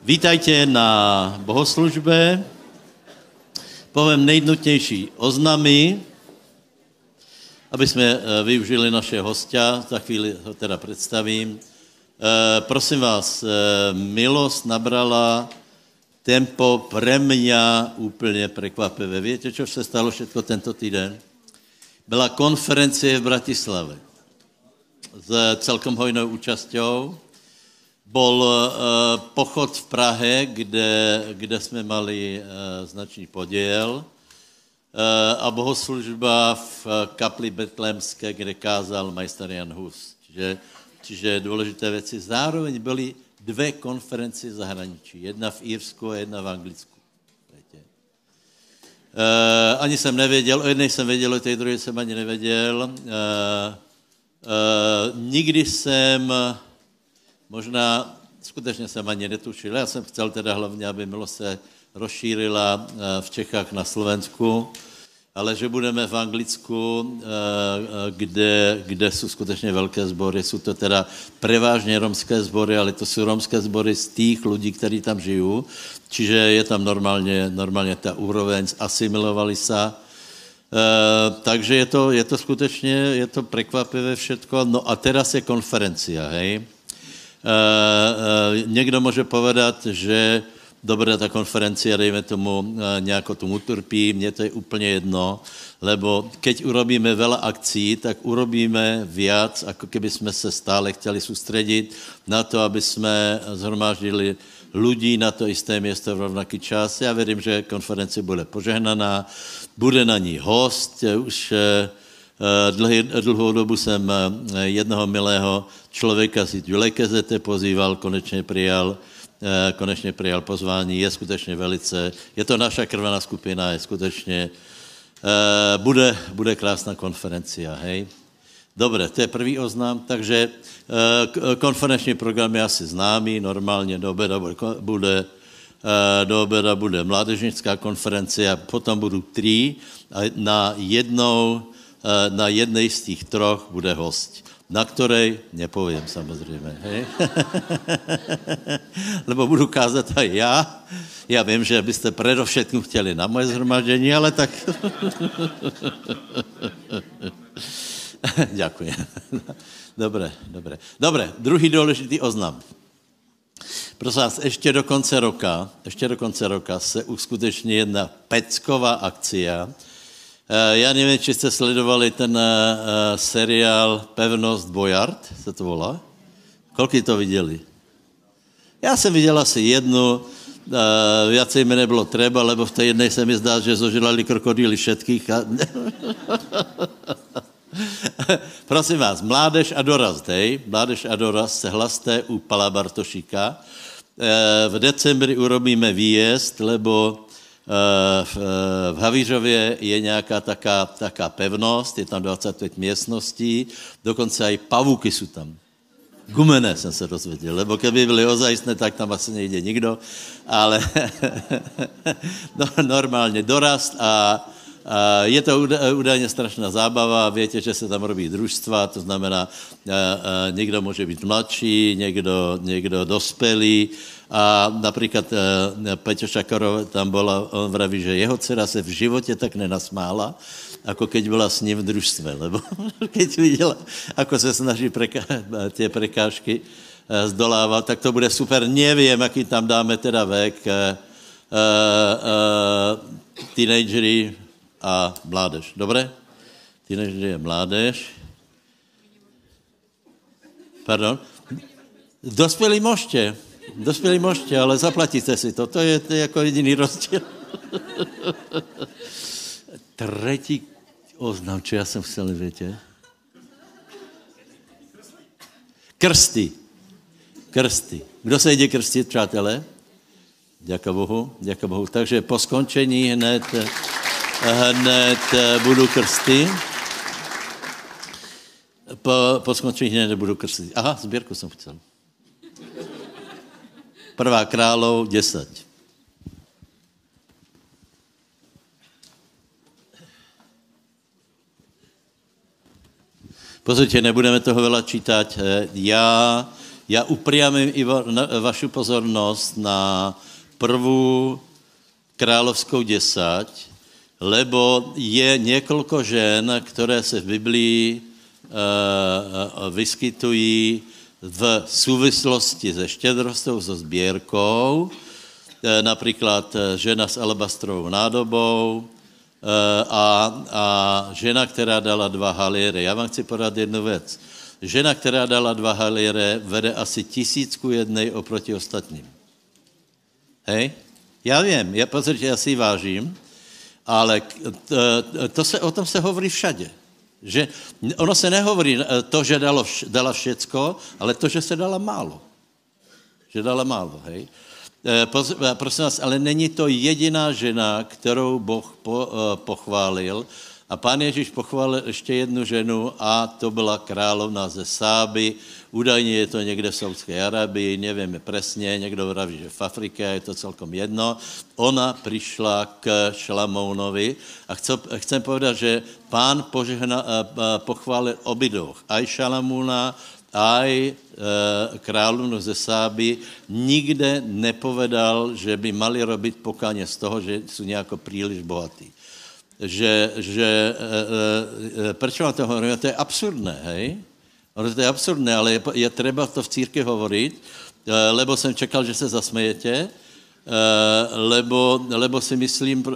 Vítajte na bohoslužbe. Povím nejdnutnější oznamy, aby jsme eh, využili naše hostia. Za chvíli ho teda představím. Eh, prosím vás, eh, milost nabrala tempo pre mňa úplně prekvapivé. Víte, čo se stalo všetko tento týden? Byla konferencie v Bratislave s celkom hojnou účasťou. Bol uh, pochod v Prahe, kde, kde jsme mali uh, značný podiel uh, a bohoslužba v kapli Betlémské, kde kázal majster Jan Hus. Čiže, čiže důležité věci. Zároveň byly dvě konferenci v zahraničí. Jedna v Írsku a jedna v Anglicku. Uh, ani jsem nevěděl, o jedné jsem věděl, o té druhé jsem ani nevěděl. Uh, uh, nikdy jsem, možná skutečně jsem ani netušil, já jsem chcel teda hlavně, aby milost se rozšířila uh, v Čechách na Slovensku, ale že budeme v Anglicku, uh, kde, kde jsou skutečně velké sbory. Jsou to teda prevážně romské sbory, ale to jsou romské sbory z těch lidí, kteří tam žijí. Čiže je tam normálně, normálně ta úroveň, asimilovali se. E, takže je to, je to skutečně, je to prekvapivé všetko. No a teraz je konferencia, hej. E, e, někdo může povedat, že dobré, ta konferencia, dejme tomu, nějako tomu utrpí, mně to je úplně jedno, lebo keď urobíme veľa akcí, tak urobíme viac, ako keby jsme se stále chtěli soustředit na to, aby jsme zhromáždili ľudí na to isté město v rovnaký čas. Já věřím, že konference bude požehnaná, bude na ní host. Už dlhý, dlhou dobu jsem jednoho milého člověka z Julekezete pozýval, konečně přijal, konečně přijal pozvání, je skutečně velice, je to naša krvená skupina, je skutečně, bude, bude krásná konferencia, hej. Dobre, to je prvý oznám, takže konferenční program je asi známý, normálně do obeda bude, do obeda bude mládežnická konference a potom budou tři a na jednou, na jednej z těch troch bude host, na ktorej nepovím samozřejmě, hej? Lebo budu kázat aj já. Já vím, že byste predovšetku chtěli na moje zhromaždění, ale tak... Ďakujem. Dobre, dobre. Dobre, druhý důležitý oznam. Prosím vás, ještě do konce roka, ještě do konce roka se uskuteční jedna pecková akcia. Já nevím, či jste sledovali ten seriál Pevnost Bojard, se to volá? Kolik to viděli? Já jsem viděl asi jednu, viacej mi nebylo treba, lebo v té jednej se mi zdá, že zožrali krokodýly všetkých. A... Prosím vás, mládež a dorast, hej, mládež a dorast se hlaste u Pala Bartošíka. V decembri urobíme výjezd, lebo v, v Havířově je nějaká taká, taká pevnost, je tam 25 místností, dokonce i pavuky jsou tam. Gumené jsem se dozvěděl, lebo keby byly ozajistné, tak tam asi nejde nikdo, ale no, normálně dorast a je to údajně strašná zábava, větě, že se tam robí družstva, to znamená, někdo může být mladší, někdo, někdo dospělý a například Peťo Šakarov tam byla, on vraví, že jeho dcera se v životě tak nenasmála, jako keď byla s ním v družstve, lebo keď viděla, ako se snaží preka, tie prekážky zdolávat, tak to bude super. Nevím, jaký tam dáme teda vek. Uh, uh, teenagery, a mládež. Dobre? Teenager je mládež. Pardon? Dospělí možte. Dospělí možte, ale zaplatíte si to. To je, to je jako jediný rozdíl. Tretí oznam, čo já jsem chcel, větě? Krsty. Krsty. Kdo se jde krstit, přátelé? Děka Bohu, děka Bohu. Takže po skončení hned hned budu krsty. Po, po skončení hned budu krstit. Aha, sběrku jsem chcel. Prvá králov, deset. Pozrite, nebudeme toho veľa čítať. Eh, já, Já upriamím i va, na, vašu pozornost na prvú královskou desať, lebo je několik žen, které se v Biblii uh, vyskytují v súvislosti se štědrostou, so sbírkou, uh, například žena s alabastrovou nádobou, a, a žena, která dala dva haliery. Já vám chci podat jednu věc. Žena, která dala dva haliery, vede asi tisícku jednej oproti ostatním. Hej? Já vím, já, pozrite, já si vážím, ale to, to se, o tom se hovorí všade. Že ono se nehovorí to, že dalo, dala všecko, ale to, že se dala málo. Že dala málo, hej? Eh, eh, prosím vás, ale není to jediná žena, kterou Boh po, pochválil. A pán Ježíš pochválil ještě jednu ženu a to byla královna ze Sáby. Údajně je to někde v Saudské Arabii, nevíme přesně, někdo vraví, že v Afrike, je to celkom jedno. Ona přišla k Šalamounovi a chcem, chcem povedat, že pán požehna, pochválil obidoch, aj Šalamúna, aj e, královnu ze Sáby nikde nepovedal, že by mali robiť pokáně z toho, že jsou nějako příliš bohatí. Že, že e, e, proč vám to hovorím? To je absurdné, hej? To je absurdné, ale je, je třeba to v církvi hovorit, e, lebo jsem čekal, že se zasmejete, Eh, lebo, lebo si myslím, eh,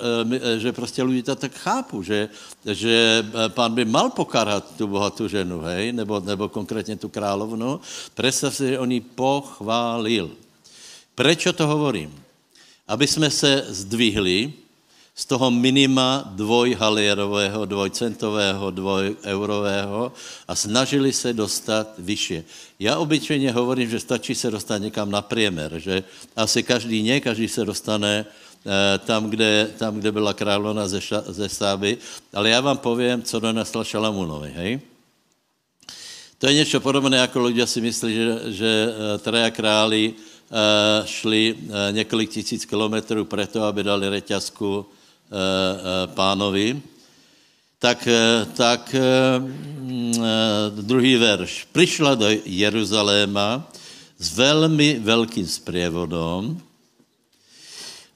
eh, že prostě lidi to tak chápu, že, že pán by mal pokárat tu bohatou ženu, hej, nebo, nebo konkrétně tu královnu. Představ si, že on ji pochválil. Prečo to hovorím? Aby jsme se zdvihli, z toho minima dvojhalierového, dvojcentového, dvojeurového a snažili se dostat vyššie. Já obyčejně hovorím, že stačí se dostat někam na priemer, že asi každý ne, každý se dostane eh, tam, kde, tam, kde byla královna ze, ze Sáby, ale já vám povím, co donesla Šalamunovi, hej? To je něco podobné, jako lidé si myslí, že, že eh, traja králi uh, šli několik tisíc kilometrů preto, aby dali reťazku Eh, eh, pánovi, tak, eh, tak druhý verš. Přišla do Jeruzaléma s velmi velkým sprievodom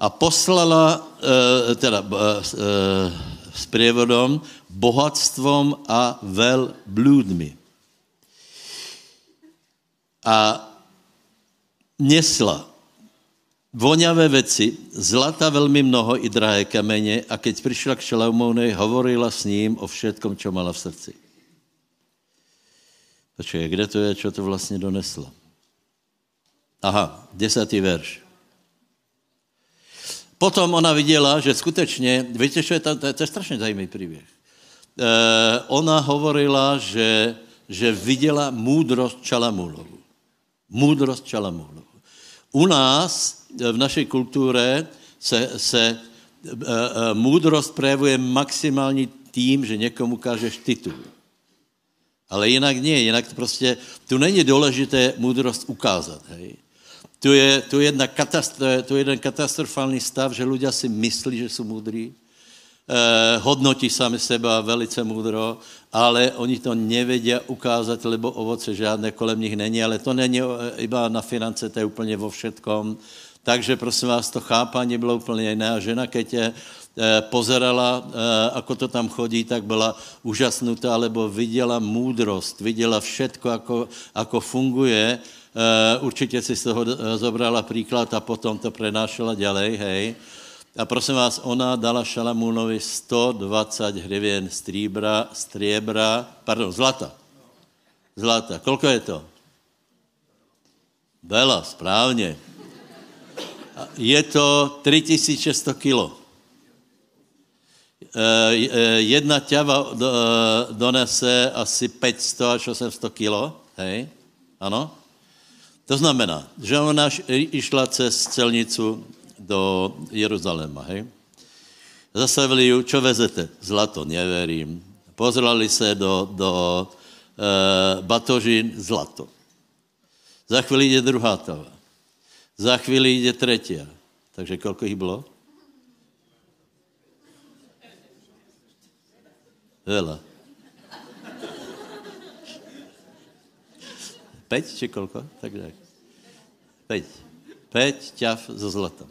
a poslala, teda s prievodom, bohatstvom a velblúdmi. A nesla voňavé veci, zlata velmi mnoho i drahé kameně a keď přišla k Šalaumounovi, hovorila s ním o všetkom, čo mala v srdci. Počkej, kde to je, čo to vlastně doneslo? Aha, desátý verš. Potom ona viděla, že skutečně, víte, čo je to, to, je, to strašně zajímavý příběh. E, ona hovorila, že, že viděla múdrost Čalamúlovu. Múdrost Čalamúlovu. U nás v našej kultúre se, se e, e, prejavuje maximálně tím, že někomu kážeš titul. Ale jinak nie, jinak to prostě, tu není důležité múdrost ukázat, hej. Tu je, tu je, jedna katastro, tu je jeden katastrofální stav, že ľudia si myslí, že jsou múdrí, eh, hodnotí sami seba velice múdro, ale oni to nevedia ukázat, lebo ovoce žádné kolem nich není, ale to není iba na finance, to je úplně vo všetkom. Takže prosím vás, to chápání bylo úplně jiné. A žena, keď je eh, pozerala, eh, ako to tam chodí, tak byla úžasnutá, lebo viděla múdrost, viděla všetko, ako, ako funguje. Eh, určitě si z toho zobrala příklad a potom to prenášela ďalej, hej. A prosím vás, ona dala Šalamúnovi 120 hrivien stříbra, striebra, pardon, zlata. Zlata. Kolko je to? Veľa, správně je to 3600 kilo. Eh, eh, jedna ťava eh, donese asi 500 až 800 kilo, hej? Ano? To znamená, že ona išla cez celnicu do Jeruzaléma, hej? Zastavili ju, čo vezete? Zlato, neverím. Pozrali se do, do e, batožín, zlato. Za chvíli jde druhá tava. Za chvíli jde třetí. Takže kolko jich bylo? Veľa. 5 či kolko? Tak tak. 5. 5 ťav so zlatom.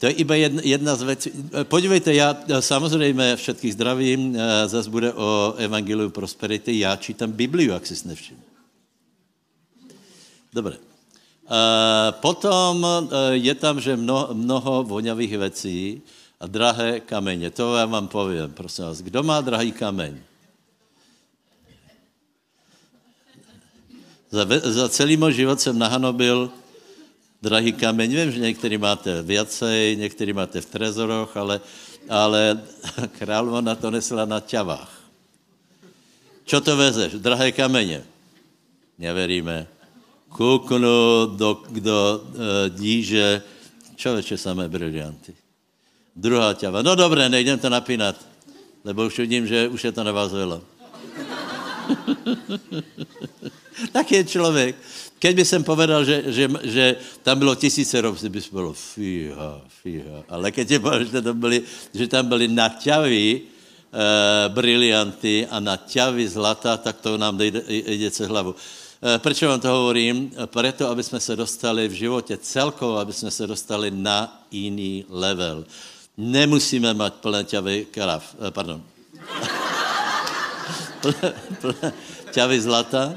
To je iba jedna, z věcí. Podívejte, já samozřejmě všetkých zdravím, zase bude o Evangeliu Prosperity, já čítám Bibliu, jak si nevšiml. Dobre. Potom je tam, že mnoho, mnoho voňavých věcí a drahé kameně. To já vám povím, prosím vás. Kdo má drahý kameň? Za, za celý můj život jsem nahanobil drahý kameň. Vím, že některý máte viacej, některý máte v trezoroch, ale, ale královna to nesla na ťavách. Čo to vezeš? Drahé kameně. Neveríme. Kuknu do, do e, díže, čověče samé brilianty. Druhá ťava. No dobré, nejdem to napínat, lebo už vidím, že už je to na vás veľa. tak je člověk. Keď by jsem povedal, že, že, že tam bylo tisíce rob, si bys bylo fíha, fíha. Ale keď ti povedal, že tam byly, že tam byly naťavy e, brilianty a naťavy zlata, tak to nám jde, jde cez hlavu. E, Prečo vám to hovorím? Preto, aby jsme se dostali v životě celkovo, aby jsme se dostali na jiný level. Nemusíme mať plné ťavy krav, e, pardon. ťavy zlata,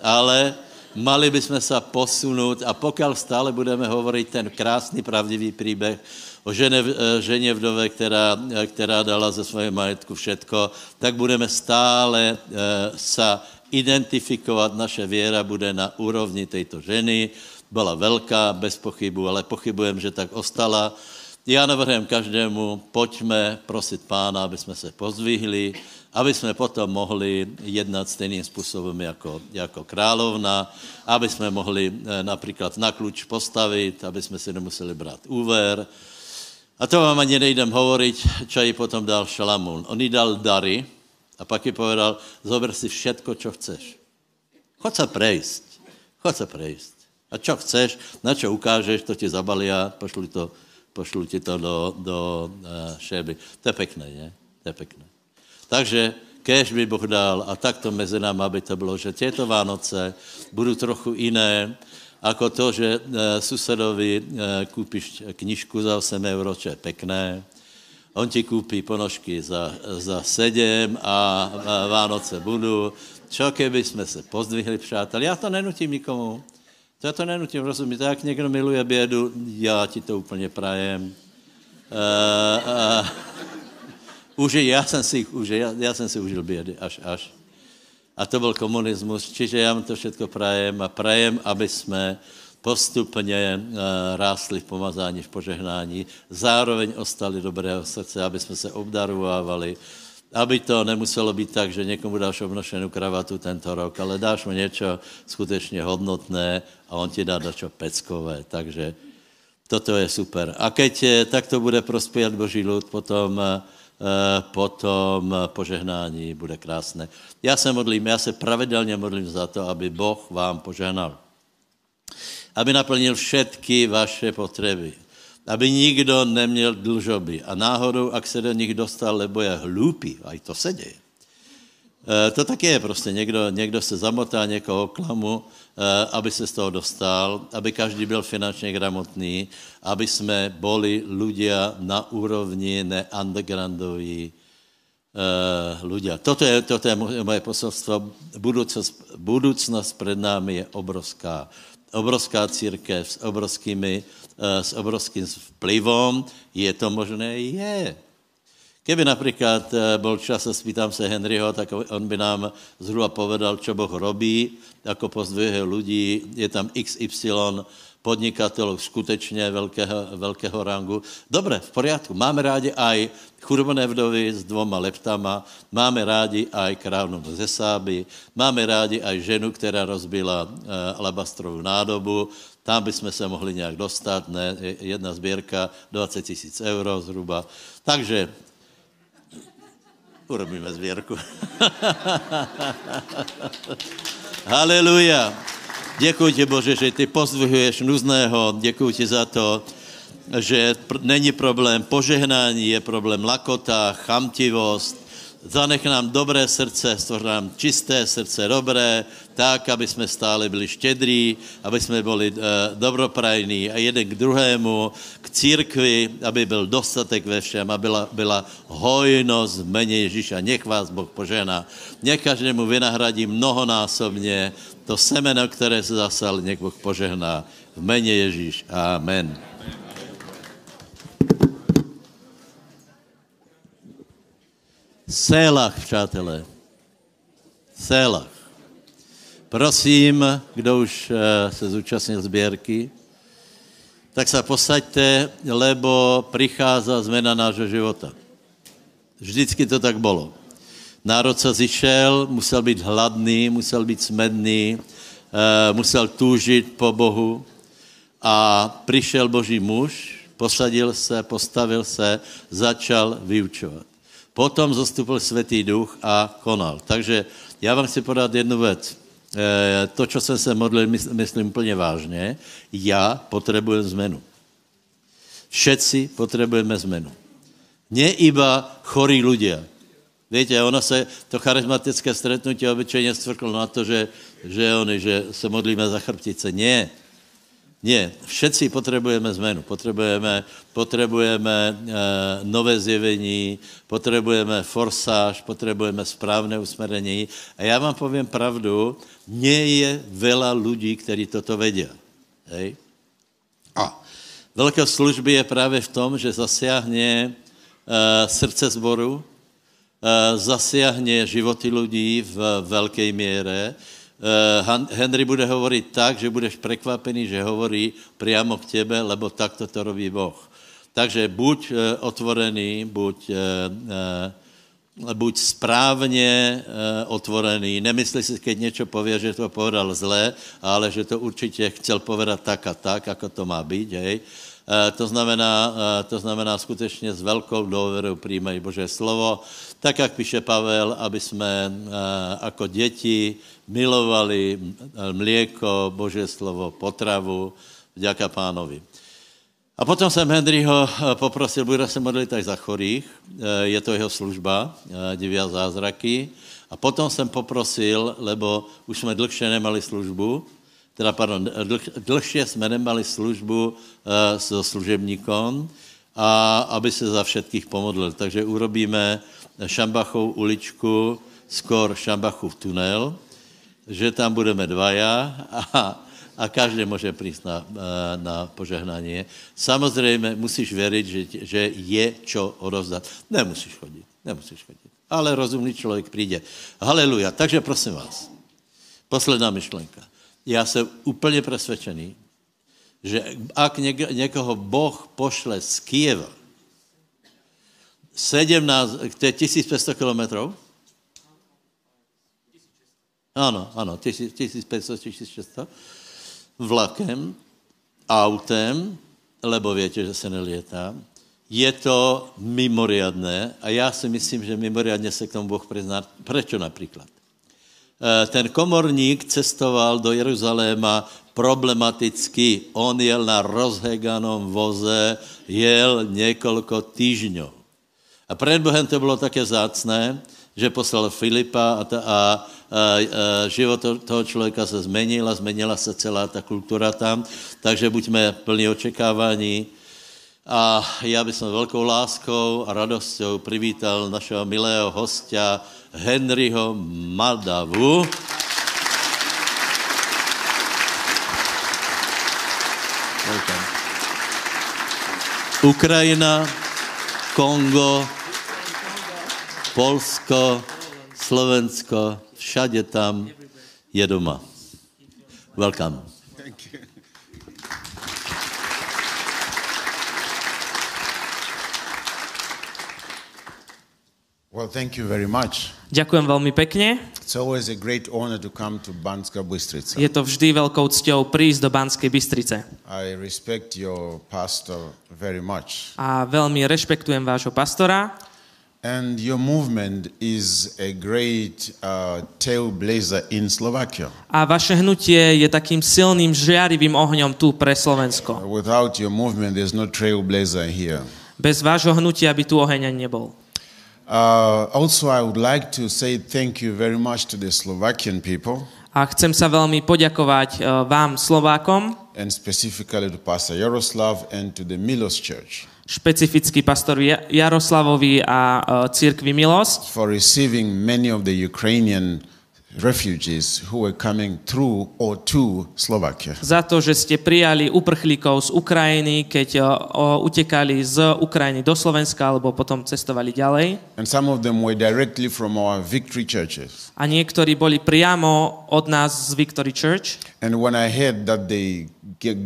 ale mali bychom se posunout a pokud stále budeme hovoriť ten krásný, pravdivý příběh o žene, eh, ženě vdove, která, eh, která dala ze svého majetku všetko, tak budeme stále e, sa identifikovat, naše věra bude na úrovni této ženy, byla velká, bez pochybu, ale pochybujem, že tak ostala. Já navrhujem každému, pojďme prosit pána, aby jsme se pozvihli, aby jsme potom mohli jednat stejným způsobem jako, jako královna, aby jsme mohli eh, například na kluč postavit, aby jsme si nemuseli brát úver. A to vám ani nejdem hovoriť, čo jí potom dal Šalamún. On jí dal dary a pak jí povedal, zober si všetko, čo chceš. Chod sa prejsť. Chod sa prejsť. A čo chceš, na čo ukážeš, to ti zabalia, pošli, to, pošlu ti to do, do uh, šéby. To je pekné, nie? To je pekné. Takže kež by Boh dal a takto mezi nám, aby to bylo, že těto Vánoce budou trochu jiné, ako to, že e, susedovi e, kúpiš knižku za 8 euro, čo je pekné, on ti kúpi ponožky za, za 7 a, Vánoce budou. Čo keby jsme se pozdvihli, přátelé? Já to nenutím nikomu. Já to nenutím, rozumíte? Tak někdo miluje bědu, já ti to úplně prajem. Uh, uh, Užij, já jsem si jich užil, já, já si užil bědy, až, až. A to byl komunismus, čiže já vám to všetko prajem a prajem, aby jsme postupně uh, rástli v pomazání, v požehnání, zároveň ostali dobrého srdce, aby jsme se obdarovávali, aby to nemuselo být tak, že někomu dáš obnošenou kravatu tento rok, ale dáš mu něco skutečně hodnotné a on ti dá dačo peckové. Takže toto je super. A keď takto bude prospět Boží lud, potom Eh, potom požehnání bude krásné. Já se modlím, já se pravidelně modlím za to, aby Boh vám požehnal. Aby naplnil všetky vaše potřeby. Aby nikdo neměl dlžoby. A náhodou, ak se do nich dostal, lebo je hlúpý, a i to se děje, Eh, to tak je prostě. Někdo, někdo se zamotá někoho klamu, eh, aby se z toho dostal, aby každý byl finančně gramotný, aby jsme boli ľudia na úrovni ne undergroundoví ľudia. Toto je, toto je moje poselstvo. Budúcnosť, budúcnosť pred námi je obrovská. Obrovská církev s, obrovskými, eh, s obrovským vplyvom. Je to možné? Je. Keby například eh, byl čas, spýtám se Henryho, tak on by nám zhruba povedal, čo Boh robí, jako pozdvihuje lidí, je tam XY podnikatelů skutečně velkého, velkého rangu. Dobre, v poriadku. Máme rádi aj chudobné vdovy s dvoma leptama, máme rádi aj krávnu ze sáby, máme rádi aj ženu, která rozbila uh, alabastrovou nádobu, tam bychom se mohli nějak dostat, ne, jedna sbírka, 20 tisíc euro zhruba. Takže Urobíme zvěrku. Haleluja. Děkuji ti, Bože, že ty pozdvihuješ nuzného. Děkuji ti za to, že není problém požehnání, je problém lakota, chamtivost, zanech nám dobré srdce, stvor nám čisté srdce, dobré, tak, aby jsme stále byli štědrí, aby jsme byli e, dobroprajní a jeden k druhému, k církvi, aby byl dostatek ve všem a byla, byla hojnost v mene Ježíša. Nech vás Boh požená. Nech každému vynahradí mnohonásobně to semeno, které se zasal, nech Boh požehná. V mene Ježíš. Amen. Sélach, přátelé. Sélach. Prosím, kdo už eh, se zúčastnil sběrky, tak se posaďte, lebo prichází zmena nášho života. Vždycky to tak bylo. Národ se zišel, musel být hladný, musel být smedný, eh, musel túžit po Bohu a přišel Boží muž, posadil se, postavil se, začal vyučovat. Potom zastupil Světý duch a konal. Takže já vám chci podat jednu věc. E, to, co jsem se modlil, myslím plně vážně. Já potřebuji zmenu. Všetci potřebujeme zmenu. Ne iba chorí ľudia. Víte, ono se, to charismatické stretnutí obyčejně stvrklo na to, že, že, oni, že se modlíme za chrbtice. Ne. Nie, všetci potřebujeme zmenu. Potřebujeme, potřebujeme e, nové zjevení, potřebujeme forsáž, potřebujeme správné usmerení. A já vám povím pravdu, nie je veľa lidí, kteří toto vedia. Hej? A velká služby je právě v tom, že zasiahne e, srdce zboru, e, zasiahne životy lidí v míře, Eh, Henry bude hovoriť tak, že budeš prekvapený, že hovorí priamo k tebe, lebo takto to robí Boh. Takže buď eh, otvorený, buď, eh, buď správně otvorený. Nemyslí si, keď něco pově, že to povedal zle, ale že to určitě chcel povedat tak a tak, ako to má být, hej. To znamená, to znamená skutečně s velkou důvěrou přijímají Bože slovo, tak, jak píše Pavel, aby jsme jako děti milovali mlieko, Bože slovo, potravu, vďaka pánovi. A potom jsem Henryho eh, poprosil, bude se modlit aj za chorých, eh, je to jeho služba, eh, divia zázraky. A potom jsem poprosil, lebo už jsme dlhšie nemali službu, teda pardon, dlh, dlhšie jsme nemali službu so služebníkom, a aby se za všetkých pomodlil. Takže urobíme Šambachov uličku, skôr Šambachov tunel, že tam budeme dvaja a, a každý může přijít na, na požehnání. Samozřejmě musíš věřit, že, že je čo odovzdat. Nemusíš chodit, nemusíš chodit. Ale rozumný člověk přijde. Haleluja. Takže prosím vás, posledná myšlenka. Já jsem úplně přesvědčený, že ak někoho Boh pošle z Kieva 17, to je 1500 kilometrů, ano, ano, 1500, 1600. Vlakem, autem, lebo víte, že se nelietá. Je to mimoriadné a já si myslím, že mimoriadně se k tomu Boh prizná. Prečo například? E, ten komorník cestoval do Jeruzaléma problematicky. On jel na rozheganom voze, jel několiko týždňov. A před Bohem to bylo také zácné, že poslal Filipa a, ta, a život toho člověka se zmenil a zmenila se celá ta kultura tam, takže buďme plní očekávání. A já bych velkou láskou a radostou privítal našeho milého hostia Henryho Madavu. Ukrajina, Kongo, Polsko, Slovensko, všade tam je doma. Welcome. Well, thank you very much. Ďakujem veľmi pekne. It's always a great honor to come to Bystrica. Je to vždy veľkou cťou prísť do Banskej Bystrice. I respect your pastor very much. A veľmi rešpektujem vášho pastora. And your movement is a great uh, trailblazer in Slovakia. A vaše hnutie je takým silným žiarivým ohňom tu pre Slovensko. Without your movement there's no trailblazer here. Bez vášho hnutia by tu oheň ani nebol. Uh, also, I would like to say thank you very much to the Slovakian people A chcem sa veľmi poďakovať e, vám, Slovákom, and specifically to Pastor Yaroslav and to the Milos Church špecificky pastor Ja- Jaroslavovi a e, církvi Milosť, for receiving many of the Ukrainian refugees who were coming through or to Slovakia. za to, že ste prijali uprchlíkov z Ukrajiny, keď e, o, utekali z Ukrajiny do Slovenska alebo potom cestovali ďalej. And some of them were directly from our victory churches. A niektorí boli priamo od nás z Victory Church. And when I heard that they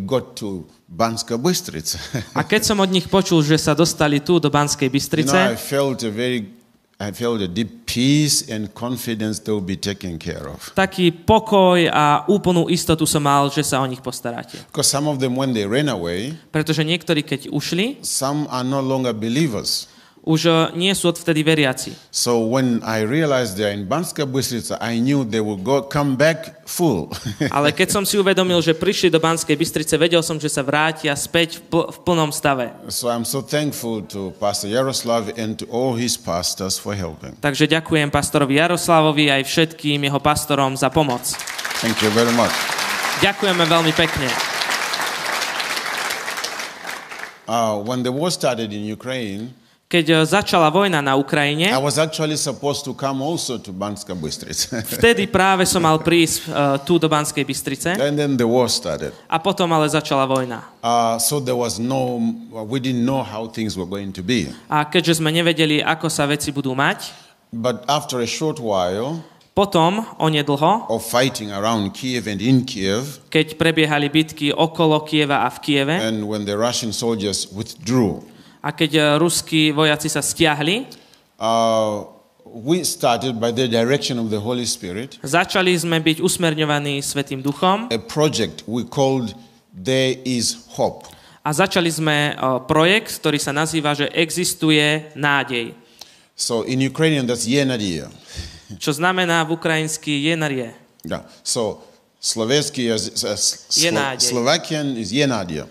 got to Banska Bystrica, A keď som od nich počul, že sa dostali tu do Banskej you know, I Bystrice, felt a very, I felt a deep peace and confidence they will be taken care of. taký pokoj a úplnú istotu som mal, že sa o nich postaráte. Because some of them, when they ran away, Pretože niektorí, keď ušli, some are no longer believers. Už e, nie sú odvtedy veriaci. So when I realized they're in Banska Bystrica, I knew they will go come back full. Ale keď som si uvedomil, že prišli do Banskej Bystrice, vedel som, že sa vrátia späť v, pl- v plnom stave. so I'm so thankful to Pastor Yaroslav and to all his pastors for helping. Takže ďakujem pastorovi Jaroslavovi aj všetkým jeho pastorom za pomoc. Thank you very much. Ďakujeme veľmi pekne. Uh, when the war started in Ukraine, Keď e, začala vojna na I Ukrajine, was actually supposed to come also to Banska Bystrica. vtedy práve som mal prísť uh, tu do Banskej Bystrice and then the war started. a potom ale začala vojna. Uh, so there was no, we didn't know how things were going to be. A keďže sme nevedeli, ako sa veci budú mať, But after a short while potom, onedlho, of fighting around Kiev and in Kiev, keď prebiehali bitky okolo Kieva a v Kieve and when the Russian soldiers withdrew, a keď e, ruskí vojaci sa stiahli, uh, we started by the direction of the Holy Spirit začali sme byť usmerňovaní Svetým duchom a project we called There is Hope. a začali sme e, projekt, ktorý sa nazýva, že existuje nádej. So in Ukrainian, that's Yenadia. Čo znamená v ukrajinsky jenarie. Yeah. So Slovensky is, uh, Slo- Yenadie. Slovakian is Yenadia.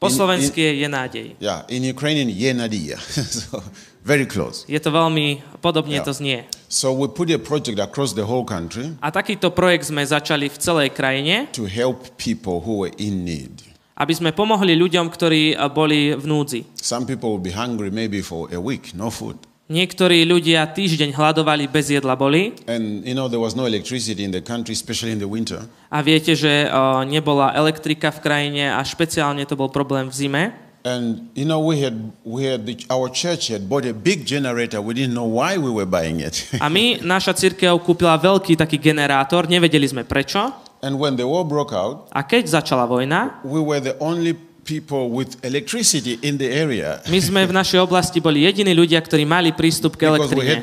Po slovensky je jenádej. Yeah, in Ukrainian, Yenadia. so very close. Je to veľmi, podobne Ja. to znie. So we put a project across the whole country A takýto projekt sme začali v celej krajine, to help people who were in need. aby sme pomohli ľuďom, ktorí e, boli v núdzi. Some people will be hungry maybe for a week, no food. Niektorí ľudia týždeň hľadovali, bez jedla boli And you know, there was no electricity in the country, especially in the winter. a viete, že e, nebola elektrika v krajine a špeciálne to bol problém v zime. And you know, we had, we had the, our church had bought a big generator. We didn't know why we were buying it. A my, naša církev, kúpila veľký taký generátor, nevedeli sme prečo. and when the war broke out, A keď začala vojna, we were the only people with electricity in the area my sme v našej oblasti boli jediní ľudia, ktorí mali prístup k elektrine.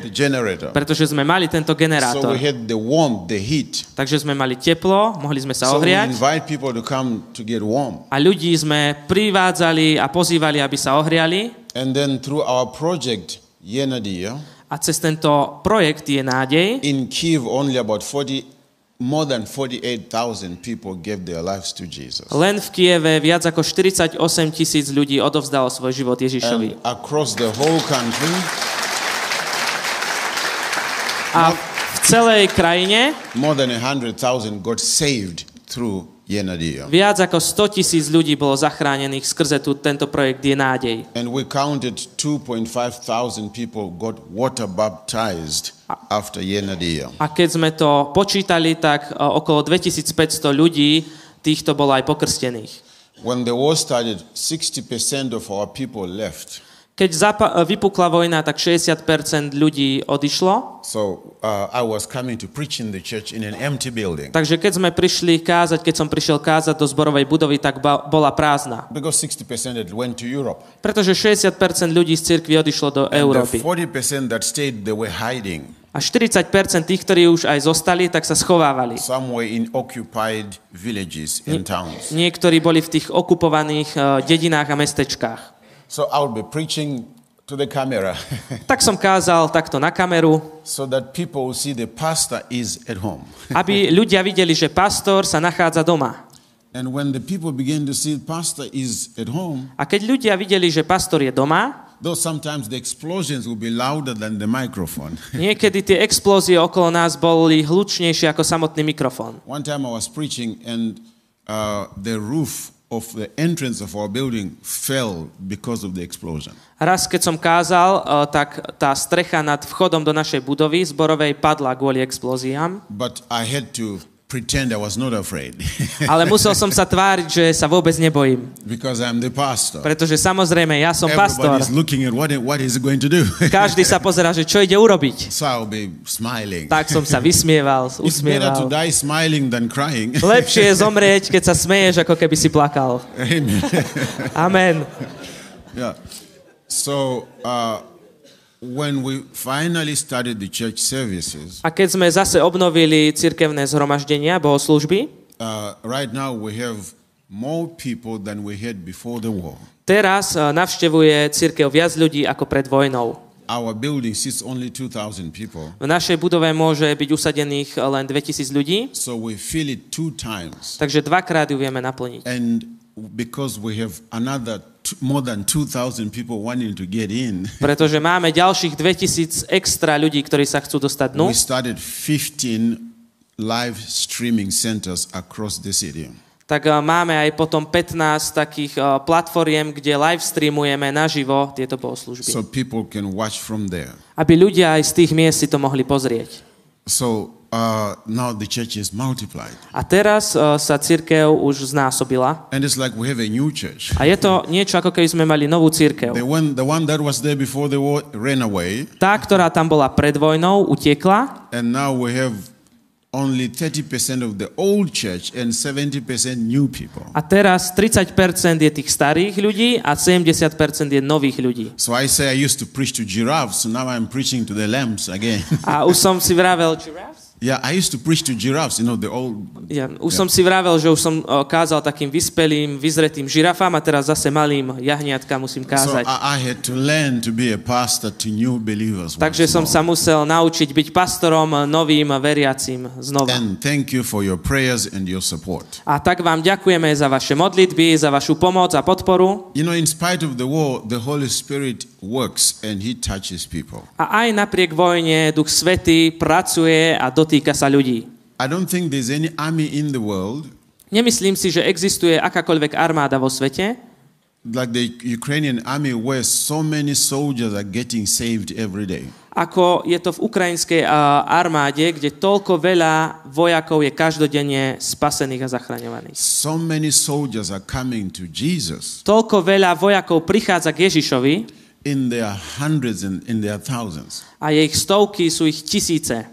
Pretože sme mali tento So generátor. we had the warmth, the heat. Takže sme mali teplo, mohli sme sa So we ohriať. invite people to come to get warm. A ľudí sme privádzali a pozývali, aby sa ohriali. And then through our project, Yenadia, A cez tento projekt je nádej. in Kiev, only about 40, more than 48,000 people gave their lives to Jesus. Len v Kieve viac ako 48 tisíc ľudí odovzdalo svoj život Ježišovi. And across the whole country, A v celej krajine more than 100,000 got saved through Yenadia. viac ako 100 tisíc ľudí bolo zachránených skrze tu, tento projekt je nádej. And we counted 2.5 thousand people got water baptized after. A keď sme to počítali, tak e, okolo 2500 ľudí týchto bolo aj pokrstených. When the war started, 60% of our people left. Keď zapa- e, vypukla vojna, tak 60% ľudí odišlo. So uh, I was coming to preach in the church in an empty building Takže keď sme prišli kázať, keď som prišiel kázať do zborovej budovy, tak ba- bola prázdna. because 60% had went to Europe. Pretože 60% ľudí z cirkvi odišlo do And the Európy. 40% that stayed, they were hiding A 40% tých, ktorí už aj zostali, tak sa schovávali. towns. Niektorí boli v tých okupovaných e, dedinách a mestečkách. So I'll be preaching to the camera Tak som kázal takto na kameru, so that people will see the pastor is at home. aby ľudia videli, že pastor sa nachádza doma. And when the people begin to see pastor is at home, A keď ľudia videli, že pastor je doma, Though sometimes the explosions will be louder than the microphone. Niekedy tie explózie okolo nás boli hlučnejšie ako samotný mikrofón. One time I was preaching and uh, the roof of the entrance of our building fell because of the explosion. Raz, keď som kázal, eh, tak tá strecha nad vchodom do našej budovy zborovej padla kvôli explóziám, But I had to pretend I was not afraid ale musel som sa tváriť, že sa vôbec nebojím. because I'm the pastor. Pretože samozrejme, ja som pastor. Everybody's looking at what, what is going to do. Každý sa pozerá, že čo ide urobiť. so I'll be smiling. Tak som sa vysmieval, It's better to usmieval. die smiling than crying. Lepšie je zomrieť, keď sa smeješ, ako keby si plakal. Amen. Amen. yeah. So uh, when we finally started the church services, A keď sme zase obnovili cirkevné zhromaždenia, bohoslužby, uh, right now we have more people than we had before the war. teraz eh, navštevuje cirkev viac ľudí ako pred vojnou. Our building seats only 2,000 people. V našej budove môže byť usadených len 2000 ľudí, So we fill it two times. takže dvakrát ju vieme naplniť. And because we have another t- more than 2,000 people wanting to get in, Pretože máme ďalších 2000 extra ľudí, ktorí sa chcú dostať dnu, we started 15 live streaming centers across the city. tak eh, máme aj potom 15 takých eh, platformiem, kde live streamujeme naživo tieto bohoslužby. So people can watch from there. Aby ľudia aj z tých miest si to mohli pozrieť. So uh, now the church is multiplied. A teraz eh, sa cirkev už znásobila. And it's like we have a new church. A je to niečo, ako keby sme mali novú církev. The one, the one that was there before the war ran away, Tá, ktorá tam bola pred vojnou, utiekla and now we have only 30% of the old church and 70% new people. a teraz 30% je tých starých ľudí a 70% je nových ľudí. So I say I used to preach to giraffes, so now I'm preaching to the lambs again. A už som si vravel, giraffes? Yeah, I used to preach to giraffes, you know, the old. Ja, už som si vravel, že už som o, kázal takým vyspelým, vyzretým žirafám a teraz zase malým jahniatka musím So kázať. I, I had to learn to be a pastor to new believers. Takže som sa musel naučiť byť pastorom novým veriacim znova. And thank you for your prayers and your support. A tak vám ďakujeme za vaše modlitby, za vašu pomoc a podporu. You know, in spite of the war, the Holy Spirit works and He touches people. A aj napriek vojne Duch Svetý pracuje a dotýka sa ľudí. I don't think there's any army in the world Nemyslím si, že existuje akákoľvek armáda vo svete, like the Ukrainian army where so many soldiers are getting saved every day. ako je to v ukrajinskej armáde, kde toľko veľa vojakov je každodenne spasených a zachraňovaných. So many soldiers are coming to Jesus Toľko veľa vojakov prichádza k Ježišovi in their hundreds and in their thousands. a je ich stovky, sú ich tisíce.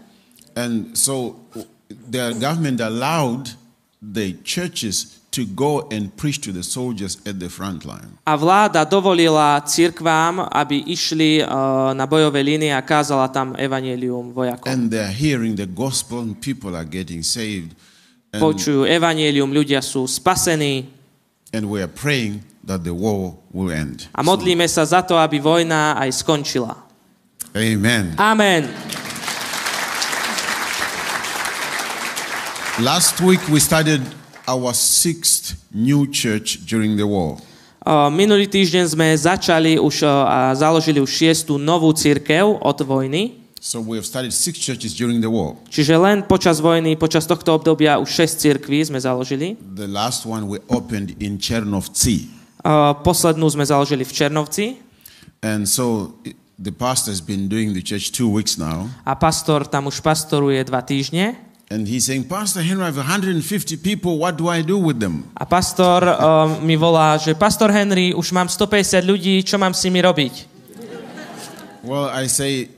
And so the government allowed the churches to go and preach to the soldiers at the front line. A vláda dovolila cirkvám, aby išli uh, na bojové línie a kázala tam evanielium vojakom. And they're hearing the gospel and people are getting saved. And, Počujú evanielium, ľudia sú spasení and we are praying that the war will end. a modlíme sa za to, aby vojna aj skončila. Amen. Amen. Last week we started our sixth new church during the war. Uh, Minulý týždeň sme začali už uh, a založili už šiestu novú církev od vojny. So we have started six churches during the war. Čiže len počas vojny, počas tohto obdobia už šesť církví sme založili. The last one we opened in Chernovtsi. Uh, Poslednú sme založili v Černovci And so the pastor has been doing the church two weeks now. a pastor tam už pastoruje dva týždne. And he's saying, Pastor Henry, I have 150 people. What do I do with them? A pastor uh, mi volá, že pastor Henry, už mám 150 ľudí, čo mám s nimi robiť? Well, I say,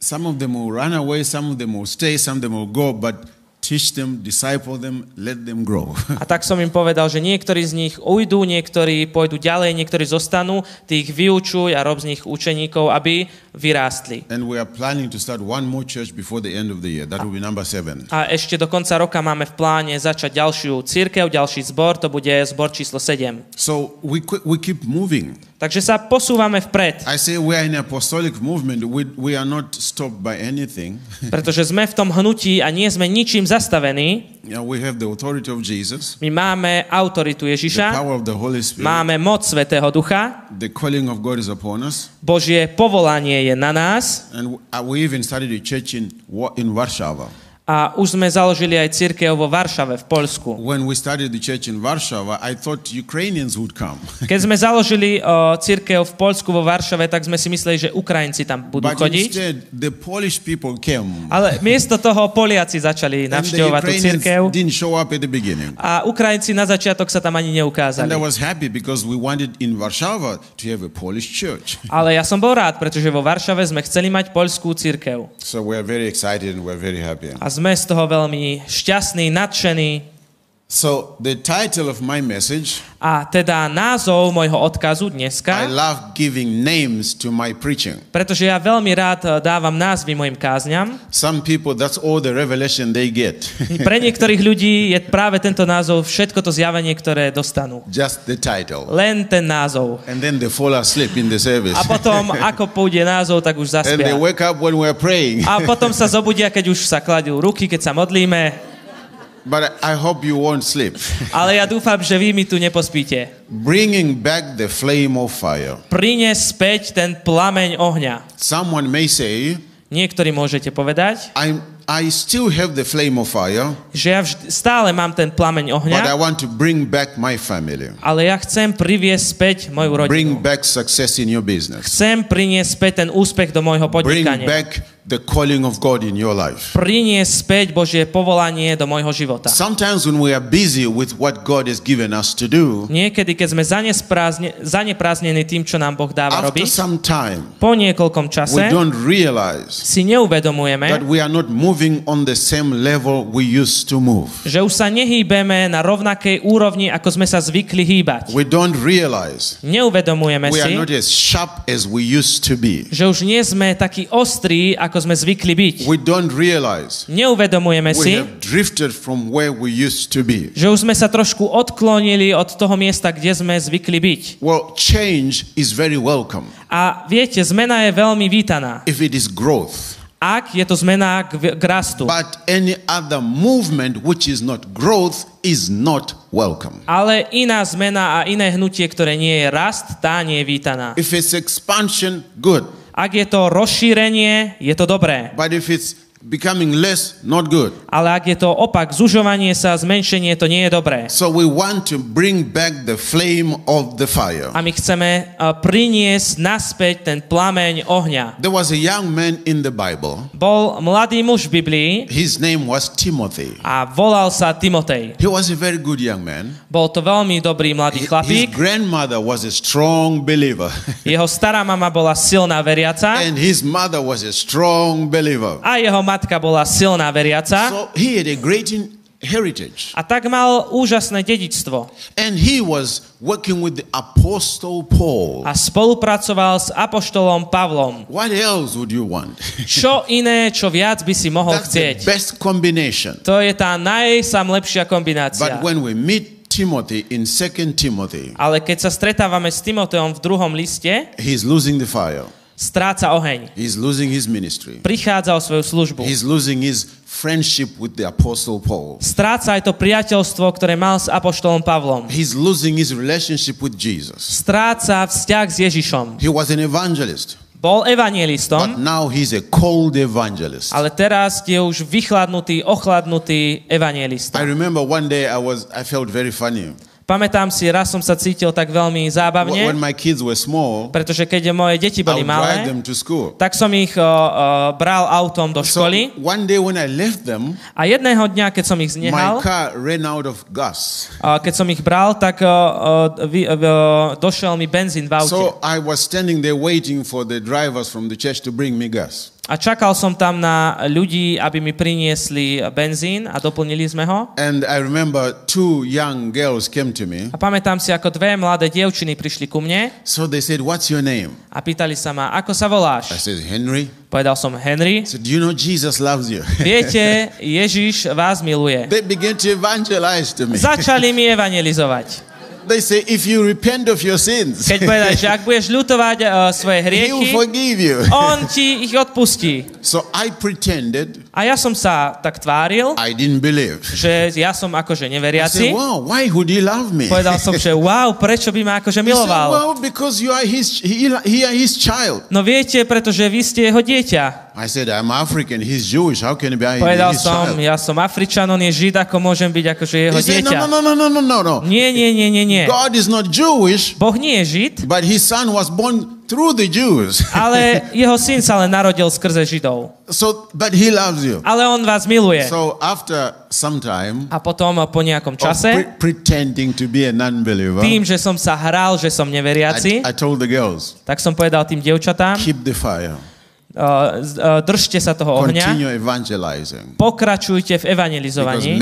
some of them will run away, some of them will stay, some of them will go, but teach them, disciple them, let them grow. A tak som im povedal, že niektorí z nich ujdú, niektorí pôjdu ďalej, niektorí zostanú, ty ich vyučuj a rob z nich učeníkov, aby vyrástli. and we are planning to start one more church before the end of the year. That will be number seven. A ešte do konca roka máme v pláne začať ďalšiu církev, ďalší zbor, to bude zbor číslo 7. So we, we keep moving. Takže sa posúvame vpred, I say we are in apostolic movement. We, we are not stopped by anything. pretože sme v tom hnutí a nie sme ničím zastavení, Yeah, we have the authority of Jesus, My máme autoritu the Ježiša, power of the Holy Spirit. máme moc Svetého Ducha, The calling of God is upon us. Božie povolanie je na nás And uh, we even started a church in, in Warsaw. A už sme založili aj církev vo Varšave v Poľsku. When we started the church in Warsaw, I thought Ukrainians would come. Keď sme založili o, církev v Poľsku vo Varšave, tak sme si mysleli, že Ukrajinci tam budú But chodiť. instead, the Polish people came. Ale miesto toho Poliaci začali navštevovať tú církev didn't show up at the beginning. a Ukrajinci na začiatok sa tam ani And I neukázali. was happy because we wanted in Warsaw to have a Polish church. Ale ja som bol rád, pretože vo Varšave sme chceli mať poľskú církev. So we're very excited and we're very happy. A sme z toho veľmi šťastní, nadšení. So the title of my message, A teda názov môjho odkazu I dneska, love giving names to my preaching. pretože ja veľmi rád eh, dávam názvy mojim kázňam. Some people, that's all the revelation they get. Pre niektorých ľudí je práve tento názov všetko to zjavenie, ktoré dostanú. Just the title. Len ten názov. And then they fall asleep in the service. A potom, ako pôjde názov, tak už And they zaspia. wake up when we're praying. A potom sa zobudia, keď už sa kladú ruky, keď sa modlíme. But I hope you won't sleep. Ale ja dúfam, že vy mi tu nepospíte. Bringing back the flame of fire. Prines späť ten plameň ohňa. Someone may say, Niektorí môžete povedať, I, I still have the flame of fire, že ja vždy, stále mám ten plameň but I ohňa, want to bring back my family. ale ja chcem priviesť späť moju Bring rodinu. back success in your business. Chcem priniesť späť ten úspech do môjho Bring podnikania. back the calling of God in your life. Priniesť späť Božie povolanie do môjho života. Sometimes when we are busy with what God has given us to do, Niekedy, keď sme zaneprázdnení tým, čo nám Boh dáva after robiť, some time, po niekoľkom we čase don't realize si neuvedomujeme, that we are not moving on the same level we used to move. že už sa nehýbeme na rovnakej úrovni, ako sme sa zvykli hýbať. We don't realize Neuvedomujeme we are si, not as sharp as we used to be. že už nie sme takí ostrí, ako sme zvykli byť. We don't realize Neuvedomujeme si, have drifted from where we used to be. že už sme sa trošku odklonili od toho miesta, kde sme zvykli byť. Well, change is very welcome A viete, zmena je veľmi vítaná. if it is growth. Ak je to zmena k, k rastu. But any other movement which is not growth is not welcome. Ale iná zmena a iné hnutie, ktoré nie je rast, tá nie je vítaná. If it's expansion, good. Ak je to rozšírenie, je to dobré. But if it's becoming less, not good. Ale ak je to opak, zužovanie sa, zmenšenie, to nie je dobré. So we want to bring back the flame of the fire. A my chceme uh, priniesť naspäť ten plameň ohňa. There was a young man in the Bible. Bol mladý muž v Biblii His name was Timothy. a volal sa Timotej. He was a very good young man. Bol to veľmi dobrý mladý His chlapík. grandmother was a strong believer. Jeho stará mama bola silná veriaca and his mother was a strong believer. a jeho matka bola silná veriaca. So he had a great heritage. A tak mal úžasné dedičstvo. And he was working with the apostle Paul. A spolupracoval s apoštolom Pavlom. What else would you want? Čo iné, čo viac by si mohol That's the chcieť? best combination. To je tá najsamlepšia kombinácia. But when we meet Timothy in 2 Timothy, Ale keď sa stretávame s Timoteom v druhom liste, he's losing the fire. Stráca oheň. He's losing his ministry. Prichádza o svoju službu. He's losing his friendship with the apostle Paul. Stráca aj to priateľstvo, ktoré mal s apoštolom Pavlom. He's losing his relationship with Jesus. Stráca vzťah s Ježišom. He was an evangelist, Bol but evangelistom, now he's a cold evangelist. ale teraz je už vychladnutý, ochladnutý I evangelista. remember one day I was I felt very funny. Pamätám si, raz som sa cítil tak veľmi zábavne, small, pretože keď moje deti boli malé, them to school. tak som ich uh, uh, bral autom do So školy one day when I left them, a jedného dňa, keď som ich znehal, a keď som ich bral, tak uh, uh, vy, uh, došiel mi benzín v aute. So I was standing there waiting for the drivers from the church to bring me gas. A čakal som tam na ľudí, aby mi priniesli benzín a doplnili sme ho. And I remember two young girls came to me. A pamätám si, ako dve mladé dievčiny prišli ku mne So they said, What's your name? a pýtali sa ma, ako sa I voláš? said, Henry. Povedal som Henry. I said, Do you know Jesus loves you? Viete, Ježiš vás miluje. they began to evangelize to me. Začali mi evangelizovať. They say, If you repent of your sins, Keď povedali, že ak budeš ľutovať uh, svoje he will hriechy, forgive you. on ti ich odpustí. So I pretended A ja som sa tak tváril, I didn't believe. že ja som akože I said, neveriaci. wow, why would he love me? Povedal som, že wow, prečo by ma akože He said, miloval? well, because you are his, he, he are his child. No viete, pretože vy ste jeho dieťa. I said, I'm African, he's Jewish. How can he be Povedal his som, child? ja som Afričan, on je Žid, ako môžem byť akože jeho He said, dieťa. no, no, no, no, no, no, no. Nie, nie, nie, nie, nie. God is not Jewish, Boh nie je Žid, but his son was born through the Jews. ale jeho syn sa len narodil skrze Židov. so, but he loves you. Ale on vás miluje. So after some time A potom po nejakom čase, pre- pretending to be a non-believer, tým, že som sa hral, že som I, neveriaci, I told the girls, tak som povedal tým dievčatám, keep the fire. Uh, držte sa toho ohňa, pokračujte v evangelizovaní,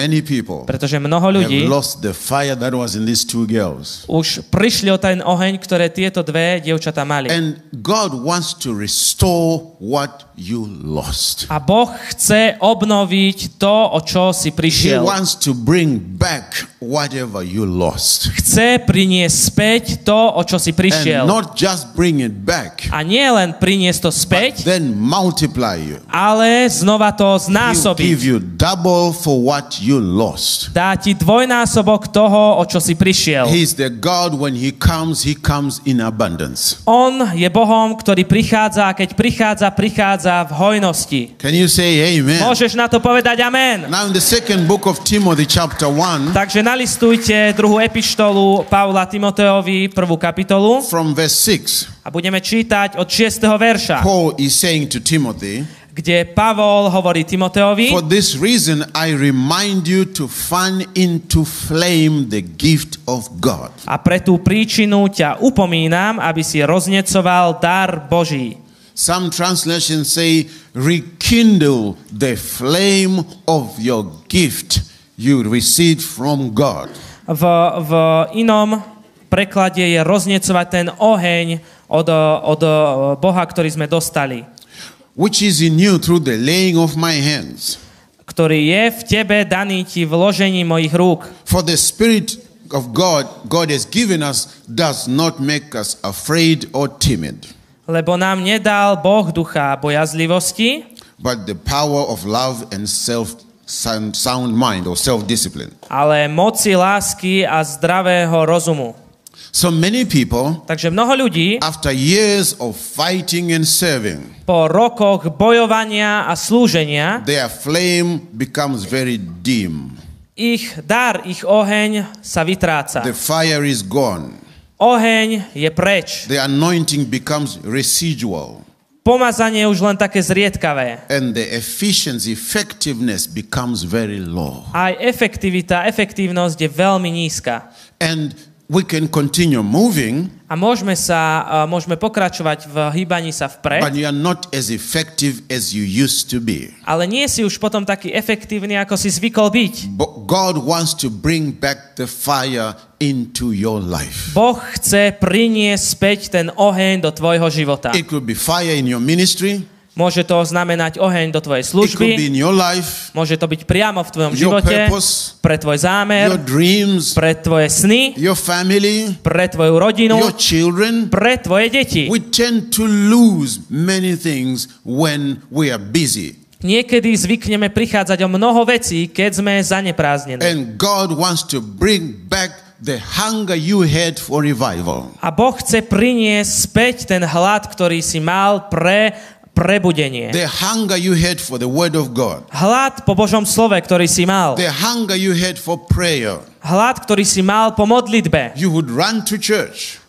pretože mnoho ľudí lost the fire that was in these two girls. už prišli o ten oheň, ktoré tieto dve dievčatá mali. And God wants to restore what you lost. A Boh chce obnoviť to, o čo si He prišiel. wants to bring back whatever you lost. Chce priniesť späť to, o čo si And prišiel. not just bring it back, A nie len priniesť to späť, then multiply you. ale znova to He'll give you double for what you lost. Dá ti dvojnásobok toho, o čo si prišiel. He's the God when He comes, He comes in abundance. On je Bohom, ktorý prichádza a keď prichádza, prichádza v hojnosti. Can you say amen? Môžeš na to povedať amen. Now, in the second book of Timothy, chapter 1, Takže nalistujte druhú epištolu Pavla Timoteovi, prvú kapitolu from verse 6, a budeme čítať od 6. verša, Paul is saying to Timothy, kde Pavol hovorí Timoteovi, For this reason, I remind you to fan into flame the gift of God. a pre tú príčinu ťa upomínam, aby si roznecoval dar Boží. Some translations say, rekindle the flame of your gift you received from God. V, v inom preklade je roznecovať ten oheň od, od Boha, ktorý sme dostali, which is in you through the laying of my hands. ktorý je v tebe daný ti vložení mojich rúk. For the Spirit of God, God has given us, does not make us afraid or timid, Lebo nám nedal Boh ducha bojazlivosti, but the power of love and self sound, sound mind or self discipline. ale moci lásky a zdravého rozumu. So many people, Takže mnoho ľudí after years of fighting and serving, po rokoch bojovania a slúženia their flame becomes very dim. ich dar, ich oheň sa vytráca. The fire is gone. Oheň je preč. The anointing becomes residual. Pomazanie je už len také zriedkavé. And the efficiency, effectiveness becomes very low. Aj efektivita, efektívnosť je veľmi nízka. And we can continue moving, A môžeme, sa, a môžeme pokračovať v hýbaní sa but vpred, you are not as effective as you used to be. ale nie si už potom taký efektívny, ako si zvykol byť. But God wants to bring back the fire into your life. Boh chce priniesť späť ten oheň do tvojho života. It could be fire in your ministry, Môže to znamenať oheň do tvojej služby, life, môže to byť priamo v tvojom živote, purpose, pre tvoj zámer, dreams, pre tvoje sny, family, pre tvoju rodinu, children. pre tvoje deti. Niekedy zvykneme prichádzať o mnoho vecí, keď sme zaneprázdnení. And God wants to bring back the hunger you had for revival. A Boh chce priniesť späť ten hlad, ktorý si mal pre prebudenie. The hunger you had for the word of God. Hlad po Božom slove, ktorý si mal. The hunger you had for prayer. Hlad, ktorý si mal po modlitbe. You would run to church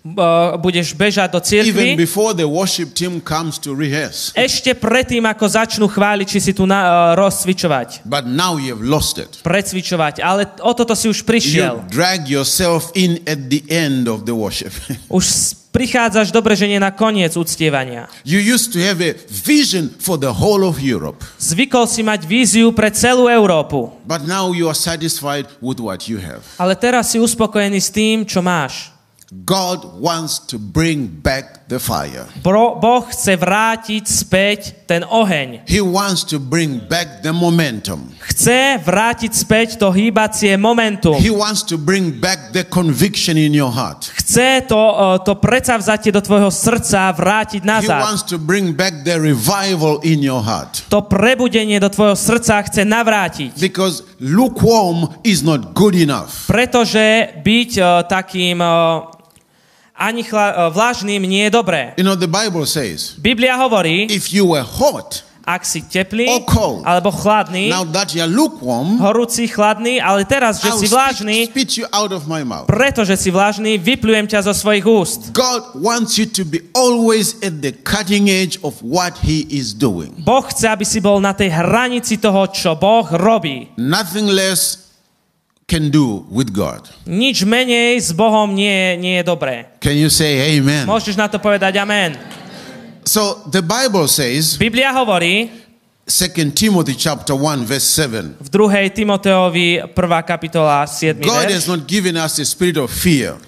Budeš bežať do even cirkvi. before the worship team comes to rehearse. Ešte predtým, ako začnú chváliť, či si tu na, uh, rozcvičovať. But now you have lost it. Precvičovať. Ale o toto si už prišiel. You drag yourself in at the end of the worship. Už prichádzaš dobre, že nie na koniec uctievania. you used to have a vision for the whole of Europe, Zvykol si mať víziu pre celú Európu. but now you are satisfied with what you have. Ale teraz si uspokojený s tým, čo máš. God wants to bring back the fire. Bro, boh chce vrátiť späť ten oheň. He wants to bring back the momentum. Chce vrátiť späť to hýbacie momentum. He wants to bring back the conviction in your heart. Chce to, uh, to predsavzatie do tvojho srdca vrátiť He nazad. wants to bring back the revival in your heart. To prebudenie do tvojho srdca chce navrátiť. Because lukewarm is not good enough. Pretože byť uh, takým uh, ani chla, uh, vlažným nie je dobré. You know, the Bible says, Biblia hovorí, if you were hot, ak si teplý cold. alebo chladný, now that you're lukewarm, horúci, chladný, ale teraz, že si spit, vlažný, spit you out of my mouth. pretože si vlažný, vyplujem ťa zo svojich úst. God wants you to be always at the cutting edge of what He is doing. Boh chce, aby si bol na tej hranici toho, čo Boh robí. Nothing less can do with God. Nič menej s Bohom nie, nie je dobré. Can you say amen? Môžeš na to povedať amen. So the Bible says, Biblia hovorí 2 Timothy chapter 1 verse 7, v 2. Timoteovi 1. kapitola 7. God verš, has not given us a spirit of fear.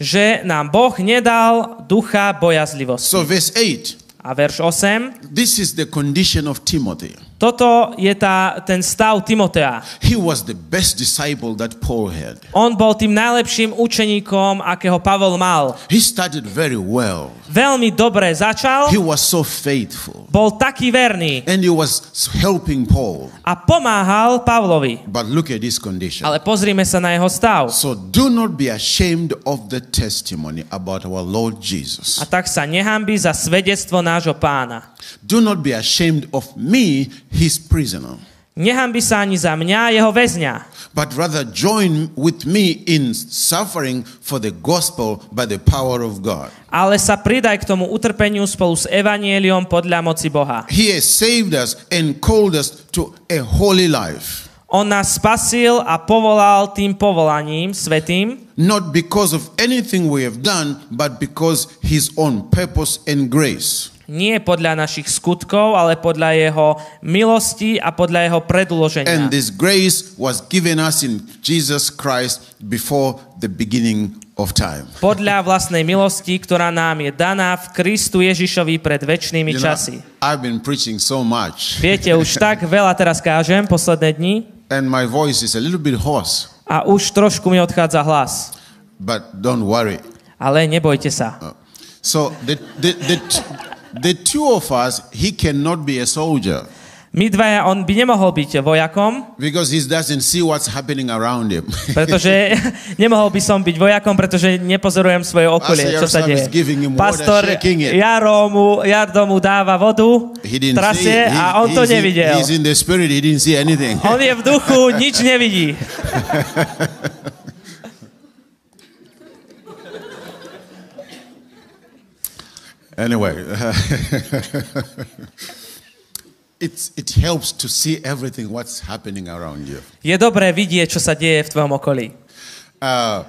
že nám Boh nedal ducha bojazlivosti. So verse 8, A verš 8. this is the condition of Timothy. Toto je tá, ten stav Timotea. He was the best disciple that Paul had. On bol tým najlepším učeníkom, akého Pavol mal. He started very well. Veľmi dobre začal, He was so faithful. bol taký verný And he was helping Paul. a pomáhal Pavlovi. But look at this condition. Ale pozrime sa na jeho stav. So do not be ashamed of the testimony about our Lord Jesus. A tak sa nehambi za svedectvo nášho pána. Do not be ashamed of me, his prisoner, Nehambi sa ani za mňa, jeho väzňa, but rather join with me in suffering for the gospel by the power of God. ale sa pridaj k tomu utrpeniu spolu s evanieliom podľa moci Boha. He has saved us and called us to a holy life, On nás spasil a povolal tým povolaním svetým, not because of anything we have done, but because his own purpose and grace. Nie podľa našich skutkov, ale podľa jeho milosti a podľa jeho predloženia. And this grace was given us in Jesus Christ before the beginning of time. Podľa vlastnej milosti, ktorá nám je daná v Kristu Ježišovi pred väčšnými You know, časy. I've been preaching so much, Viete, už tak veľa teraz kážem posledné dni and my voice is a little bit hoarse, a už trošku mi odchádza hlas. but don't worry. Ale nebojte sa. So the, the, the, the two of us, he cannot be a soldier My dvaja, on by nemohol byť vojakom, because he doesn't see what's happening around him. pretože nemohol by som byť vojakom, pretože nepozorujem svoje okolie, čo sa Pastor deje. Pastor. Jaro mu, Jardo mu dáva vodu, he didn't see trasie. He- a on to nevidel. in the spirit, he didn't see anything. On je v duchu, nič nevidí. Anyway, it's, it helps to see everything what's happening around you. Je dobré vidieť, čo sa deje v tvojom okolí. Uh,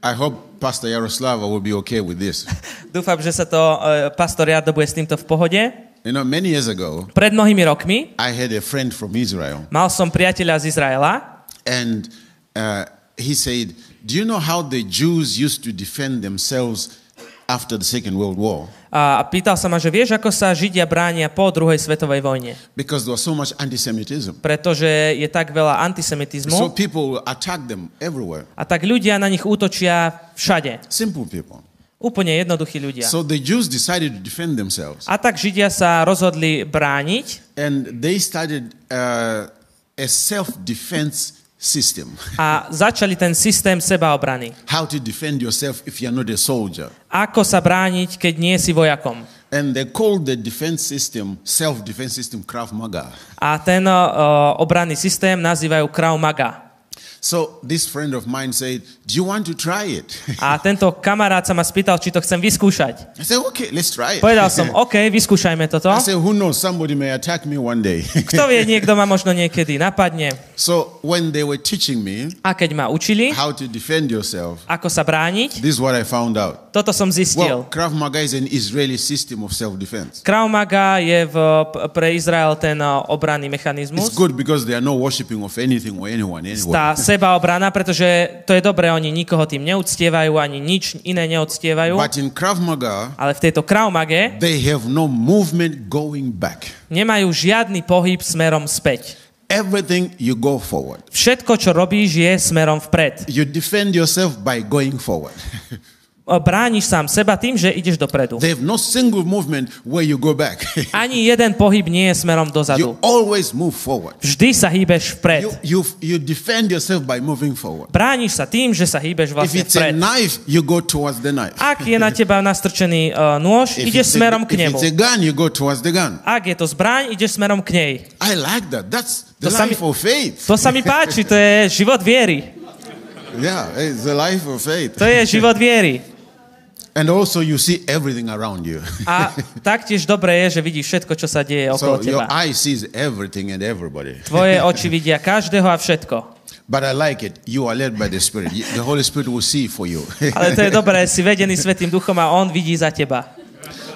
I hope Pastor Yaroslava will be okay with this. Dúfam, že sa to uh, pastor Jardo bude s týmto v pohode. You know, many years ago, Pred mnohými rokmi I had a friend from Israel, mal som priateľa z Izraela and uh, he said, Do you know how the Jews used to defend themselves after the Second World War? a pýtal sa ma, že vieš, ako sa Židia bránia po druhej svetovej vojne? Because there was so much anti Semitism. Pretože je tak veľa So antisemitizmu people attack them everywhere. a tak ľudia na nich útočia všade. Simple people. Úplne jednoduchí ľudia. So the Jews decided to defend themselves. A tak Židia sa rozhodli brániť And they started uh, a self defense system. a začali ten systém sebaobrany. How to defend yourself if you're not a soldier. Ako sa brániť, keď nie si vojakom? And they called the defense system, self defense system, Krav Maga. A ten uh, obranný systém nazývajú Krav Maga. So this friend of mine said, Do you want to try it? A tento kamarát sa ma spýtal, či to chcem vyskúšať. I said, Okay, let's try it. Povedal som, OK, vyskúšajme toto. I said, Who knows? Somebody may attack me one day. Kto vie, niekto ma možno niekedy napadne. so when they were teaching me A keď ma učili, how to defend yourself, ako sa brániť, this is what I found out. toto som Well, zistil. Krav Maga is an Israeli system of self defense. Krav Maga je v, pre Izrael ten uh, obranný It's mechanizmus. good because they are not worshipping of anything or anyone anyway. Tá sebaobrana, pretože to je dobré, oni nikoho tým neúctievajú, ani nič iné neúctievajú. But in Krav Maga, Ale v tejto Krav Mage they have no movement going back. nemajú žiadny pohyb smerom späť. Everything you go forward. Všetko, čo robíš, je smerom vpred. You defend yourself by going forward. O, Brániš sám seba tým, že ideš dopredu. no single movement where you go back. Ani jeden pohyb nie je smerom you dozadu. always move forward. Vždy sa hýbeš You, vpred. you, you defend yourself by moving forward. Brániš sa tým, že sa hýbeš If vlastne it's a vpred. knife, you go towards the knife. Ak je na teba nastrčený uh, nôž, If ideš it's, a, smerom if k nemu. it's a gun, you go towards the gun. Ak je to zbraň, ideš smerom k nej. I like that. That's the To sa mi- life of faith. To sa mi páči, to je život viery. Yeah, it's the life of faith. To je život viery. And also, you see everything around you. A taktiež dobré je, že vidíš všetko, čo sa deje so okolo your teba. eye sees everything and everybody. Tvoje oči vidia každého a všetko. But I like it. You are led by the Spirit. The Holy Spirit will see for you. Ale to je dobré, si vedený Svetým duchom a on vidí za teba.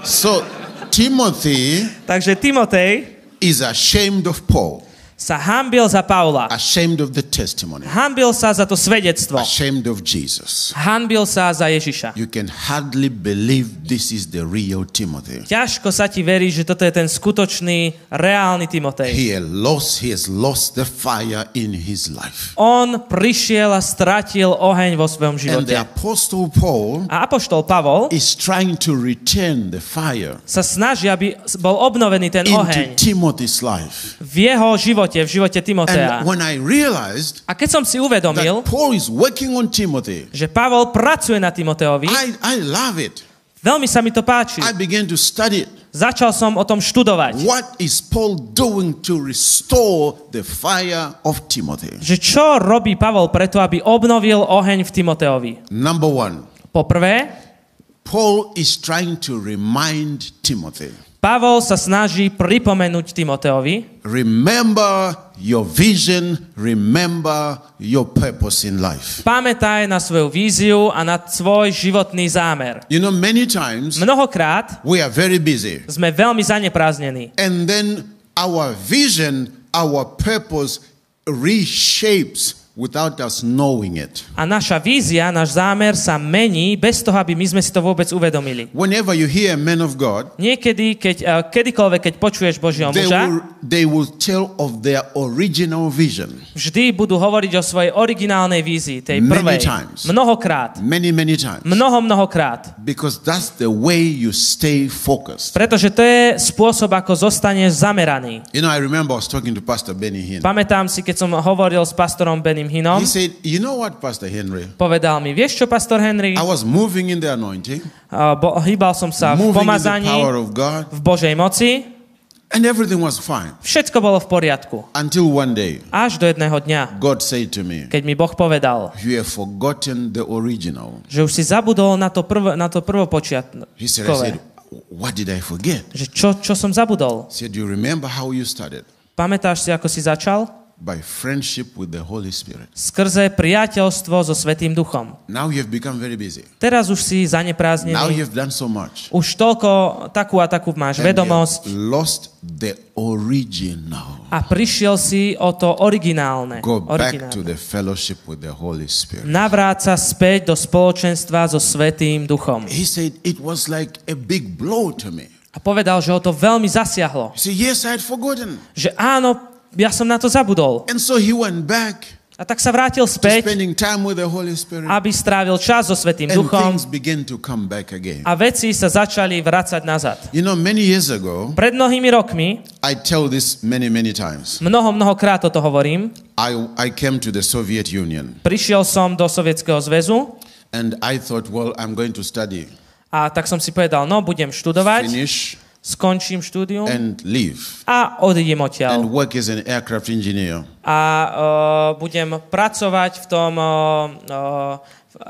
so, Timothy Takže Timotej is ashamed of Paul, sa hambil za Paula. ashamed of the testimony, Hambil sa za to svedectvo. ashamed of Jesus. Hanbil sa za Ježiša. You can hardly believe this is the real Timothy. Ťažko sa ti verí, že toto je ten skutočný, reálny Timotej. He has lost, he has lost the fire in his life. On prišiel a stratil oheň vo svojom And the živote. Apostle Paul A apoštol Pavol is trying to return the fire sa snaží, aby bol obnovený ten into oheň Timothy's life. v jeho živote, v živote Timotea. And when I realized A keď som si uvedomil, that Paul is working on Timothy, že Pavol pracuje na Timoteovi, I, I love it. veľmi sa mi to páči. I began to study it. Začal som o tom študovať. What is Paul doing to restore the fire of Timothy? Že čo robí Pavol preto, aby obnovil oheň v Timoteovi? Number one, Poprvé, Paul is trying to remind Timothy Pavol sa snaží pripomenúť Timoteovi, remember your vision, remember your purpose in life. pamätaj na svoju víziu a na svoj životný zámer. You know, many times Mnohokrát we are very busy, sme veľmi zanepráznení. and then our vision, our purpose reshapes without us knowing it. A naša vízia, náš zámer sa mení bez toho, aby my sme si to vôbec uvedomili. Whenever you hear men of God, Niekedy, keď, eh, kedykoľvek, keď počuješ Božieho they muža, will, they will tell of their original vision vždy budú hovoriť o svojej originálnej vízii, tej Many prvej. times. Mnohokrát. many, many times Mnoho, mnohokrát. because that's the way you stay focused. Pretože to je spôsob, ako zostaneš zameraný. You know, I remember I was talking to Pastor Benny Hinn. Pamätám si, keď som hovoril s pastorom Benim Hinom, He said, You know what, Pastor Henry? povedal mi, vieš čo, pastor Henry? I was moving in the anointing, Bo, hýbal som sa v moving in the pomazaní, power of God, v Božej moci, and everything was fine. všetko bolo v poriadku. Until one day, Až do jedného dňa, God said to me, keď mi Boh povedal, You have forgotten the original. že už si zabudol na to, prv, na to He said, I said, prvopočiatkové. What did I forget? Že čo, čo som zabudol? He said, You remember how you started? Pamätáš si, ako si začal? By friendship with the Holy Spirit. Skrze priateľstvo so Svetým Duchom. Now you have become very busy. Teraz už si Now zanepráznený. you have done so much. Už toľko, takú a takú máš And vedomosť lost the original. a prišiel si o to originálne. Go back to originálne. the fellowship with the Holy Spirit. Navráť sa späť do spoločenstva so Svetým Duchom. He said, It was like a big blow to me. A povedal, že ho to veľmi zasiahlo. Said, Yes, I had forgotten. Že áno, ja som na to zabudol. And so he went back A tak sa vrátil späť, Spirit. aby strávil čas so Svetým Duchom things began to come back again. a veci sa začali vracať nazad. You know, many years ago, Pred mnohými rokmi, I tell this many, many times. mnoho, mnohokrát toto hovorím, I, I came to the Soviet Union prišiel som do Sovietskeho zväzu and I thought, well, I'm going to study, a tak som si povedal, no budem študovať, finish, skončím štúdium and leave a odídem and odtiaľ. work as an aircraft engineer. A uh, budem pracovať v tom uh, uh,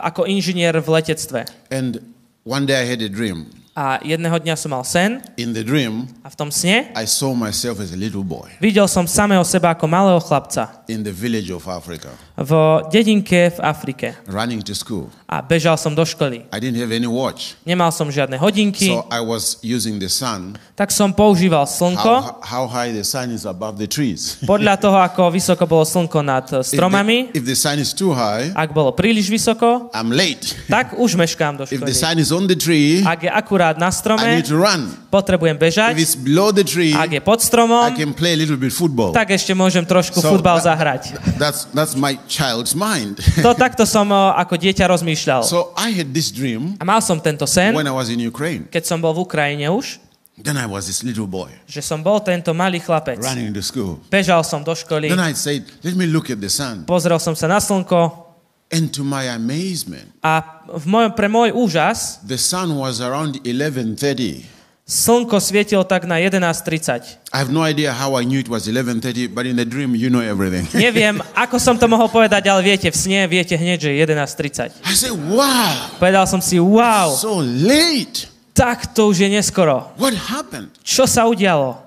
ako inžinier v letectve. And one day I had a dream. A jedného dňa som mal sen In the dream, A v tom sne I saw myself as a little boy videl som samého seba ako malého chlapca in the village of Africa, v dedinke v Afrike. running to school. A bežal som do školy. I didn't have any watch. Nemal som žiadne hodinky, So I was using the sun, tak som používal slnko how, how high the sun is above the trees. podľa toho, ako vysoko bolo slnko nad eh, If stromami. the, if the sun is too high, Ak bolo príliš vysoko, I'm late. tak už meškám do If the školy. sun is on the tree, Ak je akurát na I strome, need to run. potrebujem If bežať. it's below the tree, Ak je pod I stromom, can play a little bit football. tak ešte môžem trošku So futbal that- zahrať. That's that's my child's mind. To takto som eh, ako dieťa rozmýšľal. so I had this dream A mal som tento sen, when I was in Ukraine. keď som bol v Ukrajine už, Then I was this little boy že som bol tento malý chlapec. running to school. Bežal som do školy, Then I said, "Let me look at the sun." pozrel som sa na slnko And to my amazement, a v môj, pre môj úžas the sun was around 11:30. Slnko svietilo tak na 11.30. I have no idea how I knew it was 11:30, but in the dream, you know everything. Neviem, ako som to mohol povedať, ale viete, v sne viete hneď, že je 11.30. I said, "Wow, Povedal som si, wow, so late. tak to už je neskoro. What happened?" Čo sa udialo?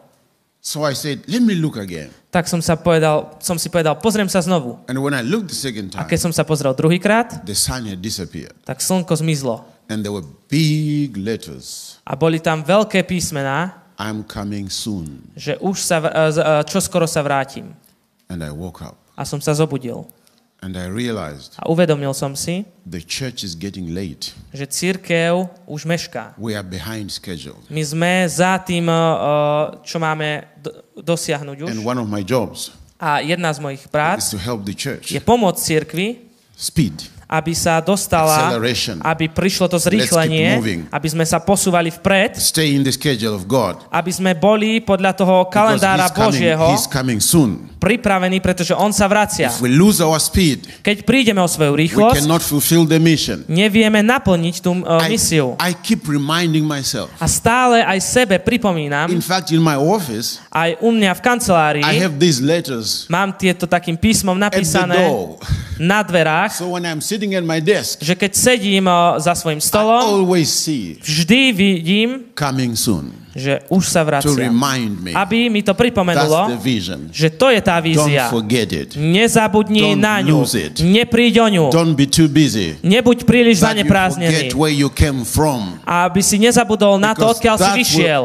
So I said, "Let me look again." Tak som, sa povedal, som si povedal, pozriem sa znovu. And when I looked the second A time, keď som sa pozrel druhýkrát, the sun had disappeared, tak slnko zmizlo. and there were big letters. A boli tam veľké písmená, I'm coming soon. že už sa, vr- e, z- e, čo skoro sa vrátim. And I woke up A som sa zobudil. and I realized A uvedomil som si, the church is getting late. že církev už mešká. We are behind schedule. My sme za tým, e, čo máme do- dosiahnuť už. And one of my jobs A jedna z mojich prác is to help the church je pomôcť církvi, speed. Aby sa dostala, aby prišlo to zrýchlenie, aby sme sa posúvali vpred, aby sme boli podľa toho kalendára Božieho pripravení, pretože On sa vracia. If we lose our speed, Keď prídeme o svoju we rýchlosť, cannot fulfill the mission. nevieme naplniť tú uh, I, misiu. I keep reminding myself. A stále aj sebe pripomínam, In fact, in my office, aj u mňa v kancelárii, I have these letters mám tieto takým písmom napísané na dverách, So when I'm sitting at my desk, že keď sedím uh, za svojim I stolom, always see vždy vidím, coming soon že už sa to vracia. remind me. Aby mi to pripomenulo, že to je tá vízia. Nezabudni Don't na ňu. Nepríď o ňu. Don't be too busy. Nebuď príliš zanepráznený. Aby si nezabudol na to, odkiaľ si vyšiel.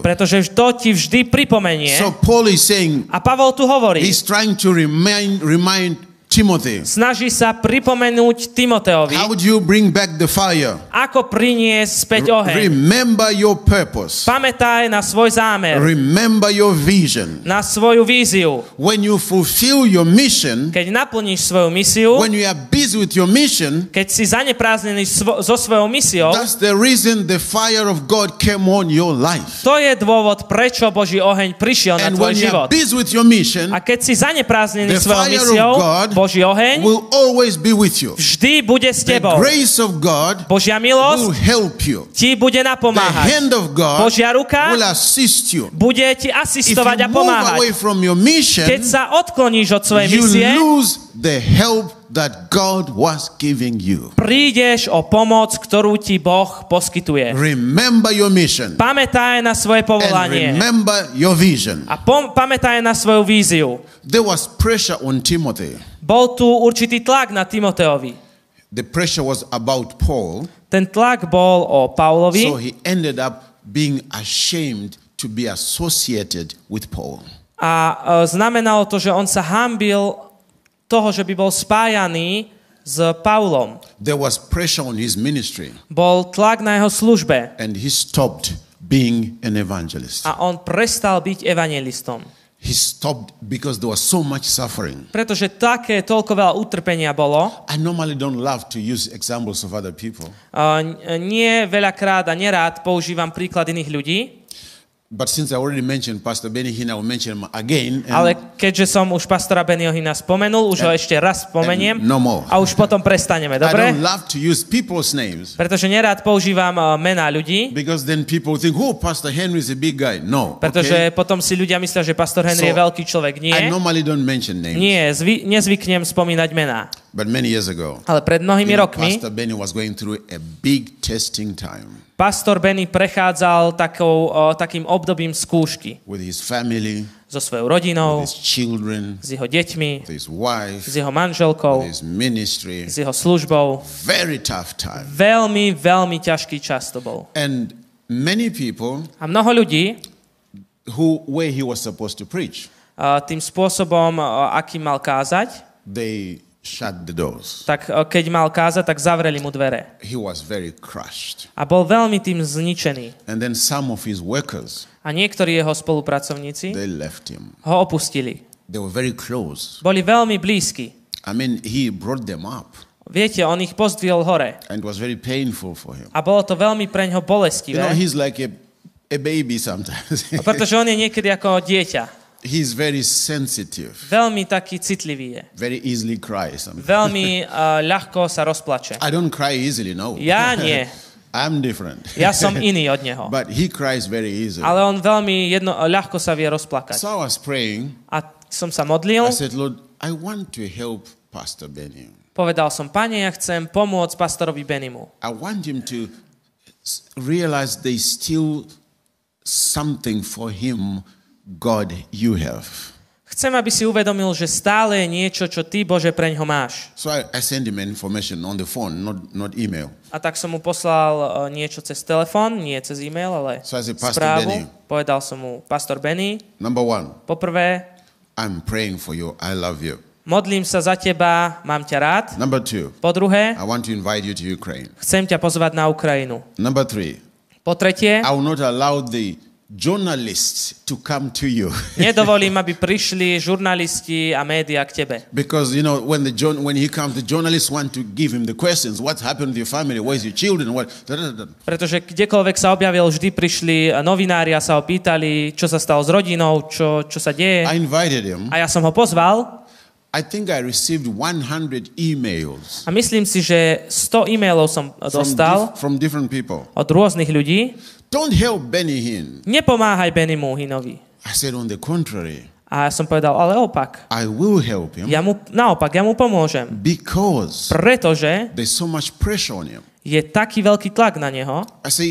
Pretože to ti vždy pripomenie. So Paul is saying, A Pavol tu hovorí, he's trying to remind, remind Timothy, snaží sa pripomenúť Timoteovi, how do you bring back the fire? ako priniesť späť oheň. Remember your purpose. Pamätaj na svoj zámer, Remember your vision. na svoju víziu. When you fulfill your mission, Keď naplníš svoju misiu, when you are busy with your mission, keď si zanepráznený svo, so svojou misiou, that's the reason the fire of God came on your life. to je dôvod, prečo Boží oheň prišiel na And tvoj when you život. are busy with your mission, A keď si zanepráznený the svojou fire misiou, of God Boží oheň will always be with you. vždy bude s The tebou. grace of God Božia will milosť help you. ti bude The napomáhať. hand of God Božia ruka will assist you. bude ti If asistovať a move away pomáhať. from your mission, Keď sa odkloníš od svojej you misie, lose the help that God was giving you. prídeš o pomoc, ktorú ti Boh poskytuje. Remember your mission Pamätaj na svoje and povolanie. remember your vision. A pom- pamätaj na svoju víziu. There was pressure on Timothy. Bol tu určitý tlak na Timoteovi. The pressure was about Paul, Ten tlak bol o so Paulovi he ended up being ashamed to be associated with Paul. a e, znamenalo to, že on sa hambil toho, že by bol spájaný s Paulom. There was pressure on his ministry, Bol tlak na jeho službe and he stopped being an evangelist. a on prestal byť evangelistom. He stopped because there was so much suffering. Pretože také toľko veľa utrpenia bolo, I normally don't love to use examples of other people, n- nie veľakrát a nerád používam príklad iných ľudí, but since I already mentioned Pastor Benny Hinn, I will mention him again. and- ale keďže som už pastora Hina spomenul, už ho ešte raz spomeniem and no more. a už potom prestaneme, I dobre? don't love to use people's names Pretože nerád používam uh, mená ľudí, because then people think, oh, Pastor Henry is a big guy. No. pretože okay? potom si ľudia myslia, že pastor Henry So, je veľký človek. I Nie, normally don't mention names. nie, zvy, nezvyknem spomínať mená. But many years ago, Ale pred mnohými you know, rokmi Pastor Benny was going through a big testing time pastor Benny prechádzal takou, o, takým obdobím skúšky with his family, so svojou rodinou, with his children, s jeho deťmi, with his wife, s jeho manželkou, with his ministry. s jeho službou. Very tough time. Veľmi, veľmi ťažký čas to bol. And many people A mnoho ľudí who where he was supposed to preach, tým spôsobom, akým mal kázať, they shut the doors. tak a, keď mal kázať, tak zavreli mu dvere. He was very crushed. A bol veľmi tým zničený. And then some of his workers, A niektorí jeho spolupracovníci they left him. ho opustili. They were very close. Boli veľmi blízki. I mean, he brought them up, Viete, on ich pozdvihol hore. and it was very painful for him. A bolo to veľmi pre ňoho You bolestivé. know, he's like a, a baby sometimes. Pretože on je niekedy ako dieťa. he's very sensitive, Veľmi taký citlivý je. very easily cries. Veľmi uh, ľahko sa rozplače. I don't cry easily, no. Ja nie. I'm different. Ja som iný od neho. but he cries very easily. Ale on veľmi jedno, ľahko sa vie rozplakať. So I was praying. A som sa modlil, I said, Lord, I want to help Pastor Benny. povedal som, pane, ja chcem pomôcť pastorovi Benimu. I want him to realize there's still something for him, God, you have. Chcem, aby si uvedomil, že stále je niečo, čo ty, Bože, pre ňo máš. So I, I sent him information on the phone, not, not email. A tak som mu poslal uh, niečo cez telefón, nie cez e-mail, ale So I said, Pastor správu. Benny. Povedal som mu, pastor Benny, Number one, poprvé, I'm praying for you. I love you. modlím sa za teba, mám ťa rád. Number two, Po druhé, I want to invite you to Ukraine. chcem ťa pozvať na Ukrajinu. Number three, Po tretie, I will not allow the journalists to come to you. nedovolím, aby prišli žurnalisti a médiá k tebe. Because you know when the when he comes, the journalists want to give him the questions: What's happened to your family? Where's your children? What? da, da, da. Pretože kdekoľvek sa objavil, vždy prišli novinári a sa ho pýtali, čo sa stalo s rodinou, čo, čo sa deje. I invited him. A ja som ho pozval I think I received 100 emails a myslím si, že 100 e-mailov som from, dostal dif- from different people. od rôznych ľudí. Don't help Benny Hinn. Nepomáhaj Benny Muhinovi. I said, on the contrary, A ja som povedal, ale opak. I will help him Ja mu, naopak, ja mu pomôžem. because Pretože there's so much pressure on him. je taký veľký tlak na neho. I say,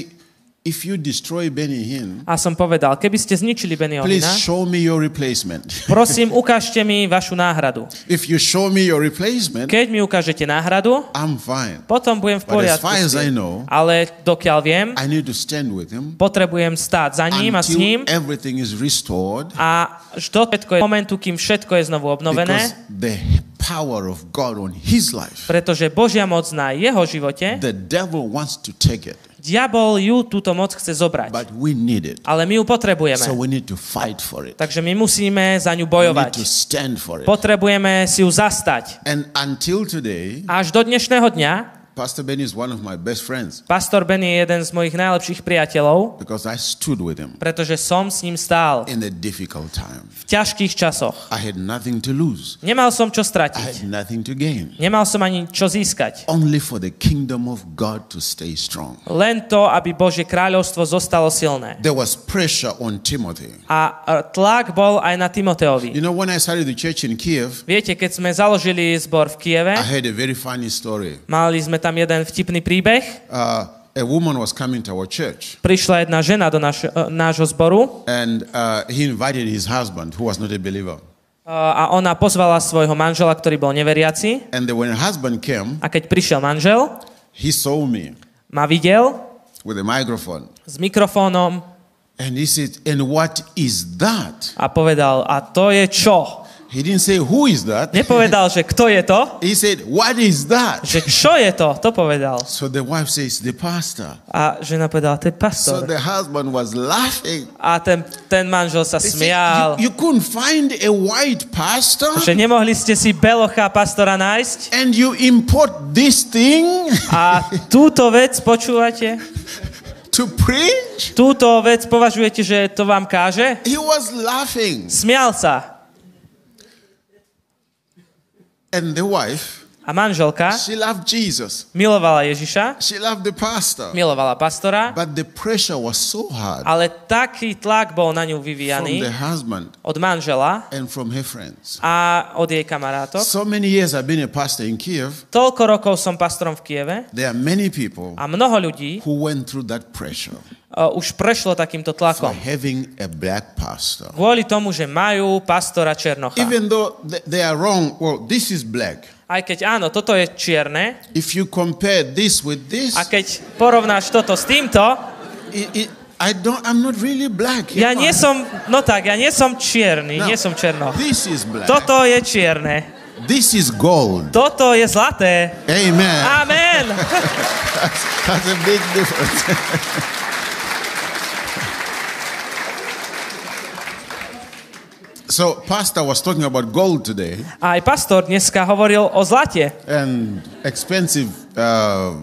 if you destroy Benny Hinn, A som povedal, keby ste zničili please Hina, show me your replacement. prosím, ukážte mi vašu náhradu. if you show me your replacement, Keď mi ukážete náhradu, I'm fine. potom budem v But as poriadku. far as I know, Ale dokiaľ viem, I need to stand with him potrebujem stáť za ním a s ním everything is restored a do všetko je momentu, kým všetko je znovu obnovené, the power of God on his life, pretože Božia moc na jeho živote, the devil wants to take it, diabol ju túto moc chce zobrať. but we need it. Ale my ju potrebujeme. So we need to fight for it. Takže my musíme za ňu We need to bojovať. stand for it. Potrebujeme si ju zastať. And until today, Až do dnešného dňa Pastor Benny is one of my best friends pastor Ben je jeden z mojich najlepších priateľov, because I stood with him pretože som s ním stál in a difficult time. v ťažkých časoch. I had nothing to lose. Nemal som čo I stratiť. had nothing to gain. Nemal som ani čo získať. Only for the kingdom of God to stay strong. Len to, aby Božie kráľovstvo zostalo silné. There was pressure on Timothy. A tlak bol aj na Timoteovi. You know, when I started the church in Kiev, Viete, keď sme založili zbor v Kieve, I heard a very funny story. mali sme tam jeden vtipný príbeh. Uh, a woman was coming to our church Prišla jedna žena do naš, e, nášho zboru and uh, he invited his husband, who was not a believer. e, a ona pozvala svojho manžela, ktorý bol neveriaci. And then when husband came, A keď prišiel manžel, he saw me ma videl with a microphone s mikrofónom and he said, And what is that? a povedal, a to je čo? He didn't say, Who is that? Nepovedal, že kto je to, He said, What is that? že čo je to, to povedal. So the wife says, The pastor. A žena povedala, to je So pastor. the husband was laughing. A ten, ten manžel sa He said, smial, you, you couldn't find a white pastor že nemohli ste si belocha pastora nájsť and you import this thing a túto vec počúvate? to preach? Túto vec považujete, že to vám káže? He was laughing. Smial sa. And the wife A manželka She loved Jesus. milovala Ježiša, She loved the pastor. milovala pastora, But the pressure was so hard ale taký tlak bol na ňu from vyvíjaný the husband od manžela and from her friends. a od jej kamarátok. So many years I've been a pastor in Kiev. Toľko rokov som pastorom v Kieve There are many people a mnoho ľudí who went through that pressure uh, už prešlo takýmto tlakom. having a black pastor. Kvôli tomu, že majú pastora Černocha. Even though th- they are wrong, well, this is black. Aj keď áno, toto je čierne, If you compare this with this, a keď porovnáš toto s týmto, it, it, I don't, I'm not really black. ja am nie som, no tak, ja nie som čierny, No. nie som černoch. This is black. Toto je čierne. This is gold. Toto je zlaté. Amen. Amen. That's a big difference. so, Pastor was talking about gold today A aj pastor dneska hovoril o zlate. and expensive. Uh,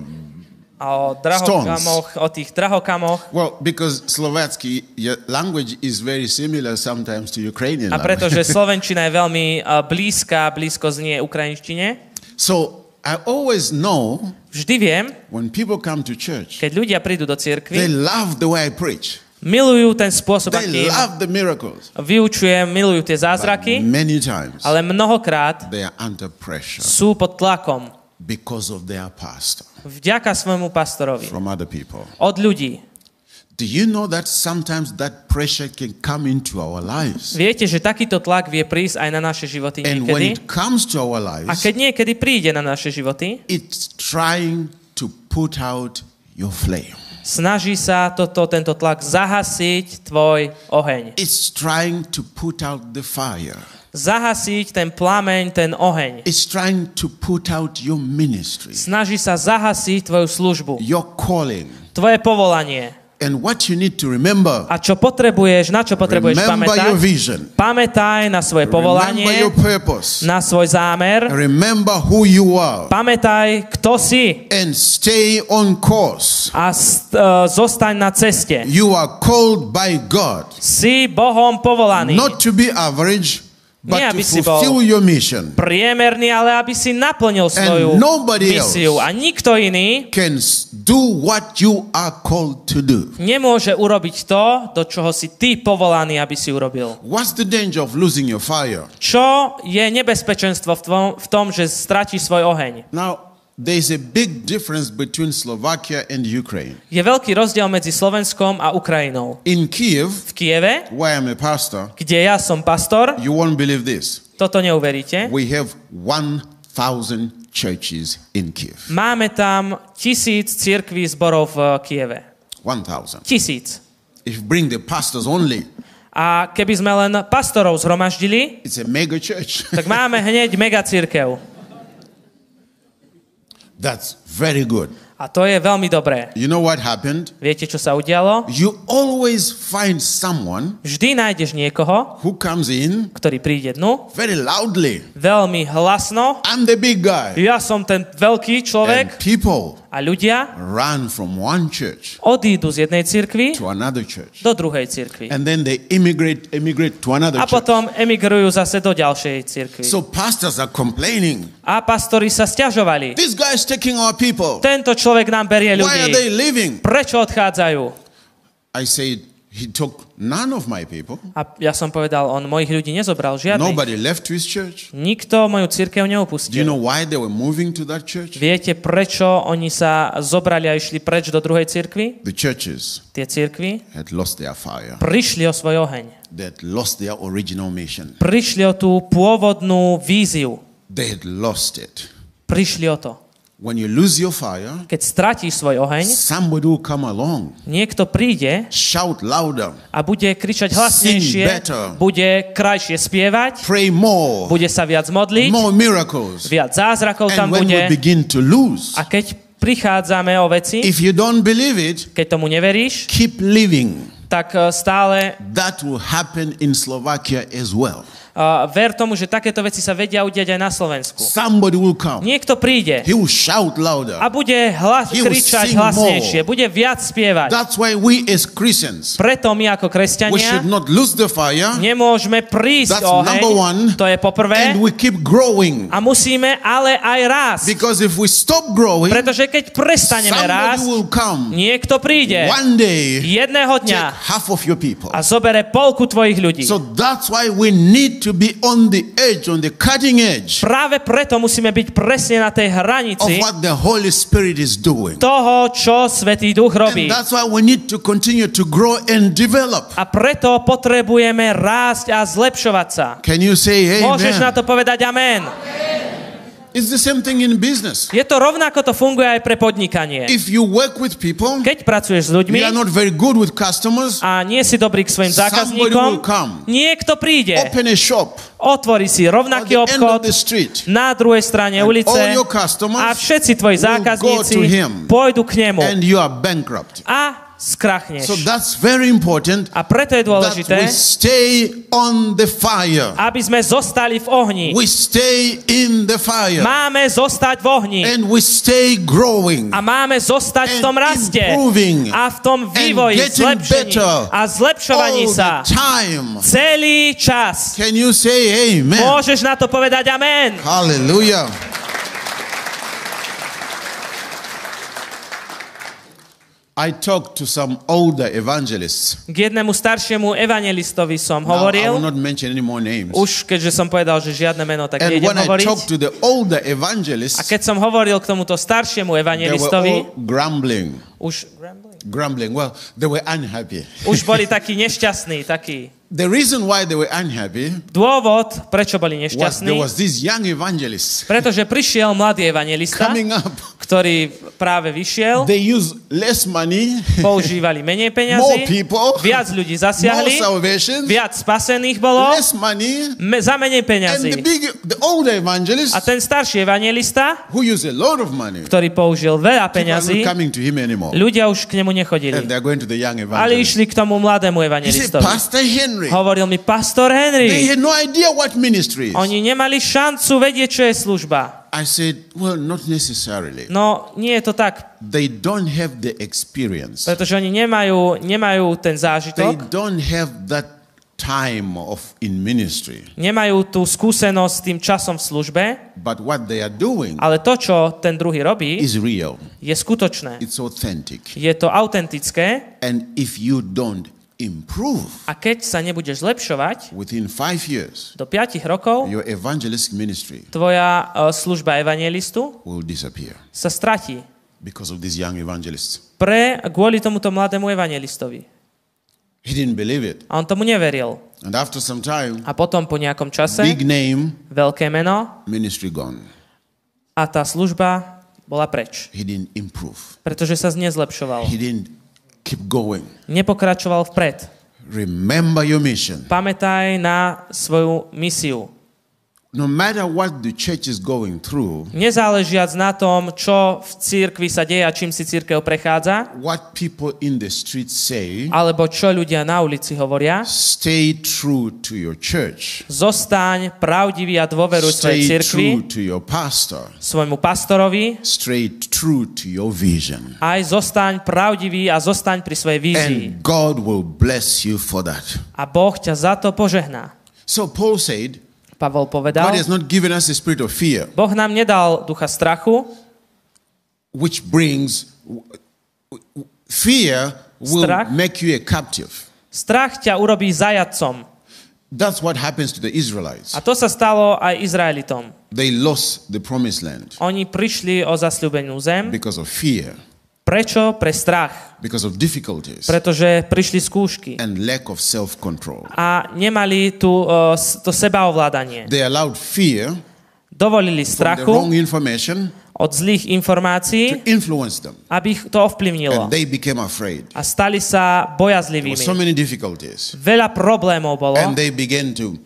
A o drahokamoch, o tých drahokamoch. well, because Slovatsky your language is very similar sometimes to Ukrainian. A pretože slovenčina je veľmi uh, blízka, blízko znie ukrajinštine, So I always know vždy viem, when people come to church, keď ľudia prídu do they cirkvi, love the way I preach. Milujú ten spôsob, They akým love the miracles. vyučujem, milujú tie zázraky, Many times ale mnohokrát they are under pressure sú pod tlakom because of their pastor vďaka svojmu pastorovi. from other people. Od ľudí. Do you know that sometimes that pressure can come into our lives? Viete, že takýto tlak vie prísť aj na naše životy And when niekedy? it comes to our A lives, keď niekedy príde na naše životy, it's trying to put out your flame. Snaží sa toto, tento tlak zahasiť tvoj oheň. It's trying to put out the fire. Zahasiť ten plameň, ten oheň. It's trying to put out your ministry, Snaží sa zahasiť tvoju službu, your calling. tvoje povolanie. And what you need to remember, A čo potrebuješ, na čo potrebuješ pamätať? your vision. Pamätaj na svoje povolanie, your purpose. na svoj zámer. Remember who you are. Pamätaj, kto si And stay on course. a st- uh, zostaň na ceste. You are called by God Si Bohom povolaný. not to be average, but Nie, aby si bol- fulfill your mission. Priemerný, ale aby si naplnil svoju misiu. A nikto iný Can s- do what you are called to do. nemôže urobiť to, do čoho si ty povolaný, aby si urobil. What's the danger of losing your fire? Čo je nebezpečenstvo v tom, v tom že stratíš svoj oheň? Now, there's a big difference between Slovakia and Ukraine. Je veľký rozdiel medzi Slovenskom a Ukrajinou. In Kiev, V Kieve, where I'm a pastor, kde ja som pastor, you won't believe this. toto neuveríte, We have 1,000 churches in Kiev. máme tam tisíc církví zborov v Kieve. 1,000. Tisíc. If you bring the pastors only, A keby sme len pastorov zhromaždili, it's a mega church. tak máme hneď mega církev. That's very good. A to je veľmi dobré. You know what happened? Viete, čo sa udialo? You always find someone Vždy nájdeš niekoho, who comes in ktorý príde dnu, very loudly. veľmi hlasno. I'm the big guy. Ja som ten veľký And človek people a ľudia run from one church odídu z jednej cirkvi to another church. do druhej cirkvi. And then they immigrate, immigrate to another A potom emigrujú zase do ďalšej cirkvi. So pastors are complaining. A pastori sa stiažovali. This guy is taking our people. Tento človek nám berie Why are they ľudí. leaving? Prečo odchádzajú? I said, he took none of my people. A ja som povedal, on mojich ľudí nezobral žiadnych. Nobody left his church. Nikto moju církev Do you neopustil. know why they were moving to that church? Viete, prečo oni sa zobrali a išli preč do druhej cirkvi? The churches Tie cirkvi had lost their fire. prišli o svoj oheň. They had lost their original mission. Prišli o tú pôvodnú víziu. They had lost it. Prišli o to. When you lose your fire, Keď stratíš svoj oheň, somebody will come along, niekto príde shout louder, a bude kričať hlasnejšie, better. bude krajšie spievať, pray more, bude sa viac modliť, more miracles. viac zázrakov tam And when bude. we begin to lose, A keď prichádzame o veci, if you don't believe it, keď tomu neveríš, keep living. tak eh, stále That will happen in Slovakia as well. Uh, ver tomu, že takéto veci sa vedia udiať aj na Slovensku. Somebody will come. Niekto príde He will shout louder. a bude hlas, He kričať hlasnejšie, more. bude viac spievať. That's why we as Christians, Preto my ako we kresťania should not lose the fire nemôžeme prísť That's o number one. oheň, to je poprvé, and we keep growing. a musíme ale aj rásť. Because if we stop growing, Pretože keď prestaneme rásť, will come niekto príde one day, jedného take dňa half of your people. a zobere polku tvojich ľudí. So that's why we need to be on the edge, on the cutting edge Práve preto musíme byť presne na tej of hranici what the Holy Spirit is doing. toho, čo Svetý Duch robí. And that's why we need to continue to grow and develop. A preto potrebujeme rásť a zlepšovať sa. Can you say Môžeš na amen? to povedať amen. It's the same thing in business. Je to rovnako to funguje aj pre podnikanie. If you work with people, Keď pracuješ s you ľuďmi are not very good with customers, a nie si dobrý k svojim zákazníkom, will come. niekto príde, open a shop otvorí si rovnaký the end of obchod the street. na druhej strane ulice all your a všetci tvoji zákazníci pôjdu k nemu and you are bankrupt. a skrachneš. So that's very important A preto je that dôležité, we stay on the fire. aby sme zostali v ohni. We stay in the fire. Máme zostať v ohni. And we stay growing. A máme zostať v tom and raste. improving A v tom vývoji, getting zlepšení better a zlepšovaní All sa. time. Celý čas. Can you say amen? Môžeš na to povedať amen. Hallelujah. I talked to some older evangelists. K jednému staršiemu evangelistovi som Now, I will hovoril, not mention any more names. už keďže som povedal, že žiadne meno, tak And nejdem when I hovoriť. talked to the older A evangelists, keď som hovoril k tomuto staršiemu they were evangelistovi, all grumbling. už, Grumbling. Well, they were unhappy. už boli takí nešťastní, takí. The reason why they were unhappy Dôvod, prečo boli was nešťastní, there was this young evangelist pretože prišiel mladý evangelista, coming up. ktorý práve vyšiel, They use less money, používali menej more peňazí, people, viac ľudí more zasiahli, salvations, viac spasených bolo, less money, me, za menej and peňazí. the big, the older evangelist A ten starší evangelista, who used a lot of money, ktorý použil veľa people are peňazí, not coming to him anymore, ľudia už k nemu and nechodili. they're going to the young Ale evangelist. išli k tomu mladému He said, evangelistovi. Pastor Henry, Hovoril mi, pastor they Henry, had no idea what ministry is. oni nemali šancu vedieť, čo je služba. I said, well, not necessarily. No, nie je to tak, They don't have the experience. pretože oni nemajú, nemajú ten They zážitok, don't have that time of in ministry. nemajú tú skúsenosť s tým časom v službe, But what they are doing ale to, čo ten druhý robí, is real. je skutočné. It's authentic. Je to autentické And if you don't improve a keď sa nebudeš zlepšovať, within five years, do 5 rokov your evangelistic ministry tvoja e, služba evangelistu will disappear sa stratí because of these young evangelists. pre, kvôli tomuto mladému evangelistovi. He didn't believe it. A on tomu neveril. And after some time, A potom po nejakom čase, big name, veľké meno ministry gone. a tá služba bola preč. He didn't improve. Pretože sa nezlepšoval. He didn't keep going. Nepokračoval vpred. Remember your mission. Pamätaj na svoju misiu. No matter what the church is going through, Nezáležiac na tom, čo v církvi sa deje a čím si církev prechádza, what people in the streets say, alebo čo ľudia na ulici hovoria, stay true to your church. zostaň pravdivý a dôveruj svojej Stay církvi, true to your pastor. svojmu pastorovi, Stay true to your vision. aj zostaň pravdivý a zostaň pri svojej vízii. And God will bless you for that. A Boh ťa za to požehná. So Paul said, Pavol God povedal, has not given us a spirit of fear, Boh nám nedal ducha strachu, which brings fear will Strach? make you a captive. strach ťa urobí zajadcom. That's what happens to the Israelites. A to sa stalo aj Izraelitom. They lost the promised land Oni prišli o zasľúbenú zem. because of fear, Prečo? Pre strach. because of difficulties, Pretože prišli skúšky. and lack of self control. A nemali tu, uh, to sebaovládanie. They allowed fear Dovolili from the strachu wrong information od zlých to informácií, influence them, aby ich to ovplyvnilo. and they became afraid. A stali sa were so bojazlivými. many difficulties, Veľa problémov bolo and they began to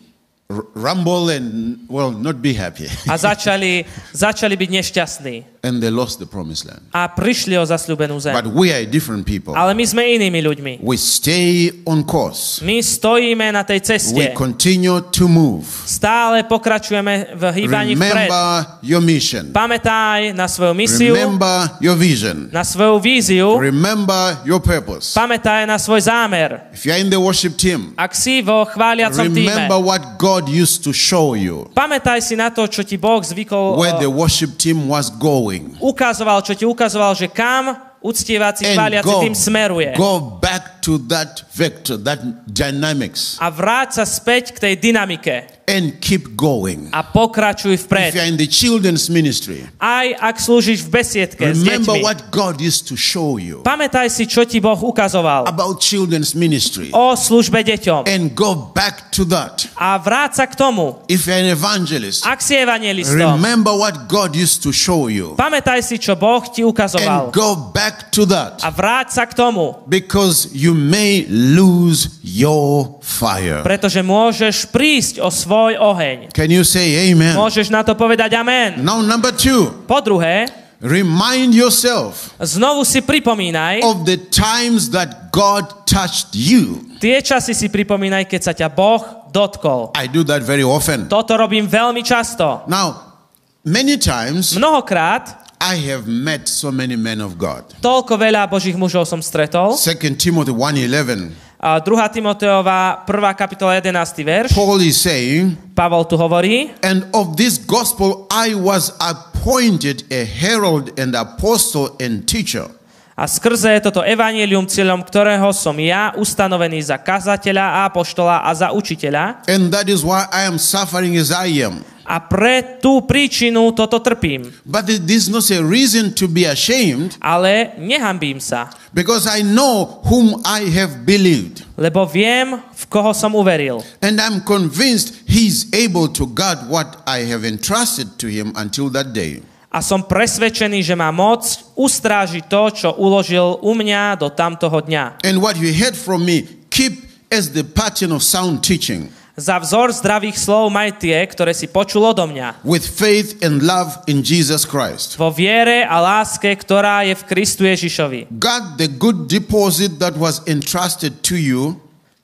rumble and, well, not be happy. a začali, začali byť nešťastní. And they lost the promised land. a prišli o zasľúbenú zem. But we are different people. Ale my sme inými ľuďmi. We stay on course. My stojíme na tej We continue to move. Stále pokračujeme v hýbaní vpred. Remember your mission. Pamätaj na svoju misiu, Remember your vision. na svoju víziu, Remember your purpose. pamätaj na svoj zámer. If you're in the worship team, Ak si vo chváliacom týme, remember what God used to show you, pamätaj si na to, čo ti Boh zvykol where uh, the worship team was going. Ukazoval, čo ti ukazoval, že kam uctievací chváliaci tým smeruje. go back to that vector, that dynamics, A vráť sa späť k tej dynamike and keep going. a pokračuj If vpred. you're in the children's ministry, Aj ak slúžiš v besiedke s remember deťmi. what God used to show you Pamätaj si, čo ti Boh ukazoval about children's ministry o službe deťom. and go back to that. A vráť sa k tomu. If you're an evangelist, Ak si evangelistom, remember what God used to show you pamätaj si, čo Boh ti ukazoval. and go back to that A vráť sa k tomu, because you may lose your fire. pretože môžeš prísť o svoj oheň. Can you say amen? Môžeš na to povedať amen. Now, number two, Po druhé, remind yourself znovu si pripomínaj, of the times that God touched you. tie časy si pripomínaj, keď sa ťa Boh dotkol. I do that very often. Toto robím veľmi často. Now, many times Mnohokrát I have met so many men of God. toľko veľa Božích mužov som stretol. 2 Timothy 1:11. A 2. Timoteová 1. kapitola 11. verš. Paul is saying, Pavol tu hovorí, And of this gospel I was appointed a herald and apostle and teacher. a skrze toto evanílium, cieľom ktorého som ja ustanovený za kazateľa a apoštola a za učiteľa. And that is why I am suffering as I am. A pre tú príčinu toto trpím. But it is not a reason to be ashamed Ale nehambím sa, because I know whom I have believed. lebo viem, v koho som uveril. And I'm convinced he's able to guard what I have entrusted to him until that day. A som presvedčený, že má moc ustrážiť to, čo uložil u mňa do tamtoho dňa. And what you heard from me, keep as the pattern of sound teaching Za vzor zdravých slov maj tie, ktoré si počul odo mňa. with faith and love in Jesus Christ. Vo viere a láske, ktorá je v Kristu Ježišovi. Guard the good deposit that was entrusted to you,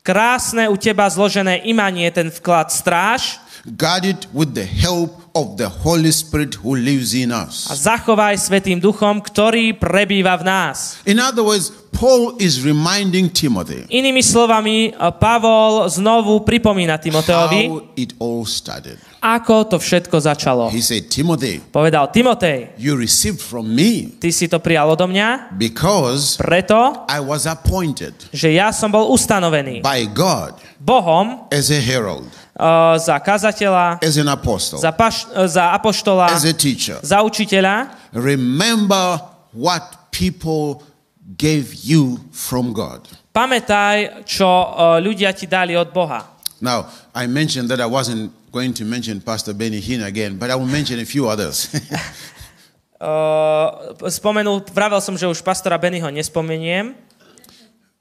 Krásne u teba zložené imanie, ten vklad stráž guard it with the help of the Holy Spirit who lives in a us. zachovaj Svetým duchom, ktorý prebýva v nás. In other words, Paul is reminding Timothy Inými slovami, Pavol znovu pripomína Timoteovi, how it all started. Ako to všetko začalo. He said, Timothy, Povedal, Timotej, you received from me ty si to prijal odo mňa, because preto, I was appointed že ja som bol ustanovený by God Bohom as a herald, uh, za kazateľa, as an apostle, za, paš, uh, za apoštola, as a teacher. za učiteľa. Remember what people gave you from God. Pamätaj, čo uh, ľudia ti dali od Boha. Now, I mentioned that I wasn't going to mention Pastor Benny Hinn again, but I will mention a few others. Uh, spomenul, vravel som, že už pastora Bennyho nespomeniem,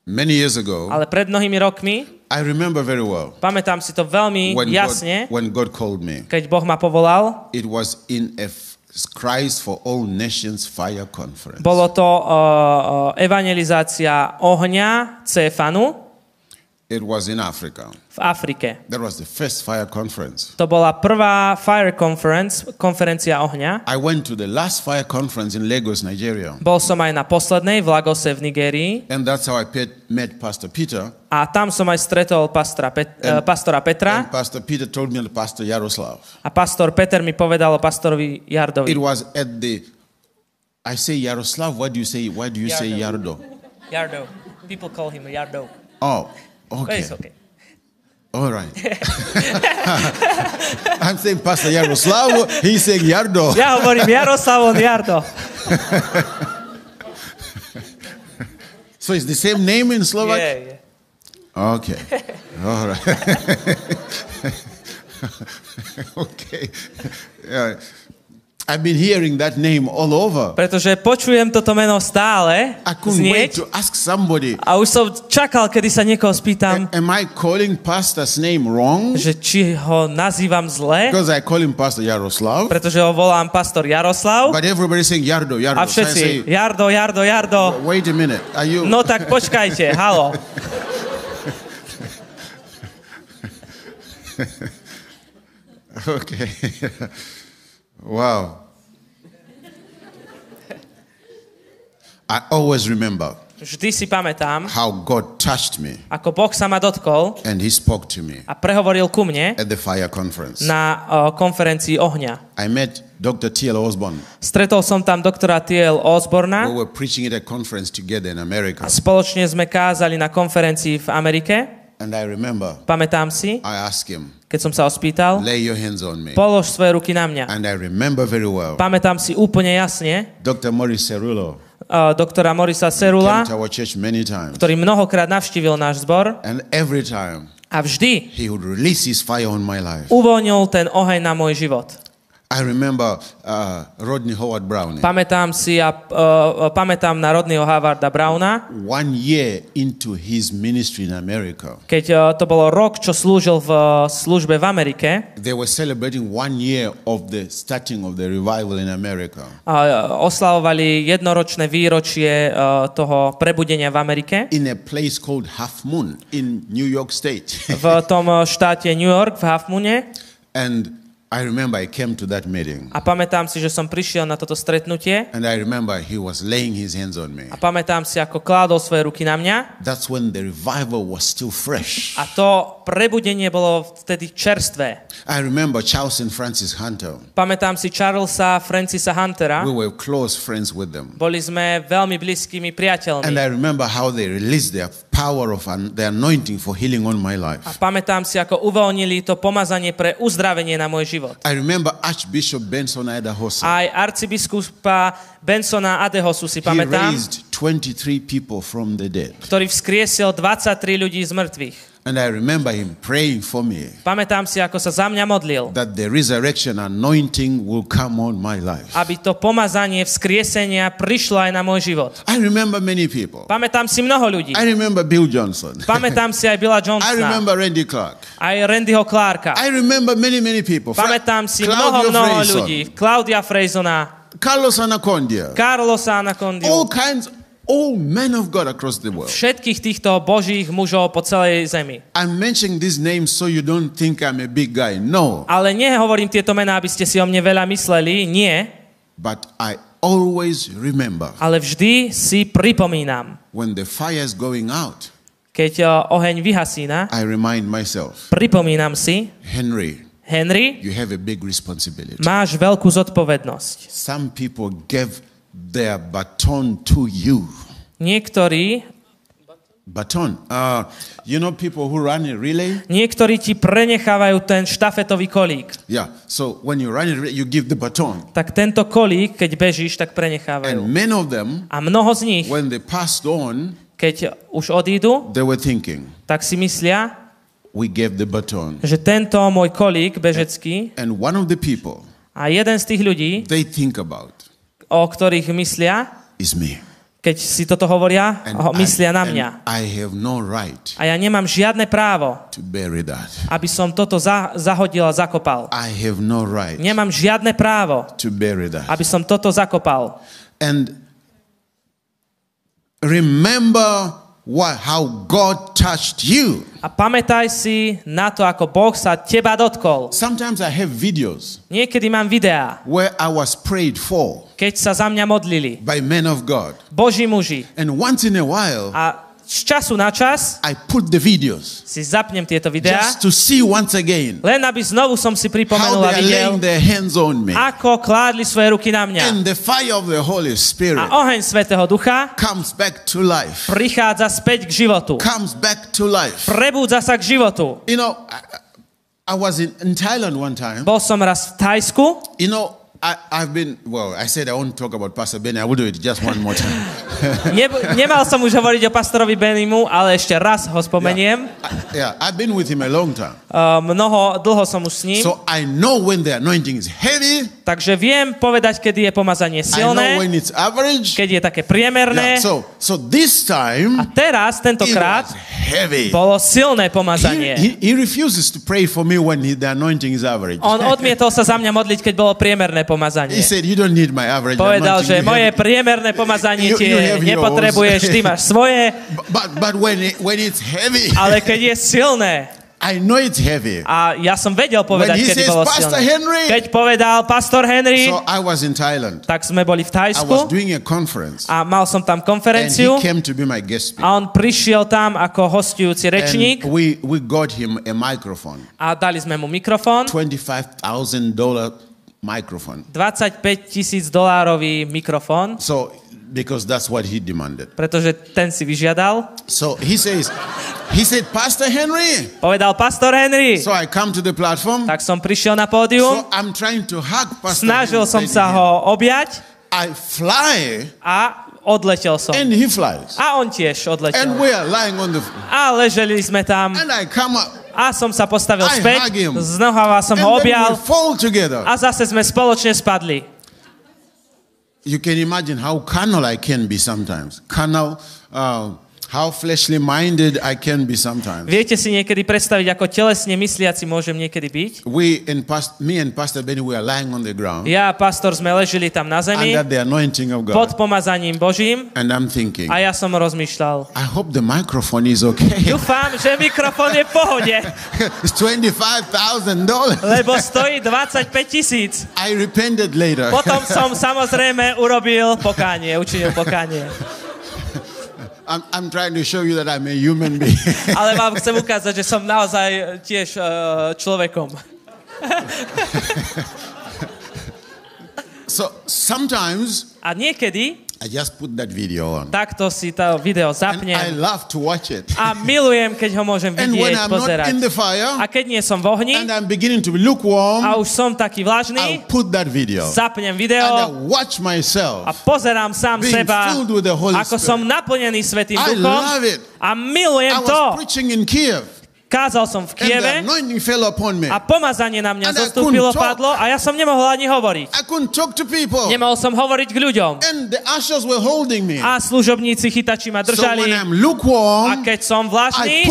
Many years ago, ale pred mnohými rokmi, I remember very well pamätám si to veľmi when jasne, God, when God called me. keď Boh ma povolal, It was in a Christ for All Nations Fire Conference. bolo to uh, uh, evangelizácia ohňa Cefanu It was in Africa. v Afrike. That was the first fire conference. To bola prvá Fire Conference, konferencia ohňa. I went to the last fire conference in Lagos, Nigeria. Bol som aj na poslednej v Lagose v Nigérii And that's how I met Pastor Peter. a tam som aj stretol pastora, Pet, uh, pastora Petra And Pastor Peter told me the Pastor Yaroslav. a pastor Peter mi povedal o pastorovi Jardovi. It was at the, I say Yaroslav, what do you say? Why do you say Yardo? Jardo. People call him Jardo. Oh, But okay. it's okay. All right. I'm saying Pastor Yaroslav, he's saying Yardo. Ja hovorím Jaroslav, on Jardo. So it's the same name in Slovak? Je, je. Okay. All right. okay. Yeah. I've been hearing that name all over. Pretože počujem toto meno stále I couldn't wait znieť to ask somebody, a už som čakal, kedy sa niekoho spýtam, am I calling pastor's name wrong? že či ho nazývam zle, Because I call him Pastor Yaroslav. pretože ho volám pastor Jaroslav But everybody's saying Yardo, Yardo. a So I say, všetci, Jardo, Jardo, Jardo, wait a minute. Are you? no tak počkajte, halo. Okay. Wow. I always remember Vždy si pamätám, how God touched me ako Boh sa ma dotkol and He spoke to me a prehovoril ku mne at the fire conference. na o, konferencii ohňa. I met Dr. T.L. Osborne. Stretol som tam doktora T.L. We Osborna were preaching at a conference together in America. a spoločne sme kázali na konferencii v Amerike. And I remember Pamätám si, I asked him, keď som sa ho spýtal, lay your hands on me. polož svoje ruky na mňa. And I remember very well Pamätám si úplne jasne Dr. Maurice Cerullo uh, doktora Morisa Serula, ktorý mnohokrát navštívil náš zbor And every time a vždy he would release his fire on my life. uvoľnil ten oheň na môj život. I remember uh, Rodney Howard Brownie. Pamätám si a uh, pamätám na rodného Havarda Browna, One year into his ministry in America, keď uh, to bolo rok, čo slúžil v uh, službe v Amerike, they were celebrating one year of the starting of the revival in America. a uh, oslavovali jednoročné výročie uh, toho prebudenia v Amerike In a place called Half Moon in New York State. v tom uh, štáte New York, v Half Moone. and I remember I came to that meeting. A pamätám si, že som prišiel na toto stretnutie And I remember he was laying his hands on me. a pamätám si, ako kládol svoje ruky na mňa That's when the revival was still fresh. a to prebudenie bolo vtedy čerstvé. I remember Charles and Francis Hunter. Pamätám si Charlesa Francisa Huntera. We were close friends with them. Boli sme veľmi blízkymi And priateľmi. I remember how they released their power of the anointing for healing on my life. A pamätám si, ako uvoľnili to pomazanie pre uzdravenie na môj život. I remember Archbishop Benson Idahosa. Aj arcibiskupa Bensona Adehosu si He pamätám, raised 23 people from the dead. ktorý vzkriesil 23 ľudí z mŕtvych. And I remember him praying for me Pamätám si, ako sa za mňa modlil, that the resurrection anointing will come on my life. aby to pomazanie vzkriesenia prišlo aj na môj život. I remember many people. Pamätám si mnoho ľudí. I remember Bill Johnson. Pamätám si aj Billa I Johnsona, remember Randy Clark. aj Randyho Clarka. I remember many, many people. Pamätám si Claudio mnoho, mnoho Freyson, ľudí. Claudia Frejzona, Carlos Anacondia. Carlosa Anacondiu. All kinds, all men of God across the world. Všetkých týchto božích mužov po celej zemi. I'm mentioning these names so you don't think I'm a big guy. No. Ale nehovorím tieto mená, aby ste si o mne veľa mysleli. Nie. But I always remember Ale vždy si pripomínam, when the fire is going out, keď oheň vyhasína, I remind myself, pripomínam si, Henry, Henry, you have a big responsibility. máš veľkú zodpovednosť. Some people gave their baton to you. Niektorí, Baton. Uh, you know people who run a relay? niektorí ti prenechávajú ten štafetový kolík. Yeah. So when you run a relay, you give the baton. Tak tento kolík, keď bežíš, tak And prenechávajú. many of them, A mnoho z nich, when they passed on, keď už odídu, they were thinking, tak si myslia, we gave the baton. že tento môj kolík bežecký And one of the people a jeden z tých ľudí, they think about o ktorých myslia, is me. keď si toto hovoria, And, myslia na I, mňa. and I have no right A ja nemám žiadne právo, to bury that. aby som toto za, zahodil a zakopal. I have no right Nemám žiadne právo, to bury that. aby som toto zakopal. And remember what, how God touched you. A pamätaj si na to, ako Boh sa teba dotkol. Sometimes I have videos Niekedy mám videá, where I was prayed for keď sa za mňa modlili. by men of God. Boží muži. And once in a while, A z času na čas I put the videos si zapnem tieto videá, just to see once again len aby znovu som si pripomenul a videl, their hands on me. ako kládli svoje ruky na mňa. And the fire of the Holy Spirit A oheň Svetého Ducha comes back to life. prichádza späť k životu. Comes back to life. Prebúdza sa k životu. You know, I, I was in, in Thailand one time. Bol som raz v Thajsku You know, I, I've been, well, I said I won't talk about Pastor Benny. I will do it just one more time. Ne, nemal som už hovoriť o pastorovi Benimu, ale ešte raz ho spomeniem. I- yeah, I've been with him a long time. Uh, mnoho, dlho som už s ním, So I know when the anointing is heavy, takže viem povedať, kedy je pomazanie I know silné, when it's average. keď je také priemerné. Yeah, so, so this A time, teraz, it tentokrát, heavy. bolo silné He, pomazanie. he, he refuses to pray for me when he, the anointing is average. On odmietol sa za mňa modliť, keď bolo priemerné pomazanie. He said, You don't need my average Povedal, že moje priemerné pomazanie You- you tie have yours." nepotrebuješ, ty máš svoje, But, but when, it, when it's heavy, ale keď je silné, I know it's heavy. a ja som vedel povedať, When he kedy says, bolo "Pastor silné. Henry," Keď povedal pastor Henry, So I was in Thailand. tak sme boli v I was Thajsku doing a conference. a mal som tam And he konferenciu came to be my guest speaker. a on prišiel tam ako hostujúci rečník And we, we got him a microphone. a dali sme mu mikrofón. $25,000 microphone. 25 tisíc dolárový mikrofón, So, because that's what he demanded. pretože ten si vyžiadal. So he says, he said, Pastor Henry. Povedal pastor Henry. So I come to the platform. Tak som prišiel na pódium, So I'm trying to hug Pastor snažil Henry, som sa ho objať I fly a odletel som. and he flies. A on tiež And odletel. we are lying on the A leželi sme tam and I come up a som sa postavil I späť, znohava som ho objal a zase sme spoločne spadli. You can imagine how carnal I can be sometimes. Carnal, uh, how fleshly minded I can be sometimes. Viete si niekedy predstaviť, ako telesne mysliaci môžem niekedy byť? We and past, me and Pastor Benny, we are lying on the ground Ja a pastor sme ležili tam na zemi under the anointing of pod God. pomazaním Božím And I'm thinking, a ja som rozmýšľal. I hope the microphone is okay. Dúfam, že mikrofón je v pohode, it's $25,000. lebo stojí 25 tisíc. I repented later. Potom som samozrejme urobil pokánie, učinil pokánie. I'm, I'm trying to show you that I'm a human being. Ale vám chcem ukázať, že som naozaj tiež uh, človekom. so sometimes A niekedy I just put that video on. takto si to video And I zapnem love to watch it. a milujem, keď ho môžem And when vidieť, I'm not pozerať. in the fire A keď nie som v ohni and I'm beginning to be lukewarm, a už som taký I'll vlažný, put that video. zapnem And I video watch a myself. pozerám sám Being seba, filled with the Holy ako Spirit. som naplnený Svetým I Duchom love it. a milujem I to. was preaching in Kiev Kázal som v Kieve a pomazanie na mňa zostúpilo, padlo a ja som nemohol ani hovoriť. Nemohol som hovoriť k ľuďom. A služobníci chytači ma držali. A keď som vlažný,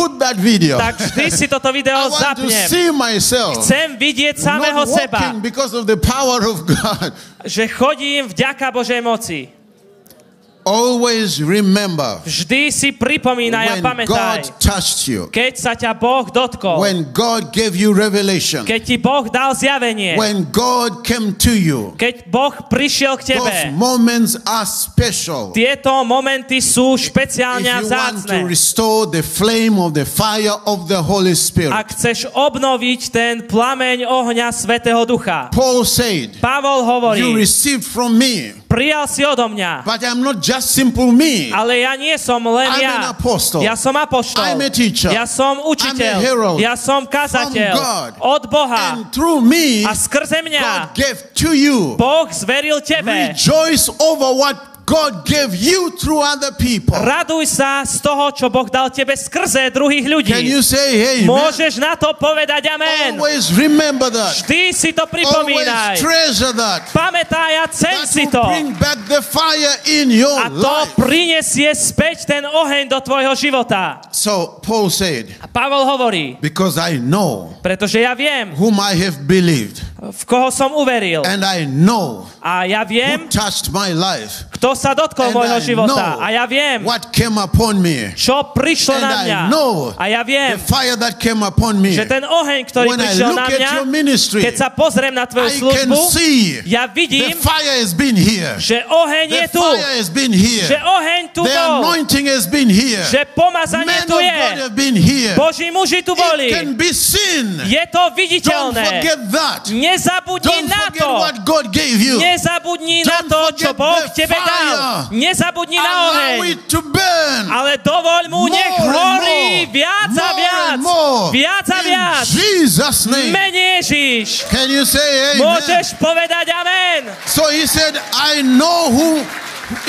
tak vždy si toto video zapnem. Chcem vidieť samého seba, že chodím vďaka Božej moci. Always remember Vždy si pripomínaj a pamätaj, God touched you, keď sa ťa Boh dotkol, when God gave you revelation, keď ti Boh dal zjavenie, when God came to you. keď Boh prišiel k Those tebe. moments are special. Tieto momenty sú špeciálne a If you want to vzácne. restore the flame of the fire of the Holy Spirit. Ak chceš obnoviť ten plameň ohňa Svetého Ducha. Paul said, Pavol hovorí, You received from me, prijal si odo mňa, but I'm not just simple me. ale ja nie som len I'm ja. an apostle. Ja som apoštol. I'm a teacher. Ja som I'm a učiteľ. herald Ja som kazateľ. from God. Od Boha. And through me, A skrze God mňa gave to you. Boh zveril tebe. Rejoice over what God gave you through other people. Raduj sa z toho, čo Boh dal tebe skrze druhých ľudí. Can you say amen? Môžeš na to povedať amen. Always remember that. Vždy si to Always pripomínaj. treasure that. Pamätaj a cen That si to. bring back the fire in your A to life. prinesie späť ten oheň do tvojho života. So Paul said, A Pavol hovorí, Because I know pretože ja viem, whom I have believed, v koho som uveril. and I know A ja who viem, touched my life, kto sa dotkol and môjho I života. know A ja viem, what came upon me, čo prišlo and na I mňa. know A ja the viem, fire that came upon me. že ten oheň, ktorý When I prišiel na mňa, ministry, keď sa pozriem na tvoju I službu, ja the vidím, fire has been here. že oheň je The tu. fire has been here. Že oheň tu The bol. anointing has been here. Že pomazanie Men tu je. God have been here. Boží muži tu It boli. can be seen. Je to Don't viditeľné. forget that. Nezabudni Don't na to. what God gave you. Nezabudni na Don't to, čo Boh tebe dal. Nezabudni na oheň. Ale dovoľ mu, More nech horí viac a viac. viac, a viac. Jesus' name. Mene Ježiš. Can you say amen? Môžeš povedať amen. So he said, I know who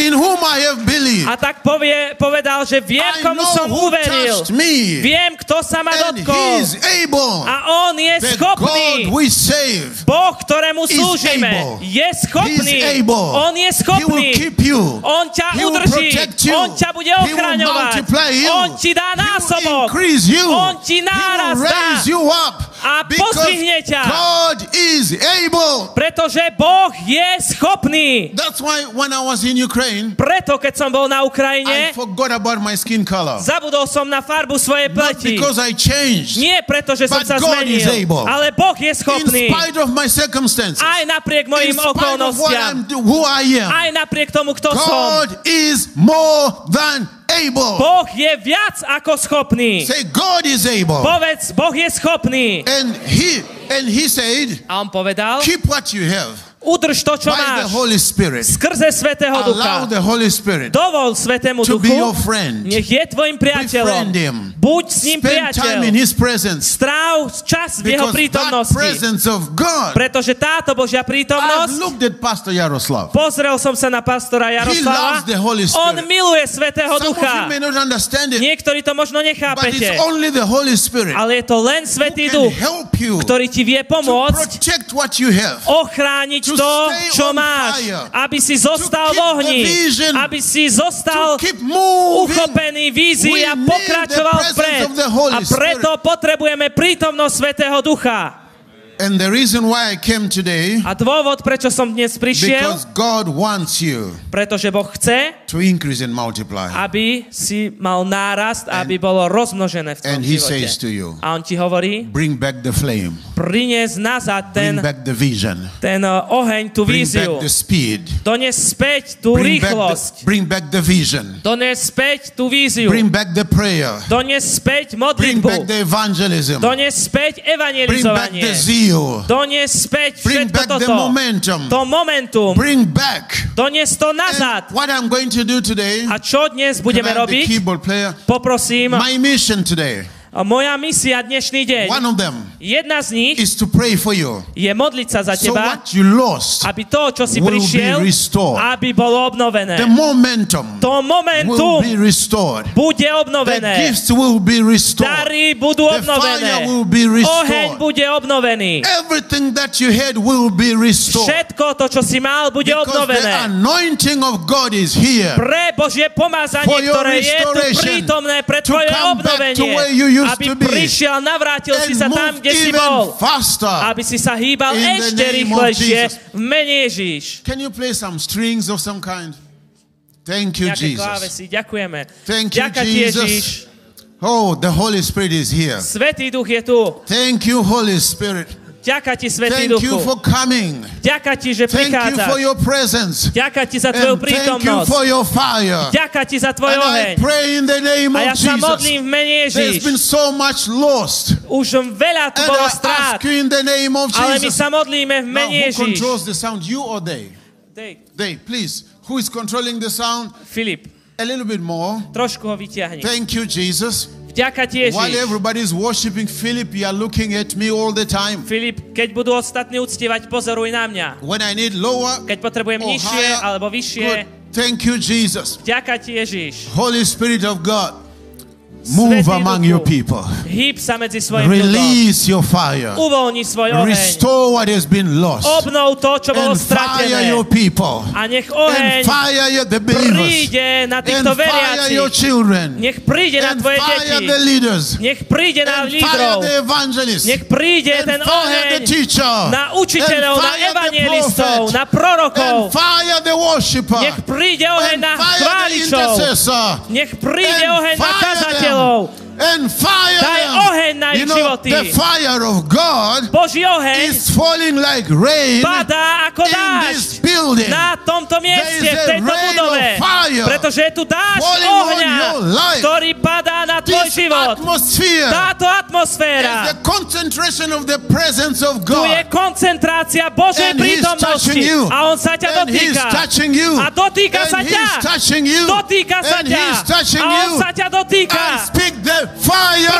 in whom I have believed. A tak povie, povedal, že viem, komu som uveril. me. Viem, kto sa ma dotkol. able. A on je schopný. God we save. Boh, ktorému slúžime, je schopný. On je schopný. On ťa udrží. On ťa bude ochraňovať. On ti dá násobok. On ti náraz dá. A pozdvihne ťa. Pretože Boh je schopný. That's why when I was in Ukraine, Preto, keď som bol na I Ukrajine, forgot about my skin color. zabudol som na farbu svojej Not pleti. because I changed. Nie preto, že som But sa God is zmenil, able. ale Boh je In schopný. spite of my circumstances. Aj napriek In mojim okolnostiam, I aj napriek tomu, kto som. God is more than able. Boh je viac ako schopný. Say God is able. Povedz, Boh je schopný. And he and he said, A on povedal, keep what you have udrž to, čo by the máš. Holy Spirit. Skrze Svetého Ducha. the Holy Spirit Dovol Svetému to be your friend. nech je tvojim priateľom. Him. Buď s ním Spend time priateľ. in his presence. Stráv čas v jeho prítomnosti. of God. Pretože táto Božia prítomnosť, pozrel som sa na pastora Jaroslava, loves the Holy on miluje Svetého Ducha. it, Niektorí to možno nechápete, ale je to len Svetý Duch, ktorý ti vie pomôcť ochrániť To čo máš, aby si zostal v ohni, aby si zostal uchopený vízii a pokračoval vpred. A preto potrebujeme prítomnosť Svetého Ducha. And the reason why I came today, A dôvod, prečo som dnes prišiel, because God wants you pretože Boh chce, to increase and multiply. aby si mal nárast, aby bolo rozmnožené v tvojom And he živote. says to you, A on ti hovorí, bring back the flame, prinies nazad ten, bring back the vision, ten uh, oheň, tú bring víziu. back the speed, Dones späť tú bring back rýchlosť. the, bring back the vision, Dones späť tú víziu. bring back the prayer, Dones späť bring modlitbu. back the evangelism, Dones späť bring back evangelizovanie. the zeal, Dones späť bring všetko back the toto. momentum, To momentum. bring back. Dones to nazad. And what I'm going to do today, A čo dnes budeme the robiť? Poprosím, my mission today, a moja misia dnešný deň, one of them jedna z nich is to pray for you. je modliť sa za So teba, what you lost, aby to, čo si will be prišiel, restored. aby bolo obnovené. the momentum To will momentum be restored. bude The obnovené. gifts will be restored. Dary budú The obnovené. fire will be Oheň restored. bude obnovený. Everything that you had will be restored. Všetko to, čo si mal, bude Because the obnovené. anointing of God is here. Pre Božie pomazanie, ktoré je tu prítomné pre To tvoje come back to obnovenie. Used Aby to be. prišiel, navrátil si sa tam, kde si bol. faster. Aby si sa hýbal ešte rýchlejšie v mene Ježíš. Can you play some strings of some kind? Thank you, Nejaké Jesus. klávesy, ďakujeme. Thank you, Ďaká Jesus. Ježíš. Oh, the Holy Spirit is here. Svetý duch je tu. Thank you, Holy Spirit. Ďaká ti, Svetý Thank you duchu. for coming. Ďaká ti, že Thank you for prichádzaš. your presence. Ďaká ti za tvoju And thank you prítomnosť. for your fire. Ďaká ti za tvoj oheň. pray in the name A ja of sa Jesus. modlím v mene Ježíš. so much lost. Už veľa tu bolo strát, ask you in the name of ale my Jesus. sa modlíme v mene Ježíš. they? Please. Who is controlling the sound? Filip, A little bit more. trošku ho vyťahni. Thank you, Jesus. Vďaka ti While Ježíš. everybody's worshiping Philip, you are looking at me all the time. Filip, keď budú ostatní uctievať, pozoruj na mňa. When I need lower, Keď potrebujem nižšie higher, alebo vyššie, good. Thank you, Jesus. vďaka ti Ježíš. Holy Spirit of God, move among your people. Hýb sa medzi svojim ľudom. Release your fire. Uvoľni svoj oheň. Restore what has been lost. Obnov to, čo bolo stratené. your people. A nech And oheň fire the believers. príde na And týchto fire your veriacich. children. Nech príde na tvoje fire deti. the leaders. Nech príde na lídrov. the evangelists. Nech príde ten fire oheň the teacher. na učiteľov, na fire the evangelistov, na prorokov. Fire the worshipper. Nech príde oheň na chváličov. Nech príde oheň na kazateľov. Them. And fire Daj oheň na ich you know, životy. the fire of God Boží oheň is falling like rain padá ako dážď na tomto mieste, v tejto budove. Pretože je tu dážď ohňa, ktorý padá na tvoj This život. atmosphere Táto is atmosféra. the concentration of the presence of Tu je koncentrácia Božej prítomnosti. touching you. A on sa ťa dotýka. A dotýka And sa ťa. Dotýka sa ťa. A on sa ťa dotýka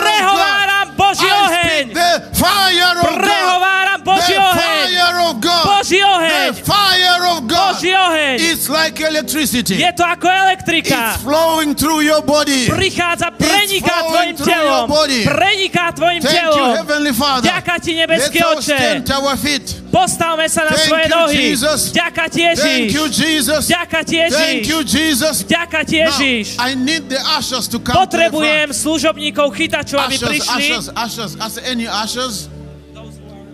prehováram Boží oheň. Prehováram Boží oheň. Boží oheň. Boží oheň. Je to ako elektrika. Prichádza, preniká tvojim telom. Preniká tvojim telom. Ďaká ti nebeský oče. Postavme sa na Thank svoje you, nohy. Jesus. Ďaká ti Ježiš. Ďaká ti Ježiš. Ďaká ti Ježiš. Potrebujem služobníkov chytačov, aby prišli. I say, any ushers?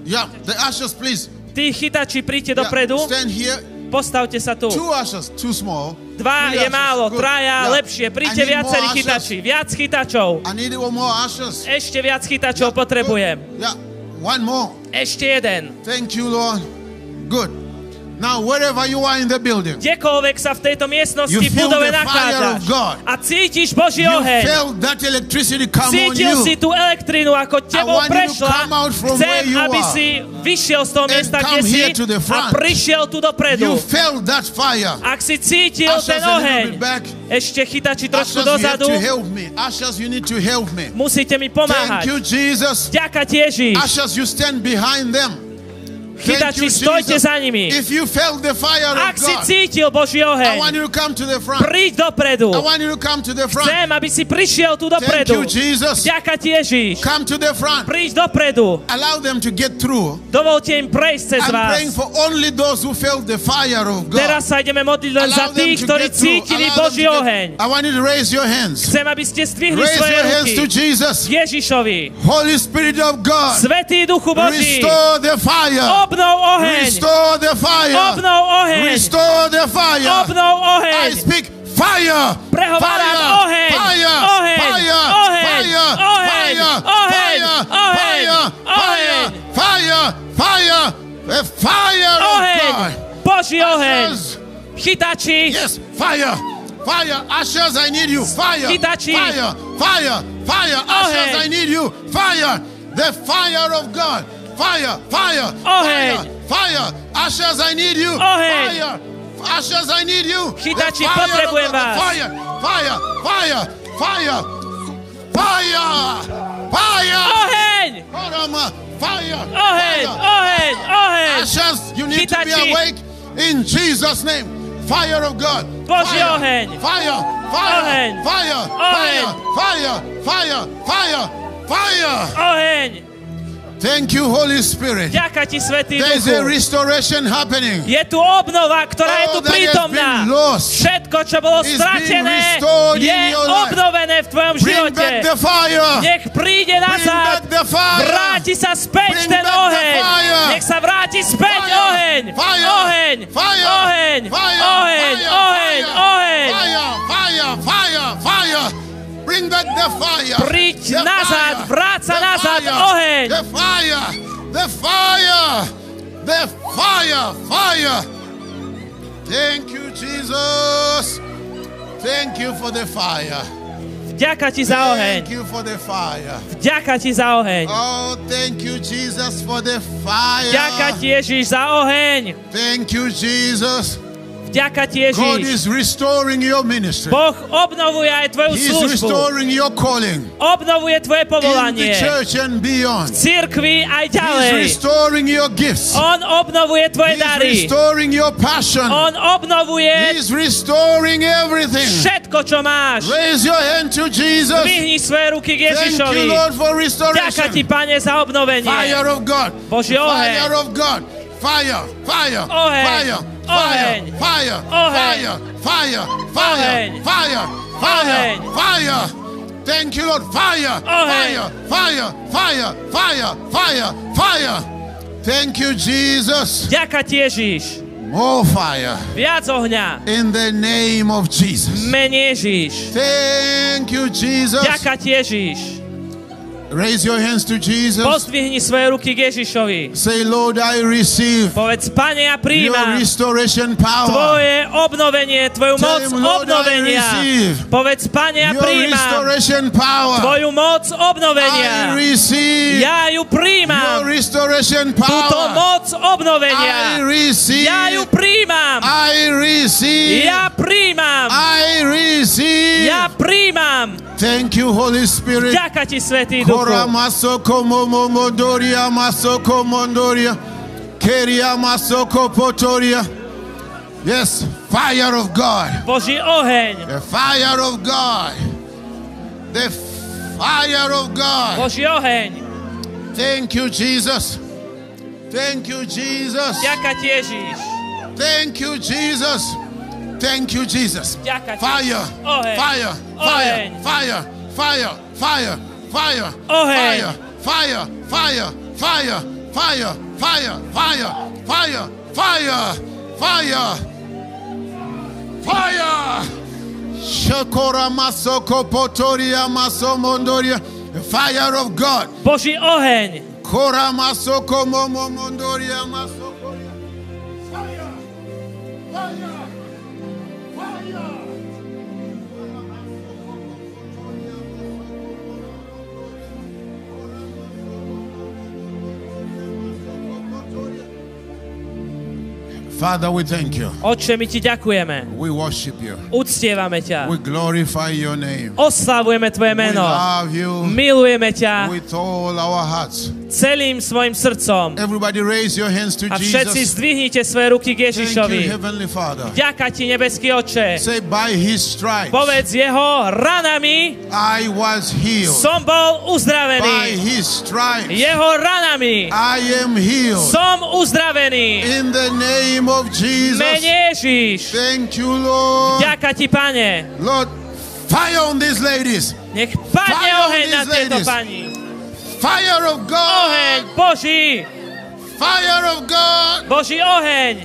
Yeah, the ushers, please. Tí chytači, príďte Yeah, dopredu. stand here. Postavte sa tu. Two ushers, too small. Dva Three je málo, good. traja Yeah. lepšie. Príďte viacerí chytači. Viac chytačov. I need more ushers. Ešte viac chytačov potrebujem. Good. Yeah, one more. Ešte jeden. Thank you, Lord. Good. Now, wherever you are in the building, Kdekoľvek sa v tejto miestnosti v budove nachádzaš a cítiš Boží oheň, cítil si tú elektrínu, ako tebou prešla, chcem, aby si vyšiel z toho miesta, kde si here to the a prišiel tu dopredu. Ak si cítil ten oheň, ešte chytači trošku dozadu, musíte mi pomáhať. Ďaká Ježiš. Ushers, you stand behind them. Chytači, stojte za nimi. If you felt the fire Ak of si cítil Boží I want oheň, you to come to the front. príď dopredu. I want you to come to the front. Chcem, aby si prišiel tu Thank dopredu. you, Jesus. Ďaká ti Ježiš. Come to the front. Príď dopredu. Allow them to get through. Dovolte im prejsť cez I'm vás. praying for only those who felt the fire of God. Teraz sa ideme modliť len za tých, to ktorí cítili Boží oheň. I want you to raise your hands. Chcem, aby ste Raise svoje your hands to ruky Jesus. Ježišovi. Holy Spirit of God. Svetý Duchu Boží, Restore the fire. Obnov oheň. Restore the fire. Obnov oheň. Restore the fire. Obnov I oheň. speak fire. Prehováram Fire. oheň. Fire. Oheň. Fire. Oheň. Fire. Oheň. Fire. Oheň. Fire. Oheň. Fire. Fire. Fire. The fire of Oheň. God. Boží oheň. Ushers. Chytači. Yes, fire. Fire. Ushers, I need you. Fire. Hitachi. Fire. Fire. Fire. Ushers, Oheň. I need you. Fire. The fire of God. Fire. Fire. Oheň. Fire. Fire. Ushers, I need you. Oheň. Fire. Ushers, I need you. The fire of potrebujem God. vás. Fire. Fire. Fire. Fire. Fire. Fire. Fire. Fire. Oheň. Ushers, you need to be awake in Jesus' name. Fire of God. Fire. Fire. Fire. Fire. Oheň. Fire. Fire. Fire. Fire. Oheň. Thank you, Holy Spirit. Ďaká ti, Svetý There's a Duchu. restoration happening. Je tu obnova, ktorá je tu prítomná. Všetko, čo bolo is stratené, je obnovené v tvojom Bring živote. Nech príde nazad. Vráti sa späť Bring ten oheň. Nech sa vráti späť Fire. oheň. Fire. Oheň. Fire. Oheň. Oheň. Oheň. Fire. Oheň. Fire. Fire. Fire. Fire. Bring back the fire. Príď The nazad, fire. vráť sa The nazad, fire. oheň. The fire. The fire. The fire. Fire. Thank you, Jesus. Thank you for the fire. Vďaka ti za oheň. Thank you for the fire. Vďaka ti za oheň. Oh, thank you, Jesus, for the fire. Vďaka ti Ježiš za oheň. Thank you, Jesus. Vďaka ti God is restoring your ministry. Boh obnovuje aj tvoju He's službu. restoring your calling Obnovuje tvoje in the church and beyond. Cirkvi aj He's ďalej. restoring your gifts. On obnovuje tvoje He's dary. restoring your passion. On obnovuje He's restoring everything. všetko, čo máš. Raise your hand to Jesus. Zvihni svoje ruky k Thank you, Lord, for Ďaká ti, restoration. Pane, za obnovenie. Fire of God. Boží oheň. Fire of God. Fire, fire, Oheň. fire, Oheň. fire, fire, Oheň. fire, fire, fire, fire, fire. Thank you, Lord. Fire, fire, fire, fire, fire, fire, fire. Thank you, Jesus. Ďaká ti, Ježiš. More fire Viac ohňa. in the name of Jesus. Mene Ježiš. Thank you, Jesus. Ďaká ti, Ježiš. Raise your hands to Jesus. Pozdvihni svoje ruky k Ježišovi. Say, Lord, I receive Povedz, Pane, ja your príjmam restoration power. Tvoje obnovenie, Tvoju Tell moc him, Lord, I obnovenia. receive Povedz, Pane, ja Your príjmam restoration power. Tvoju moc I obnovenia. receive Ja ju your príjmam. restoration Túto power. moc I obnovenia. receive. Ja ju príjmam. I receive. Ja príjmam. I receive. Ja príjmam. Thank you, Holy Spirit. Ďaká ti, Svetý Duchu. Masoko momomodoria masoko mondoria. Keria masoko potoria. Yes, fire of God. Boží oheň, The fire of God. The fire of God. Boží oheň. Thank you, Jesus. Thank you, Jesus. Ďaká ti Ježíš. Thank you, Jesus. Thank you, Jesus. Fire, Oheň. fire, Oheň. fire, fire, fire, fire, Oheň. fire, fire, fire, fire, fire, fire, fire, fire, fire, fire. Shakora masoko potoria masomondoria. Fire of God. Boží oheň. Kora masoko momo mondoria masoko. Fire! Fire! Fire! Father, we thank you. Otče, my ti ďakujeme. We worship you. Uctievame ťa. We glorify your name. Oslavujeme tvoje We meno. love you Milujeme ťa with all our hearts. Celým svojim srdcom. A všetci zdvihnite svoje ruky k Ježišovi. Ďaká ti, nebeský oče. Say, by his stripes, Povedz jeho ranami I was healed. som bol By uzdravený. his stripes, Jeho ranami I am healed. som uzdravený. In the name of Jesus. Mene Ježiš. Thank you, Lord. Ďaká ti, pane. Lord, fire on these ladies. Nech padne oheň na tieto ladies. pani. Fire of Oheň God. Boží. Fire of God. Boží oheň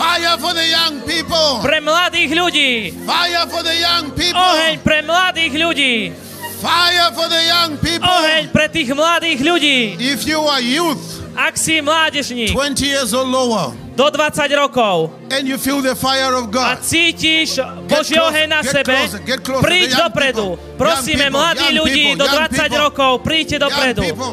Fire for the young people. pre mladých ľudí. Fire for the young people. Oheň pre mladých ľudí. Fire for the young people. Oheň pre tých mladých ľudí. If you are youth, Ak si mládežník 20 years or lower, do 20 rokov and you feel the fire of a God, cítiš Boží oheň na get sebe, closer, get closer. príď dopredu. people, Prosíme, people, mladí young ľudí people, do young 20 people. rokov, príďte dopredu. people,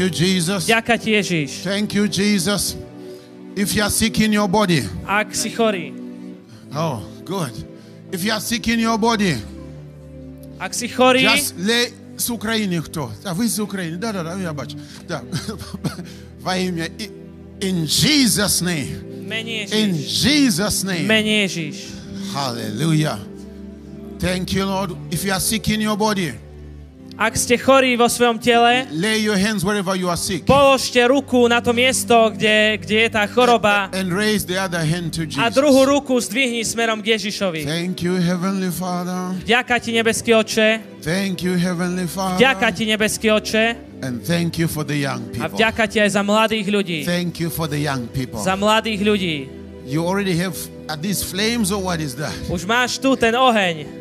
you hold this? Thank you, Jesus. Ďaká ti Ježiš. Thank you, Jesus. If you are sick in your body, Ak si chorý, oh, good. If you are sick in your body, ak si chorý, just lay с Украины кто? Да, вы из Украины. Да, да, да, я бачу. Да. Во имя И- in Jesus name. mene In Ježiš. Jesus name. Mene Ježiš. Hallelujah. Thank you, Lord. If you are sick in your body, Ak ste chorí vo svojom tele, lay your hands wherever you are sick položte ruku na to miesto, kde, kde je tá choroba and raise the other hand to a Jesus. druhú ruku zdvihni smerom k Ježišovi. Thank you, Heavenly Father. Ďaká ti nebeský oče, Thank you, Heavenly ďaká Father. ti nebeský oče And thank you for the young a people. vďaka ti aj za mladých ľudí. Thank you for the young people. Za mladých ľudí. You already have are these flames or what is that? Už máš tu ten oheň.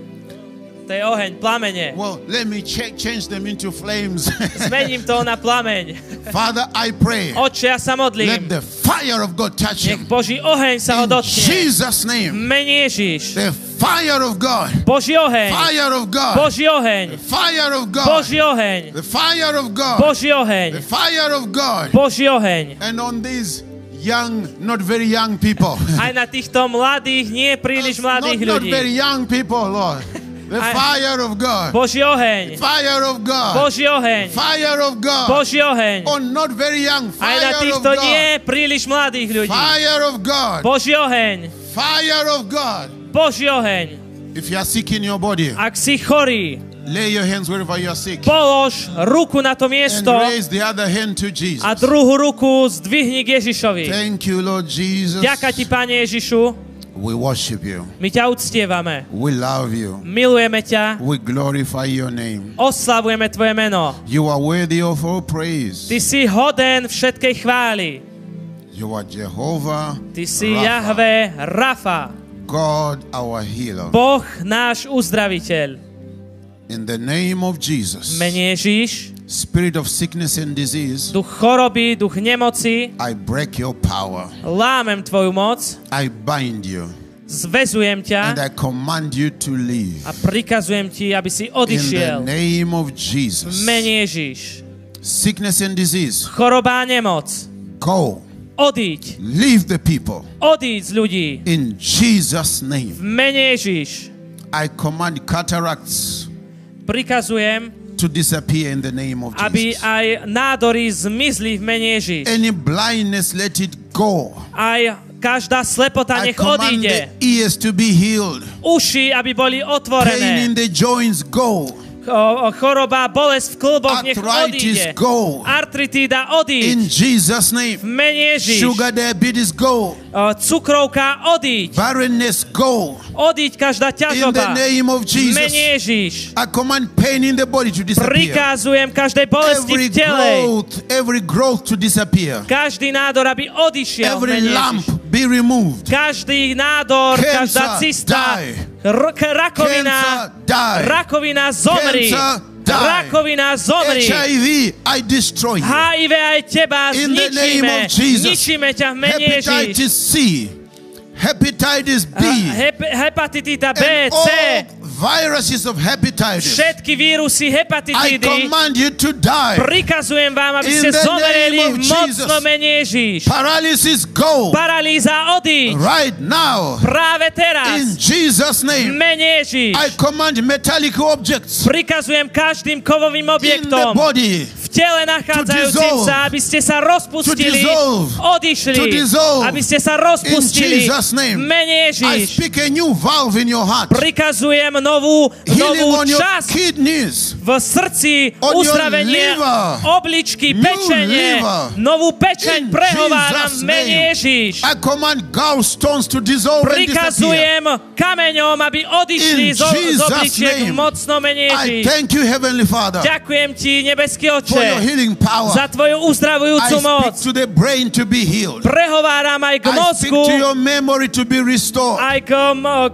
To je oheň, plamene. Well, let me check, change them into flames. Zmením to na plameň. Father, I pray. Oče, ja sa Let modlím. the fire of God touch Nech him. Boží oheň sa ho In dotkne. Jesus' name. Mene Ježiš. The fire of God. Boží oheň. Fire of God. Boží oheň. Fire of God. Boží oheň. The fire of God. Boží oheň. The fire of God. Boží oheň. And on these young, not very young people. Aj na týchto mladých, nie príliš not, mladých not ľudí. very young people, Lord. The fire of God. Boží oheň. Fire of God. Boží oheň. Fire of God. Boží oheň. On not very young. Aj na Fire of týchto God. nie príliš mladých ľudí. Fire of God. Boží oheň. Fire of God. Boží oheň. If you are sick in your body, Ak si chorý, lay your hands wherever you are sick. polož ruku na to And miesto raise the other hand to Jesus. a druhú ruku zdvihni k Ježišovi. Thank you, Lord Jesus. Ďaká ti, Pane Ježišu, We worship you. my ťa uctievame. We love you. Milujeme ťa, We glorify your name. oslavujeme Tvoje meno. You are worthy of all praise. Ty si hoden všetkej chvály. You are Jehovah, Ty si Rafa. Jahve Rafa, God our healer. Boh náš uzdraviteľ. In the name of Jesus, Mene Ježiš, spirit of sickness and disease, duch choroby, duch nemoci, I break your power. lámem Tvoju moc, I bind you zvezujem and ťa I command you to leave. a prikazujem ti, aby si In the odišiel. name of V Jesus. Mene Ježiš. Sickness and disease, Choroba a nemoc. go. Odíď. Leave the people. Odíď z ľudí. In Jesus' V name. mene Ježiš. I command cataracts Prikazujem, to disappear in the name of aby Jesus. aj nádory zmizli v mene Ježiš. Any blindness, let it go. Aj každá slepota I nech odíde. ears to be healed. Uši, aby boli Pain otvorené. in the joints, go. Choroba, bolesť v klboch nech odíde. go. Artritída In odíď. Jesus' name. V mene Ježiš. Sugar diabetes, go. Cukrovka odíď. Barrenness, go. Odíď každá In the ťažoba. name of V mene Jesus. Ježiš. I command pain in the body to disappear. Prikazujem každej bolesti Every v tele. growth, every growth to disappear. Každý nádor, aby odišiel. Every Ježiš. Be removed. Každý nádor, Cancer, každá cista, r- rakovina, Cancer, rakovina zomri. Cancer, die. Rakovina zomri. HIV, I destroy you. HIV aj teba In the name zničíme. of Jesus. Zničíme ťa v mene. Hepatitis C, hepatitis B, Hep, hepatitida B, C, viruses of hepatitis. všetky vírusy I hepatitídy, command you to die. prikazujem vám, aby In ste zomreli v mocno Jesus. mene Ježiš. Paralysis, go. Paralýza odíď. Right now. Práve In teraz. Jesus' V name. mene Ježiš. I command metallic objects Prikazujem každým kovovým in the objektom body tele nachádzajúcim sa, aby ste sa rozpustili, odišli, aby ste sa rozpustili. V mene Ježiš. Prikazujem novú, novú časť v srdci, uzdravenie obličky, pečenie, novú pečeň prehováram v mene. Ježiš. Prikazujem kameňom, aby odišli z obličiek v name. mocno mene Ježiš. Ďakujem ti, nebeský oče. Za tvoju uzdravujúcu moc. Prehováram aj k mozgu, to your memory to be restored. aj k,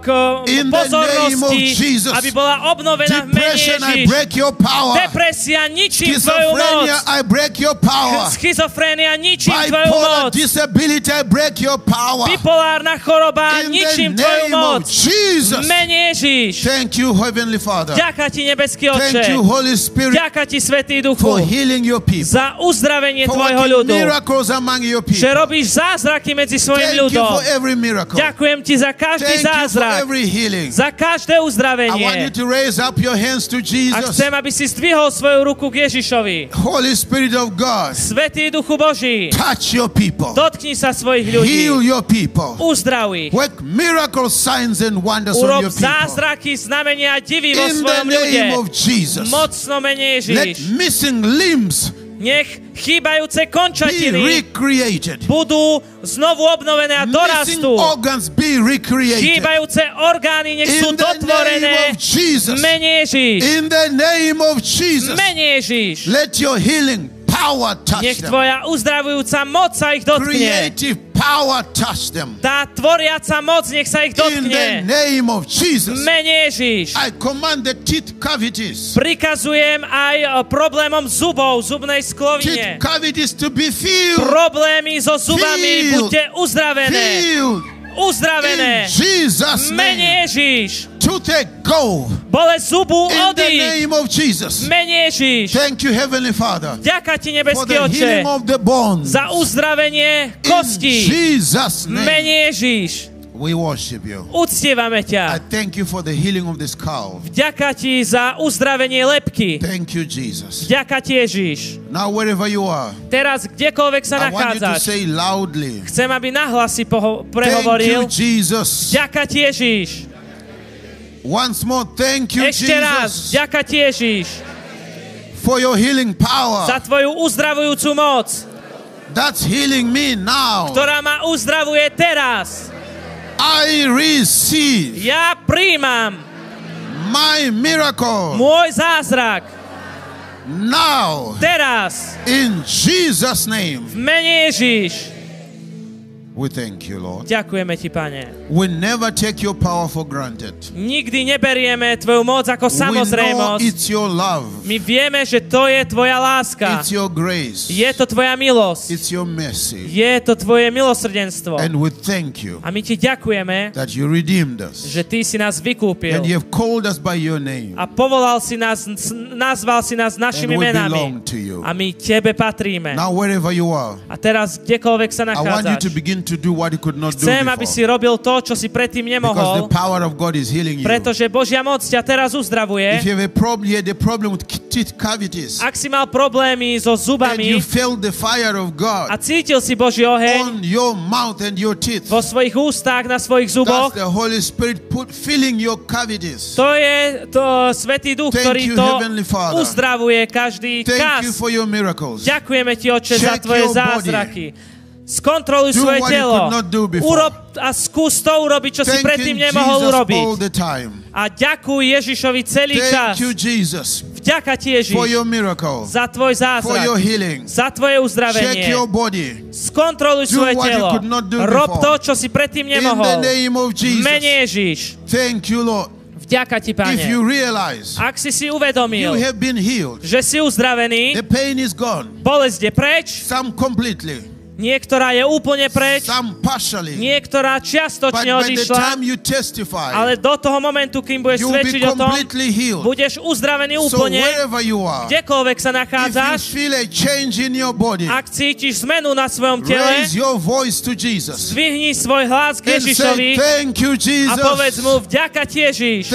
k In the name of pozornosti, Jesus. aby bola obnovená v mene Ježiš. break your power. Depresia ničím tvoju moc. Schizophrenia, I break your power. Schizofrénia ničím tvoju Bipolar moc. disability, I break your power. Bipolárna choroba ničím tvoju moc. V mene Ježiš. Thank you, Heavenly Father. Ďaká ti, nebeský Thank oče. you, Holy Spirit, Ďaká ti, Svetý for Duchu, healing your people. za uzdravenie For tvojho ľudu. miracles among your Že robíš zázraky medzi svojim Thank you ľudom. for every miracle. Ďakujem ti za každý Thank you for zázrak, every healing. za každé I want you uzdravenie. to raise up your hands to A Jesus. chcem, aby si zdvihol svoju ruku k Ježišovi. Holy Spirit of God, Svetý Duchu Boží, touch your people. dotkni sa svojich Heal ľudí. your people. Uzdrav ich. Work miracle signs and wonders on Urob your people. zázraky, znamenia a divy vo In the svojom ľude. name of Jesus. Mocno mene Let Ježiš. missing limbs Nech chýbajúce be končatiny recreated. budú znovu obnovené a Missing dorastú. organs be recreated. Chýbajúce orgány nech sú In the name dotvorené. of Jesus. Mene Ježiš. In the name of Jesus. Mene Ježiš. Let your healing power touch Nech them. tvoja uzdravujúca moc sa ich dotkne. Creative power touch them. Tá tvoriaca moc nech sa ich In the dotkne. name of Jesus. Mene Ježiš. I command the teeth cavities. Prikazujem aj e, problémom zubov, zubnej sklovine. Teeth cavities to be filled. Problémy so zubami, Filled. buďte uzdravené. Filled. Uzdravené. In Jesus' Mene name. Ježiš. Toothache go. Bolesť zubu In the odíď. name of Jesus. Mene Ježiš. Thank you, Heavenly Father, Ďaká ti, for nebeský the oče, healing of the bones. za uzdravenie In kosti. Jesus' name. Mene Ježiš. We worship you. Uctievame I ťa. thank you for the healing of this cow. Vďaka ti za uzdravenie lepky. Thank you, Jesus. Vďaka ti Ježiš. Now, wherever you are, Teraz kdekoľvek sa I want you to nachádzaš, say loudly, chcem, aby nahlas si poho- Thank you, prehovoril. Jesus. Vďaka ti Ježiš. Once more, thank you, Ešte raz. Jesus, Vďaka ti Ježiš. for your healing Za power. tvoju uzdravujúcu moc, That's healing me now. ktorá ma uzdravuje teraz. I receive Ja príjmam my miracle môj zázrak now teraz. in Jesus' name. V mene Ježiš. We thank you, Lord. Ďakujeme ti, pane. We never take your power for granted. Nikdy neberieme tvoju moc ako We know samozrejmosť. it's your love, My vieme, že to je tvoja láska. it's your grace, Je to tvoja milosť. it's your mercy. Je to tvoje milosrdenstvo. And we thank you A my ti ďakujeme, that you redeemed us že ty si nás vykúpil. and you have called us by your name. A povolal si nás, nazval si nás našimi And we menami. belong to you. A my tebe patríme. Now, wherever you are, A teraz kdekoľvek sa I want you to nachádzaš. begin to do what you could not do Chcem, aby si robil to, čo si predtým Because nemohol, the power of God is healing you. pretože Božia moc ťa teraz If uzdravuje. you have a problem, you had a problem with teeth cavities, Ak si mal problémy so and zubami you felt the fire of a God cítil si Boží oheň on your mouth and your teeth, vo svojich ústach, na svojich that's zuboch, the Holy Spirit put filling your cavities. to je to Svetý Duch, Thank ktorý you, to Heavenly Father. uzdravuje každý Thank you kas. for your miracles. Ďakujeme ti, Oče, za Check tvoje your body. Skontroluj Do svoje you telo. Urob a skús to urobiť, čo si Thank predtým you, nemohol Jesus, urobiť. A ďakuj Ježišovi celý čas. Thank you, Jesus, Vďaka ti, Ježiš, miracle, za tvoj zázrak, healing. za tvoje uzdravenie. body. Skontroluj svoje you telo. Rob to, čo si predtým nemohol. V mene. Ježiš. Thank you, Lord. Vďaka ti, If Pane. you realize Ak si si you uvedomil, have been healed, že si uzdravený, the pain is gone. bolesť je preč, Some completely, niektorá je úplne preč, niektorá čiastočne odišla, ale do toho momentu, kým budeš svedčiť o tom, budeš uzdravený úplne, kdekoľvek sa nachádzaš, ak cítiš zmenu na svojom tele, zdvihni svoj hlas k Ježišovi a povedz mu, vďaka ti Ježiš,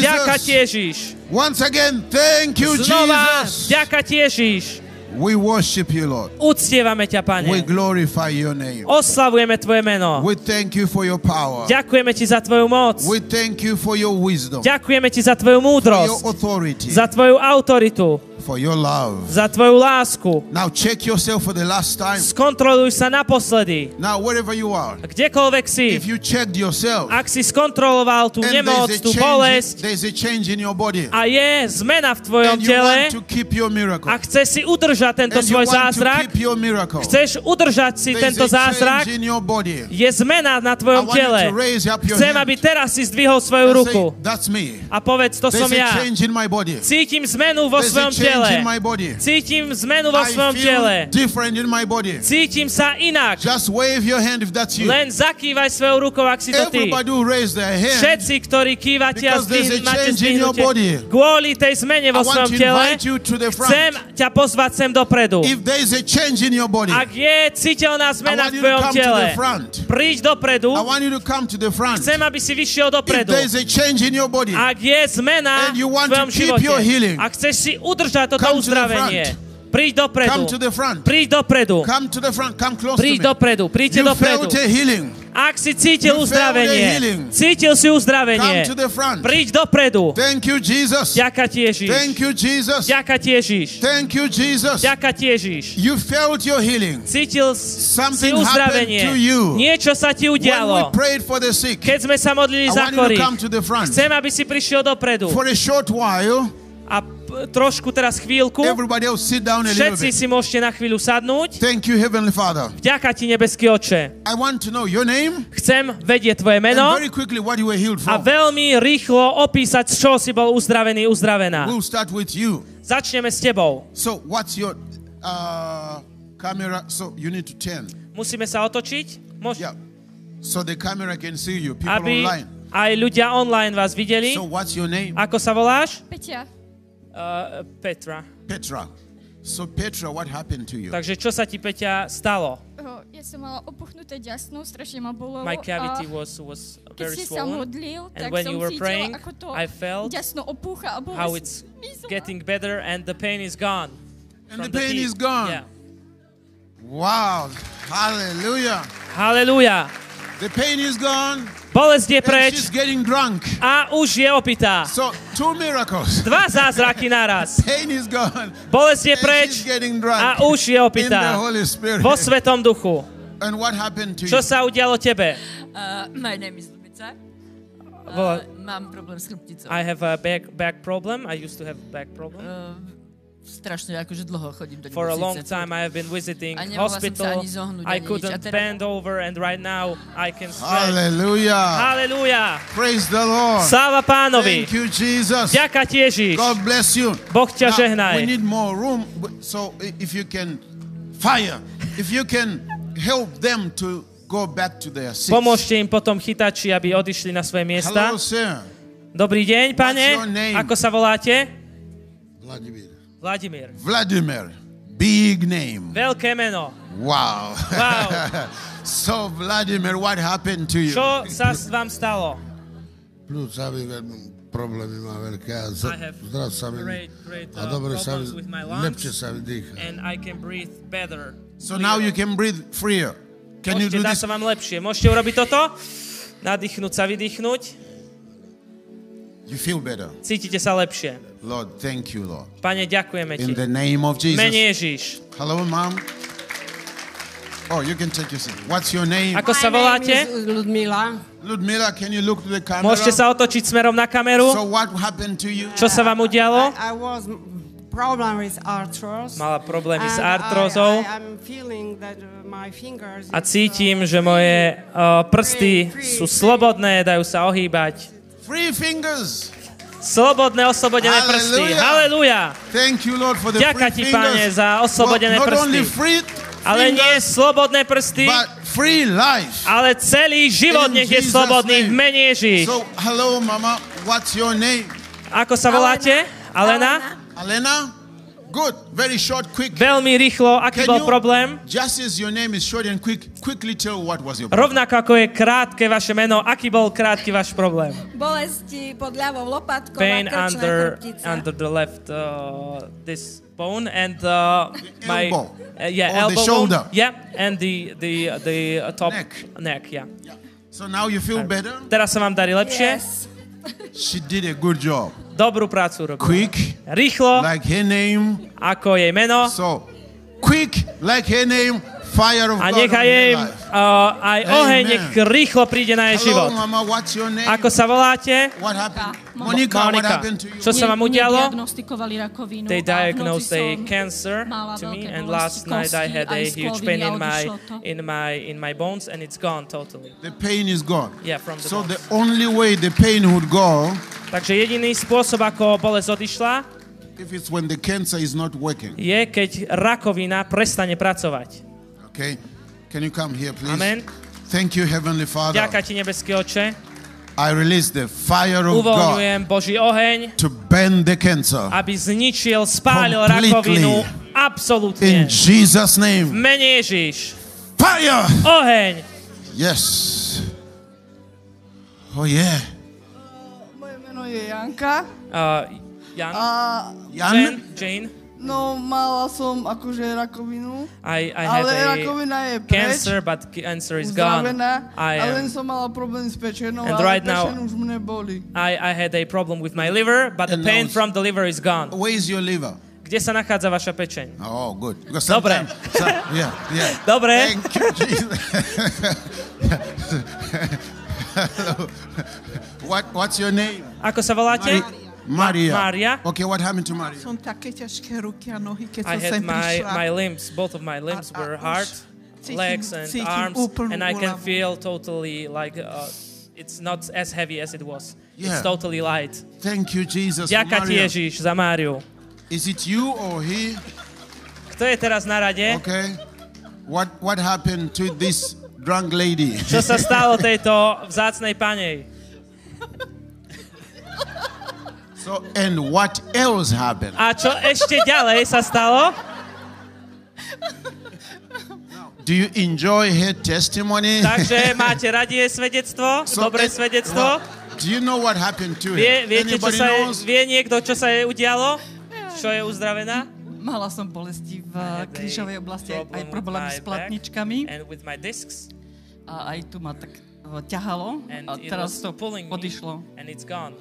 vďaka ti. Ježiš, Once again, thank you, znova, Jesus. vďaka ti Ježiš, We worship you, Lord. uctievame ťa, We Pane, glorify your name. oslavujeme tvoje meno, We thank you for your power. ďakujeme ti za tvoju moc, We thank you for your wisdom, ďakujeme ti za tvoju for your múdrosť, authority, za tvoju autoritu, for your love. za tvoju lásku. Now check yourself for the last time. Skontroluj sa naposledy, Now, wherever you are, kdekoľvek si. if you checked yourself Ak si skontroloval tú nemoc, tú bolesť there's a change in your body, a je zmena v tvojom and you tele want to keep your miracle, a chceš si udržať tento and you svoj zázrak, keep your miracle, chceš udržať si there's tento zázrak, in your body. je zmena na I tvojom want you tele. to raise up your Chcem, hand aby teraz si zdvihol svoju ruku say, that's me. a povedz, to som There's a ja. change in my body. Cítim zmenu vo There's svojom change tele. Cítim zmenu vo svojom tele. Cítim sa inak. Just wave your hand if that's you. Len zakývaj svojou rukou, ak si to ty. Všetci, ktorí kývate a a zdvihn- máte zdvihnutie kvôli tej zmene vo svojom tele, chcem ťa pozvať sem dopredu. If there is a change in your body, Ak je citeľná I zmena want v you to tvojom tele, the front. príď dopredu. Chcem, aby si vyšiel If dopredu. there is a change in your body, Ak je zmena v want tvojom to keep živote, your healing, ak chceš si udržať toto come uzdravenie, príď dopredu. Príď dopredu. Come to the front. Come close to Príď dopredu. Príďte dopredu. Ak si cítil You uzdravenie, cítil si uzdravenie, Come to the front. príď dopredu. Thank you, Jesus. Ďaká ti Ježiš. Thank you, Jesus. Ďaká ti Ježiš. Thank you, Jesus. Ďaká ti Ježiš. You felt your healing. Cítil si uzdravenie. to you. Niečo sa ti When we udialo. prayed for the sick, Keď sme sa modlili za chorých, chcem, aby si prišiel dopredu. For a short while, A trošku teraz chvíľku, everybody else sit down a little všetci si môžete na chvíľu sadnúť. Thank you, Heavenly Father. Vďaka ti, nebeský oče. I want to know your name Chcem vedieť tvoje and meno very quickly what you were healed a from. veľmi rýchlo opísať, z čoho si bol uzdravený, uzdravená. We'll start with you. Začneme s tebou. So, what's your uh, camera? So, you need to turn. Musíme sa otočiť, Môž- Yeah. So the camera can see you. People aby online. aj ľudia online vás videli. So, what's your name? Ako sa voláš? Peťa. Uh, Petra. Petra. So, Petra, what happened to you? Takže čo sa ti, Peťa, stalo? O, Ja som mala opuchnuté ďasno, strašne ma bolo. My cavity a was, was keď very si sa swollen. modlil, And tak when som you were cítila, praying, ako to I felt ďasno opúcha a bolo how it's getting better and the pain is gone. And from the pain teeth. is gone. Yeah. Wow. Hallelujah. Halelúja. The pain is gone. Bolesť je And preč she's getting drunk. a už je opitá. So, two miracles. Dva zázraky naraz. Pain is gone. Bolesť je preč she's getting drunk. a už je In the opitá. Holy Spirit. Vo Svetom duchu. And what happened to Čo you? sa udialo tebe? Uh, my name is Lubica. Uh, mám problém s chrbticou. I have a back, back problem. I used to have back problem. Uh, strašne akože dlho chodím do For a long time I have been visiting hospital. zohnúť, I couldn't teraz- bend over and right now I can stretch. Hallelujah. Halelúja. Praise the Lord. Sláva pánovi. Thank you, Jesus. Ďaká ti Ježiš. God bless you. Boh ťa Now, žehnaj. we need more room. So if you can fire, if you can help them to go back to their seats. Pomôžte im potom chytači, aby odišli na svoje miesta. Hello, sir. Dobrý deň, pane. Ako sa voláte? Vladimír. Vladimír. Vladimir. Big name. Veľké meno. Wow. Wow. so, Vladimir, what happened to you? Čo sa s vám stalo? Plúcami veľmi problémy má veľké a z- I have zdrav sa mi a uh, dobre sa mi, problems with my lungs lepšie sa mi dýcha. and I can breathe better. So now you can breathe freer. Can you Môžete, do dá this? sa vám lepšie. Môžete urobiť toto? Nadýchnúť sa, vydýchnuť. You feel better. Cítite sa lepšie. Lord, thank you, Lord. Pane, ďakujeme ti. In the name of Jesus. Mene Ježiš. Hello, mom. Oh, you can take your seat. What's your name? Ako sa voláte? Ludmila. Ludmila, can you look to the camera? Môžete sa otočiť smerom na So kameru. what happened to you? Čo sa vám udialo? I, I was problem with arthros. Mala problémy s artrózou I, I, I'm feeling that uh, my fingers a cítim, uh, že moje uh, prsty sú slobodné, dajú sa ohýbať. Free fingers. Slobodné, oslobodené prsty. Hallelujah. Halelúja. Thank you, Lord, for the Ďaká free ti, Pane, fingers. za oslobodené Well, not only prsty. free Ale nie slobodné prsty, but free life. ale celý život In nech je slobodný v mene Ježiš. So, hello, Mama. What's your name? Ako sa voláte? Alena? Alena? Good. Very short, quick. Veľmi rýchlo, aký Can bol you- problém? Just as your name is short and quick, quickly tell what was your problem. Rovnako ako je krátke vaše meno, aký bol krátky váš problém? bolesti pod ľavou lopatkou Pain a under, chrbtica. under the left, uh, this bone and uh, my... elbow. Uh, yeah, Or the elbow. shoulder. Yeah, and the, the, the uh, top Neck. neck, yeah. So now you feel better? Teraz sa vám darí lepšie? Yes. She did a good job. Dobrú prácu robí. Quick, Rýchlo, like her name. ako jej meno. So, quick, like her name, A God nechaj jej uh, aj oheň, nech rýchlo príde na jej Hello, život. Mama, what's your name? Ako sa voláte? Monika. happened to you? Čo sa vám udialo? They diagnosed a cancer to me and last night I had a huge pain in my in my in my bones and it's gone totally. The pain is gone. Yeah, from the So bones. the only way the pain would go Takže jediný spôsob, ako bolesť odišla, if it's when the cancer is not working. je, keď rakovina prestane pracovať. Okay? Can you come here, please? Amen. Thank you, Heavenly Father. Ďaká ti, nebeský oče. I release the fire of God Boží oheň, to burn the cancer. aby zničil, spálil Completely. rakovinu In absolútne. Jesus' V name. mene Ježiš. Fire! Oheň. Yes. Oh, yeah. Moje meno je Janka Uh, Jan, a Jan? Jane, Jane. No mala som akože rakovinu, I, I had ale a rakovina je preč, cancer, but cancer is gone. uzdravená, I a am len som mala problém s pečenou, And ale right now- už mne boli. I, I had a problem with my liver, but the And pain now- from the liver is gone. Where is your liver? Kde sa nachádza vaša pečeň? Oh, good. Because Dobre. sometimes, so- yeah, yeah. Dobre. Thank you, Jesus. What, what's your name? Ako sa voláte? Maria. Maria. Okay, what happened to Maria? Som také ťažké ruky a nohy, keď I had my, my limbs, both of my limbs A- a were už hard, legs and arms, and I can feel totally like uh, it's not as heavy as it was. Yeah. It's totally light. Thank you, Jesus. for Ďaká ti Ježiš za Máriu. Is it you or he? Kto je teraz na rade? Okay. What what happened to this drunk lady? Čo sa stalo tejto vzácnej panej? So and what else happened? A čo ešte ďalej sa stalo? Do you enjoy her testimony? Takže máte radi jej svedectvo? So, Dobré eh, svedectvo? well, do you know what happened to Vie, viete, čo sa knows? vie niekto, čo sa jej udialo? Čo je uzdravená? Mala som bolesti v krížovej oblasti, aj, problémy my s platničkami. And with my discs. A aj tu ma tak eh, ťahalo And a it teraz to pulling me, odišlo. and it's gone.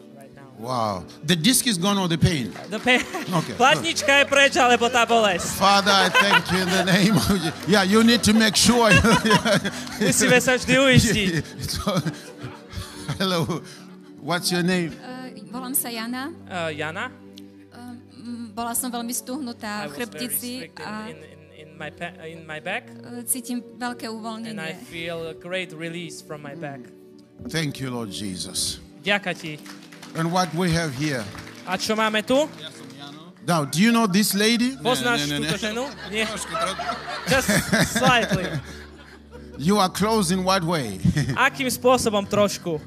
Wow. The disc is gone or the pain? The pain. Okay, Platnička je preč, alebo tá bolesť. Father, I thank you in the name of Je- Yeah, you need to make sure. Musíme sa vždy uistiť. So- hello. What's your name? Uh, volám sa Jana. Uh, Jana? Um, bola som veľmi stuhnutá I v was very chrbtici a in, in, in, my pa- in my back. uh, cítim veľké And I feel a great release from my back. Thank you, Lord Jesus. Ďaká ti. And what we have here. A čo máme tu? Now, do you know this lady? Poznáš túto ženu? Nie. Just slightly. You are close in what way? Akým spôsobom trošku?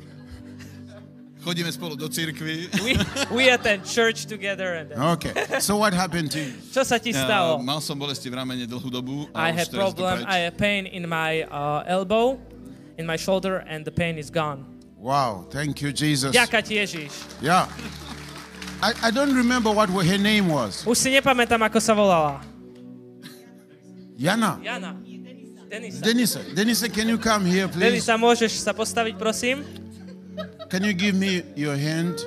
Chodíme spolu do cirkvi. We, we attend church together and then... okay. So what happened to you? Čo sa ti stalo? mal som bolesti v ramene dlhú dobu. A I už had problem. I had pain in my uh, elbow, in my shoulder, and the pain is gone. Wow. Thank you, Jesus. Ďaká ti Ježiš. Yeah. I, I don't remember what her name was. Už si nepamätám, ako sa volala. Jana. Jana. Denisa. Denisa. Denisa, can you come here, please? Denisa, môžeš sa postaviť, prosím? Can you give me your hand?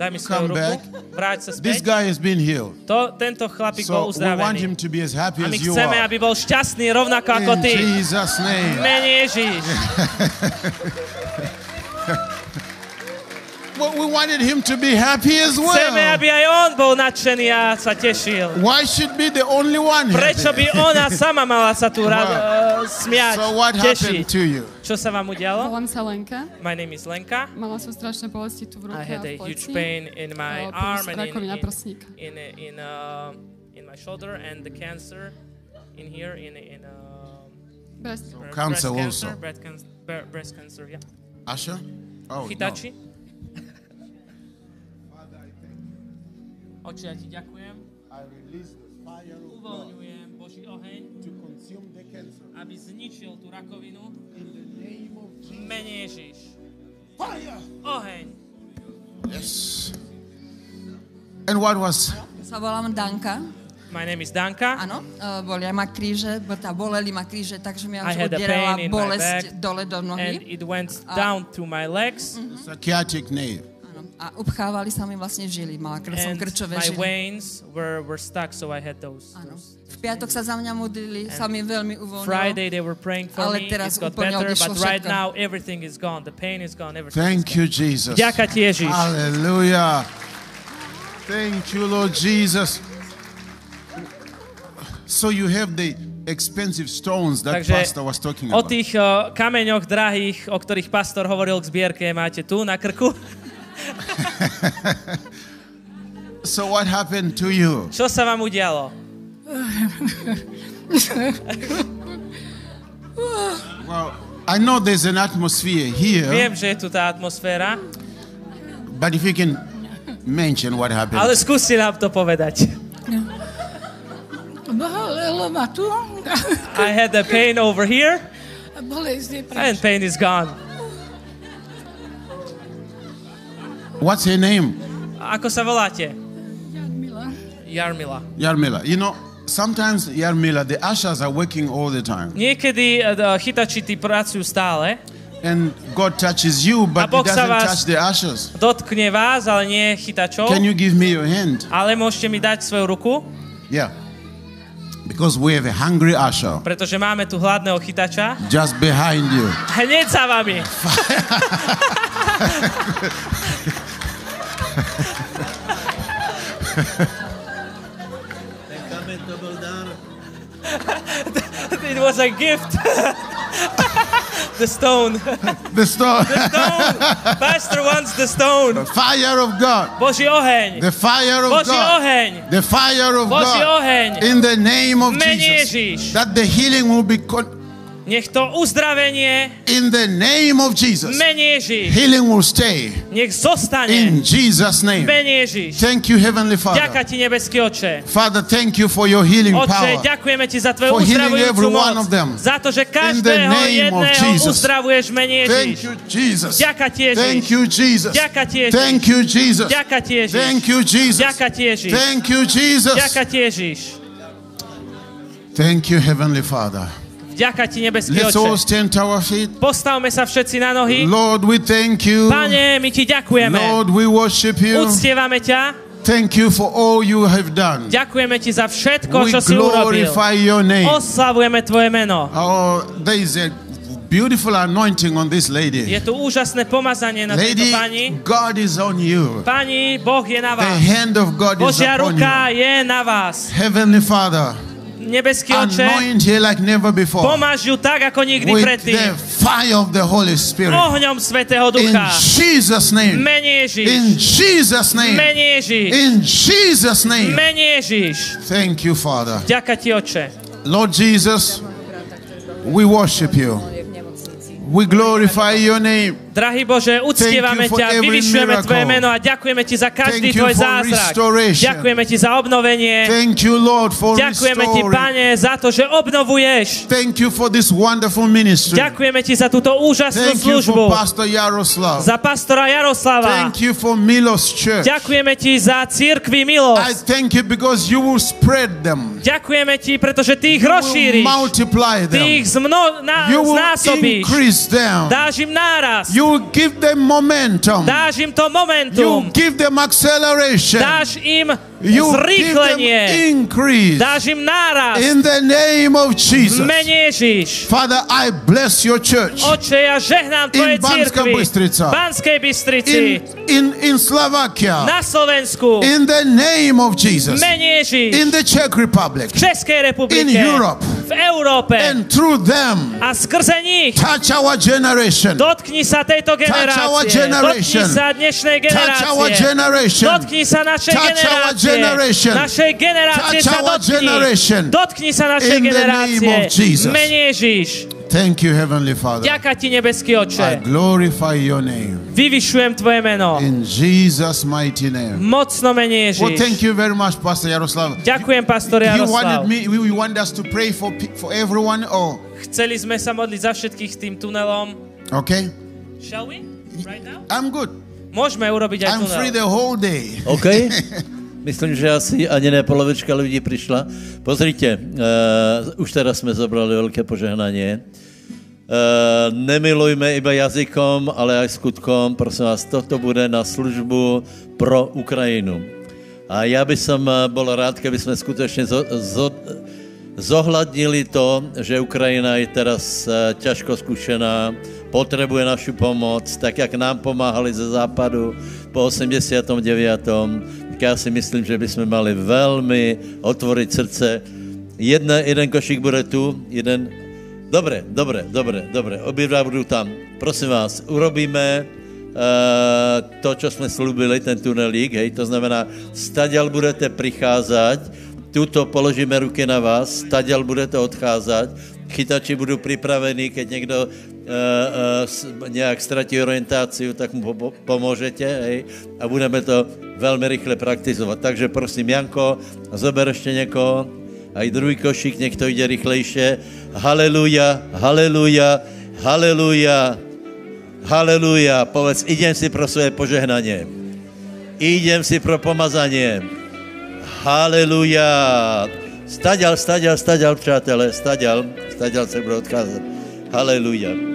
Daj mi svoju Come ruku. back. Vráť sa This guy has been healed. To, tento chlapík bol So we want him to be as happy A my as you chceme, are. aby bol šťastný rovnako ako In ty. Jesus' name. Mene Ježiš. Well, we wanted him to be happy as Chceme, well. aby aj on bol nadšený a sa tešil. Why should be the only one Prečo by ona sama mala sa tu rad, uh, smiať, So what tešiť? happened to you? Čo sa vám udialo? Volám sa Lenka. My name is Lenka. Mala som strašné bolesti tu v ruke I had a a v huge pain in my Uh, arm and in, rakovina in, prsníka. in, in, uh, in my shoulder and the cancer in here in, in uh, Breast. breast Cancer cancer, also. breast, cancer, breast cancer, yeah. Asha? Oh, no. Chytači? Oči, ja ti ďakujem. Uvoľňujem Boží oheň, the cancer. aby zničil tú rakovinu. V mene Ježiš. Oheň. Yes. And what was... Sa volám Danka. My name is Danka. Áno, uh, bolia ma kríže, tá boleli ma kríže, takže mi I až had a odierala pain in my bolesť back dole do and it went A- down to my legs Psychiatric nerve. Áno, a upchávali sa mi vlastne žily. Mala kr- som and krčové my žily. veins were, were stuck so I had those. Áno. those. V piatok sa za mňa modlili, sa mi veľmi uvoľnilo. Friday they were praying for Ale me. teraz It got úplne better, but right všetko. now everything is gone. The pain is gone. Everything. Thank you, Jesus. Ďaká ti Ježiš. Hallelujah. Thank you, Lord Jesus. So you have the expensive stones that Takže pastor was talking o about. tých uh, kameňoch drahých, o ktorých pastor hovoril k zbierke, máte tu na krku. So what happened to you? Čo sa vám udialo? Well, I know there's an atmosphere here, Viem, že je tu tá atmosféra, but if you can mention what happened. ale skúste nám to povedať. Bolelo ma tu. I had the pain over here and pain is gone. What's her name? Ako sa voláte? Jarmila. Jarmila. Yarmila. You know, sometimes Yarmila, the ushers are working all the time. Niekedy uh, chytači tí pracujú stále, And God touches you, but Boh He doesn't touch the ashes. dotkne vás, ale nie chytačov, Can you give me your hand? ale môžete mi dať svoju ruku, Yeah. Because we have a hungry usher pretože máme tu hladného chytača. just behind you. Hneď za vami. Ten kameň to bol dar. It was a gift. the stone. The stone. The stone. Pastor wants the stone. The fire of God. Boží oheň. The fire of Boží God. oheň. The fire of Boží God. oheň. In the name of Mene Jesus. That the healing will be con- Nech to uzdravenie In the name of Jesus. mene Ježiš. Healing will stay. Nech zostane In Jesus' name. mene Ježiš. Thank you, Heavenly Ďaká Father. ti, nebeský oče. Father, thank you for your healing Oče, power. ďakujeme ti za tvoju uzdravujúcu moc. of them. Za to, že the každého name of jedného Jesus. uzdravuješ mene Thank Ježiš. you, Jesus. Ďaká ti Ježiš. Thank you, Jesus. Ďaká ti Ježiš. Thank you, Jesus. Ďaká ti Ježiš. Thank you, Jesus. Ďaká ti Ježiš. Thank you, Jesus. Ďaká ti Ježiš. Thank you, Heavenly Father. Ďaká ti, nebeský Let's all oče. stand to our feet. Postavme sa všetci na nohy. Lord, we thank you. Pane, my ti ďakujeme. Lord, we worship you. Uctievame ťa. Thank you for all you have done. Ďakujeme ti za všetko, We čo si urobil. your name. Oslavujeme tvoje meno. Oh, there is a beautiful anointing on this lady. Je tu úžasné pomazanie na tejto Lady, pani. God is on you. Pani, Boh je na The vás. hand of God is Božia upon ruka you. je na vás. Heavenly Father, Nebeský oče, anoint her like never before. pomáž ju tak, ako nikdy With predtým. the fire of the Holy Spirit. Ohňom Svetého In Ducha. Jesus' name. Mene Ježiš. In Jesus' name. Mene Ježiš. In Jesus' name. Mene Ježiš. Thank you, Father. Ďaká ti, oče. Lord Jesus, we worship you. We glorify your name. Drahý Bože, uctievame ťa, vyvyšujeme. Tvoje meno a ďakujeme Ti za každý Tvoj zázrak. Ďakujeme Ti za obnovenie. You, Lord, Ďakujeme Ti. Pane, za to, že obnovuješ. Ďakujeme Ti za túto úžasnú Thank službu. Pastor. Za pastora Jaroslava. Milos. Ďakujeme Ti za církvi them. Ďakujeme Ti, pretože Ty ich rozšíriš. Ty ich zmno, na, znásobíš. Dáš im náraz. You will give them momentum. Dáš im to You give them acceleration. Dáš im You zrýchlenie. increase. Dáš im náraz. In the name of V Jesus. mene Ježiš. Father, I bless your church. Oče, ja žehnám Tvoje církvy. Bystrica. Banskej Bystrici. In, in, in Slovakia. Na Slovensku. In the name of Jesus. V mene Ježiš. In the Czech Republic. V Českej republike. In Europe. V Európe. And through them. A skrze nich. Touch our generation. Dotkni sa tejto generácie. our generation. Dotkni sa dnešnej Touch our generácie. generation. Dotkni sa našej Touch generácie. Generation. Našej generácie Touch sa our dotkni. generation. Dotkni sa našej In the generácie. name of Jesus. V Mene Ježiš. Thank you, Heavenly Father. Ďaká ti, nebeský I oče. glorify your name. Vyvyšujem tvoje meno. In Jesus' mighty name. Mocno mene Well, thank Ježiš. you very much, Pastor Yaroslav. Ďakujem, pastor You wanted Jaroslav. me, we we want us to pray for, for everyone, or, Chceli sme sa modliť za všetkých tým tunelom. okay? Shall we? Right now? I'm good. Môžeme urobiť aj I'm free tunel. the whole day. OK? Myslím, že asi ani ne polovička ľudí prišla. Pozrite, uh, už teraz sme zobrali veľké požehnanie. Uh, nemilujme iba jazykom, ale aj skutkom. Prosím vás, toto bude na službu pro Ukrajinu. A ja by som eh, bol rád, keby sme skutočne zo, zo, zohľadnili to, že Ukrajina je teraz ťažko skúšená, potrebuje našu pomoc, tak jak nám pomáhali ze západu po 89. Tak ja si myslím, že by sme mali veľmi otvoriť srdce. Jedna, jeden košík bude tu, jeden... Dobre, dobre, dobre, dobre, obidva budú tam. Prosím vás, urobíme uh, to, čo sme slúbili, ten tunelík, hej, to znamená, stadiaľ budete prichádzať, tuto položíme ruky na vás, stadiaľ budete odcházať, chytači budú pripravení, keď niekto uh, uh, s- nejak stratí orientáciu, tak mu po- pomôžete, hej, a budeme to veľmi rýchle praktizovať. Takže prosím, Janko, zober ešte niekoho, aj druhý košík, nech to ide rýchlejšie. Haleluja, haleluja, haleluja, haleluja. Povedz, idem si pro svoje požehnanie. Idem si pro pomazanie. Haleluja. Staďal, staďal, staďal, přátelé, staďal, staďal se bude odcházet. Haleluja.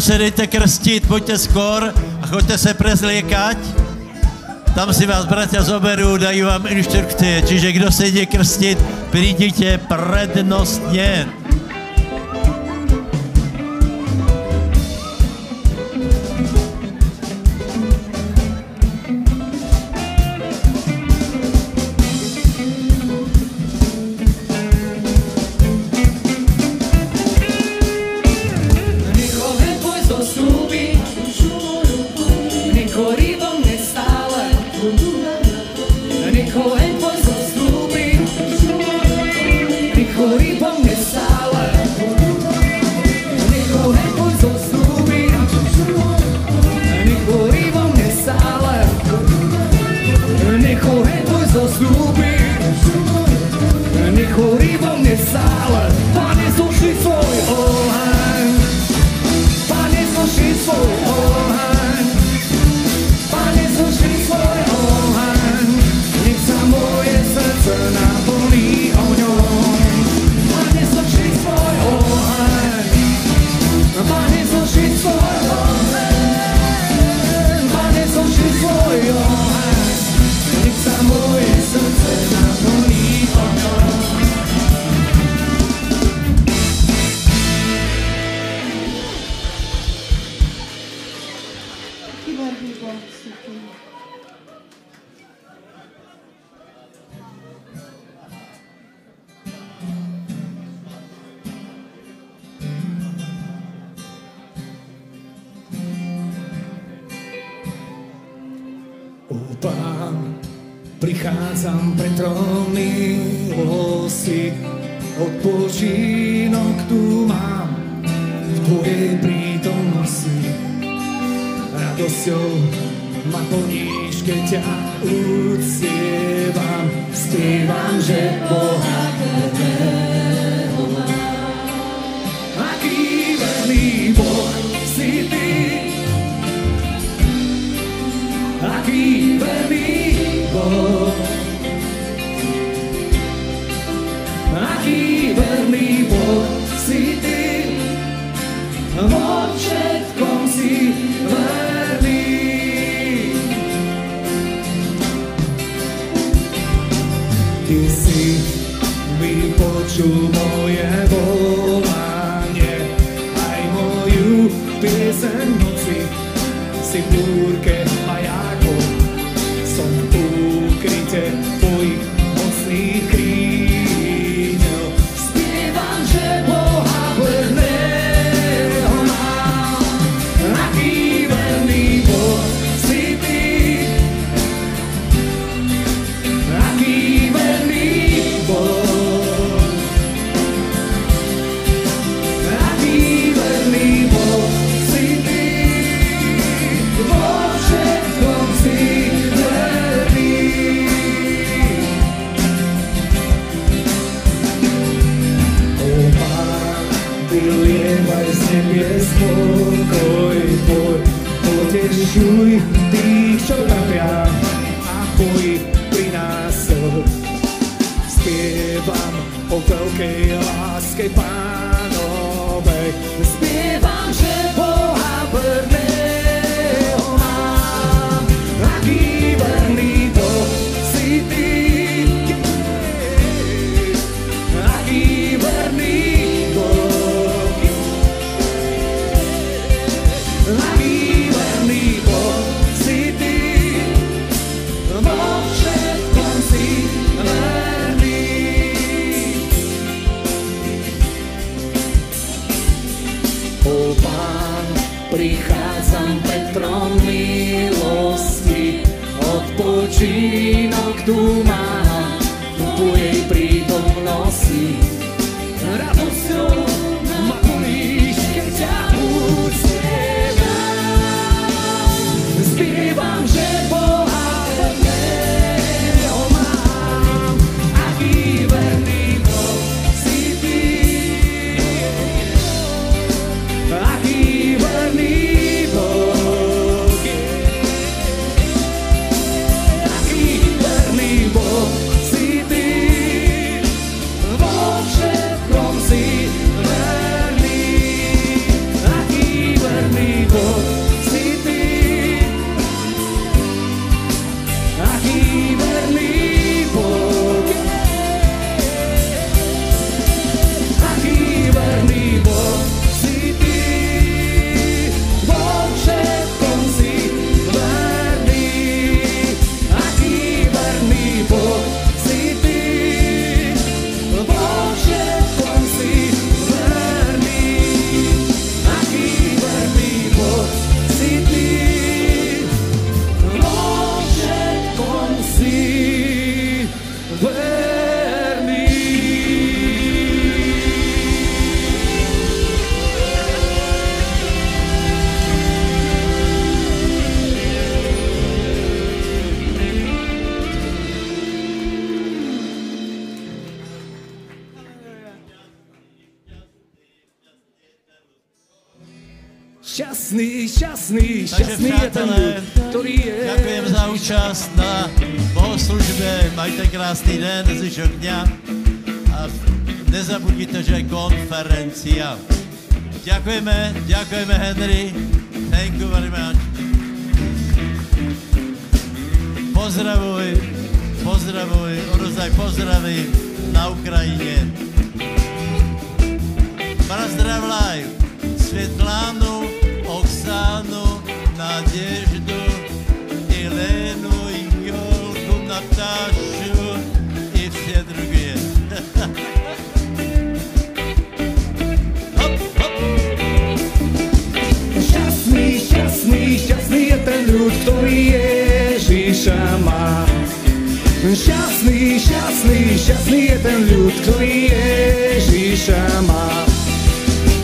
kdo se dejte krstit, pojďte skor a choďte se prezliekať. Tam si vás bratia zoberú, dajú vám inštrukcie. Čiže kdo se ide krstit, prídite prednostne.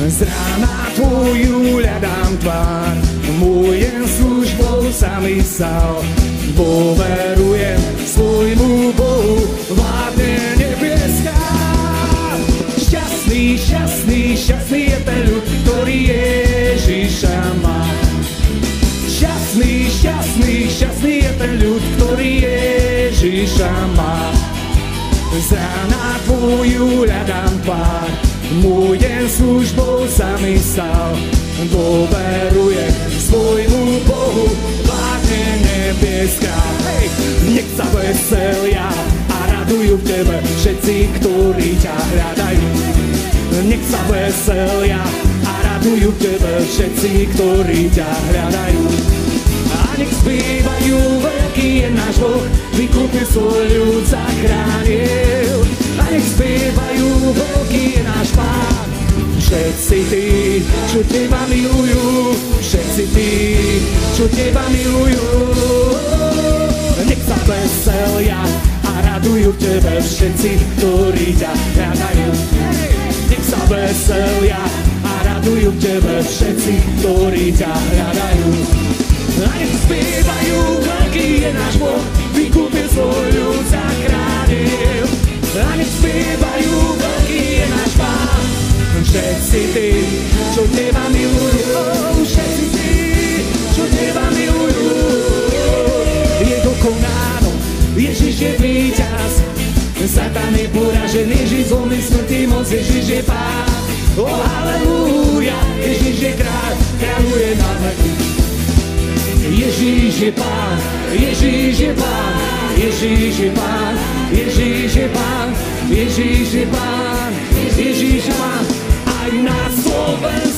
Z rána tvoju ľadám tvár, môjem službou sa mi stal. Dôverujem svojmu Bohu, vládne nebieska. Šťastný, šťastný, šťastný je ten ľud, ktorý Ježiša má. Šťastný, šťastný, šťastný je ten ľud, ktorý Ježiša má. Z rána tvoju ľadám tvár, môj deň službou stal. Dôverujem svojmu Bohu, vládne nebieska. Hej, nech sa veselia a radujú v tebe všetci, ktorí ťa hľadajú. Nech sa veselia a radujú v tebe všetci, ktorí ťa hľadajú. A nech spievajú, veľký je náš Boh, vykúpil svoj ľud, zachránil. A nech spievajú, veľký je náš Pán, všetci tí, čo teba milujú, všetci tí, čo teba milujú. Nech sa veselia a radujú tebe všetci, ktorí ťa hľadajú. Nech sa veselia a radujú tebe všetci, ktorí ťa hľadajú. A nech spievajú, veľký je náš Boh, vykúpil svoj ľud a nech spievajú, veľký je náš pán. Všetci tí, čo teba milujú, všetci tí, čo teba milujú. Je dokonáno, Ježiš je víťaz, Satan je poražený, Ježiš zlomný smrti moc, Ježiš je pán. O oh, halleluja, Ježiš je kráľ, kráľuje na veky. Ježiš je pán, Ježiš je pán, Ježíš je pán, Ježíš je pán, Ježíš je pán, Ježíš je pán, aj na Slovensku.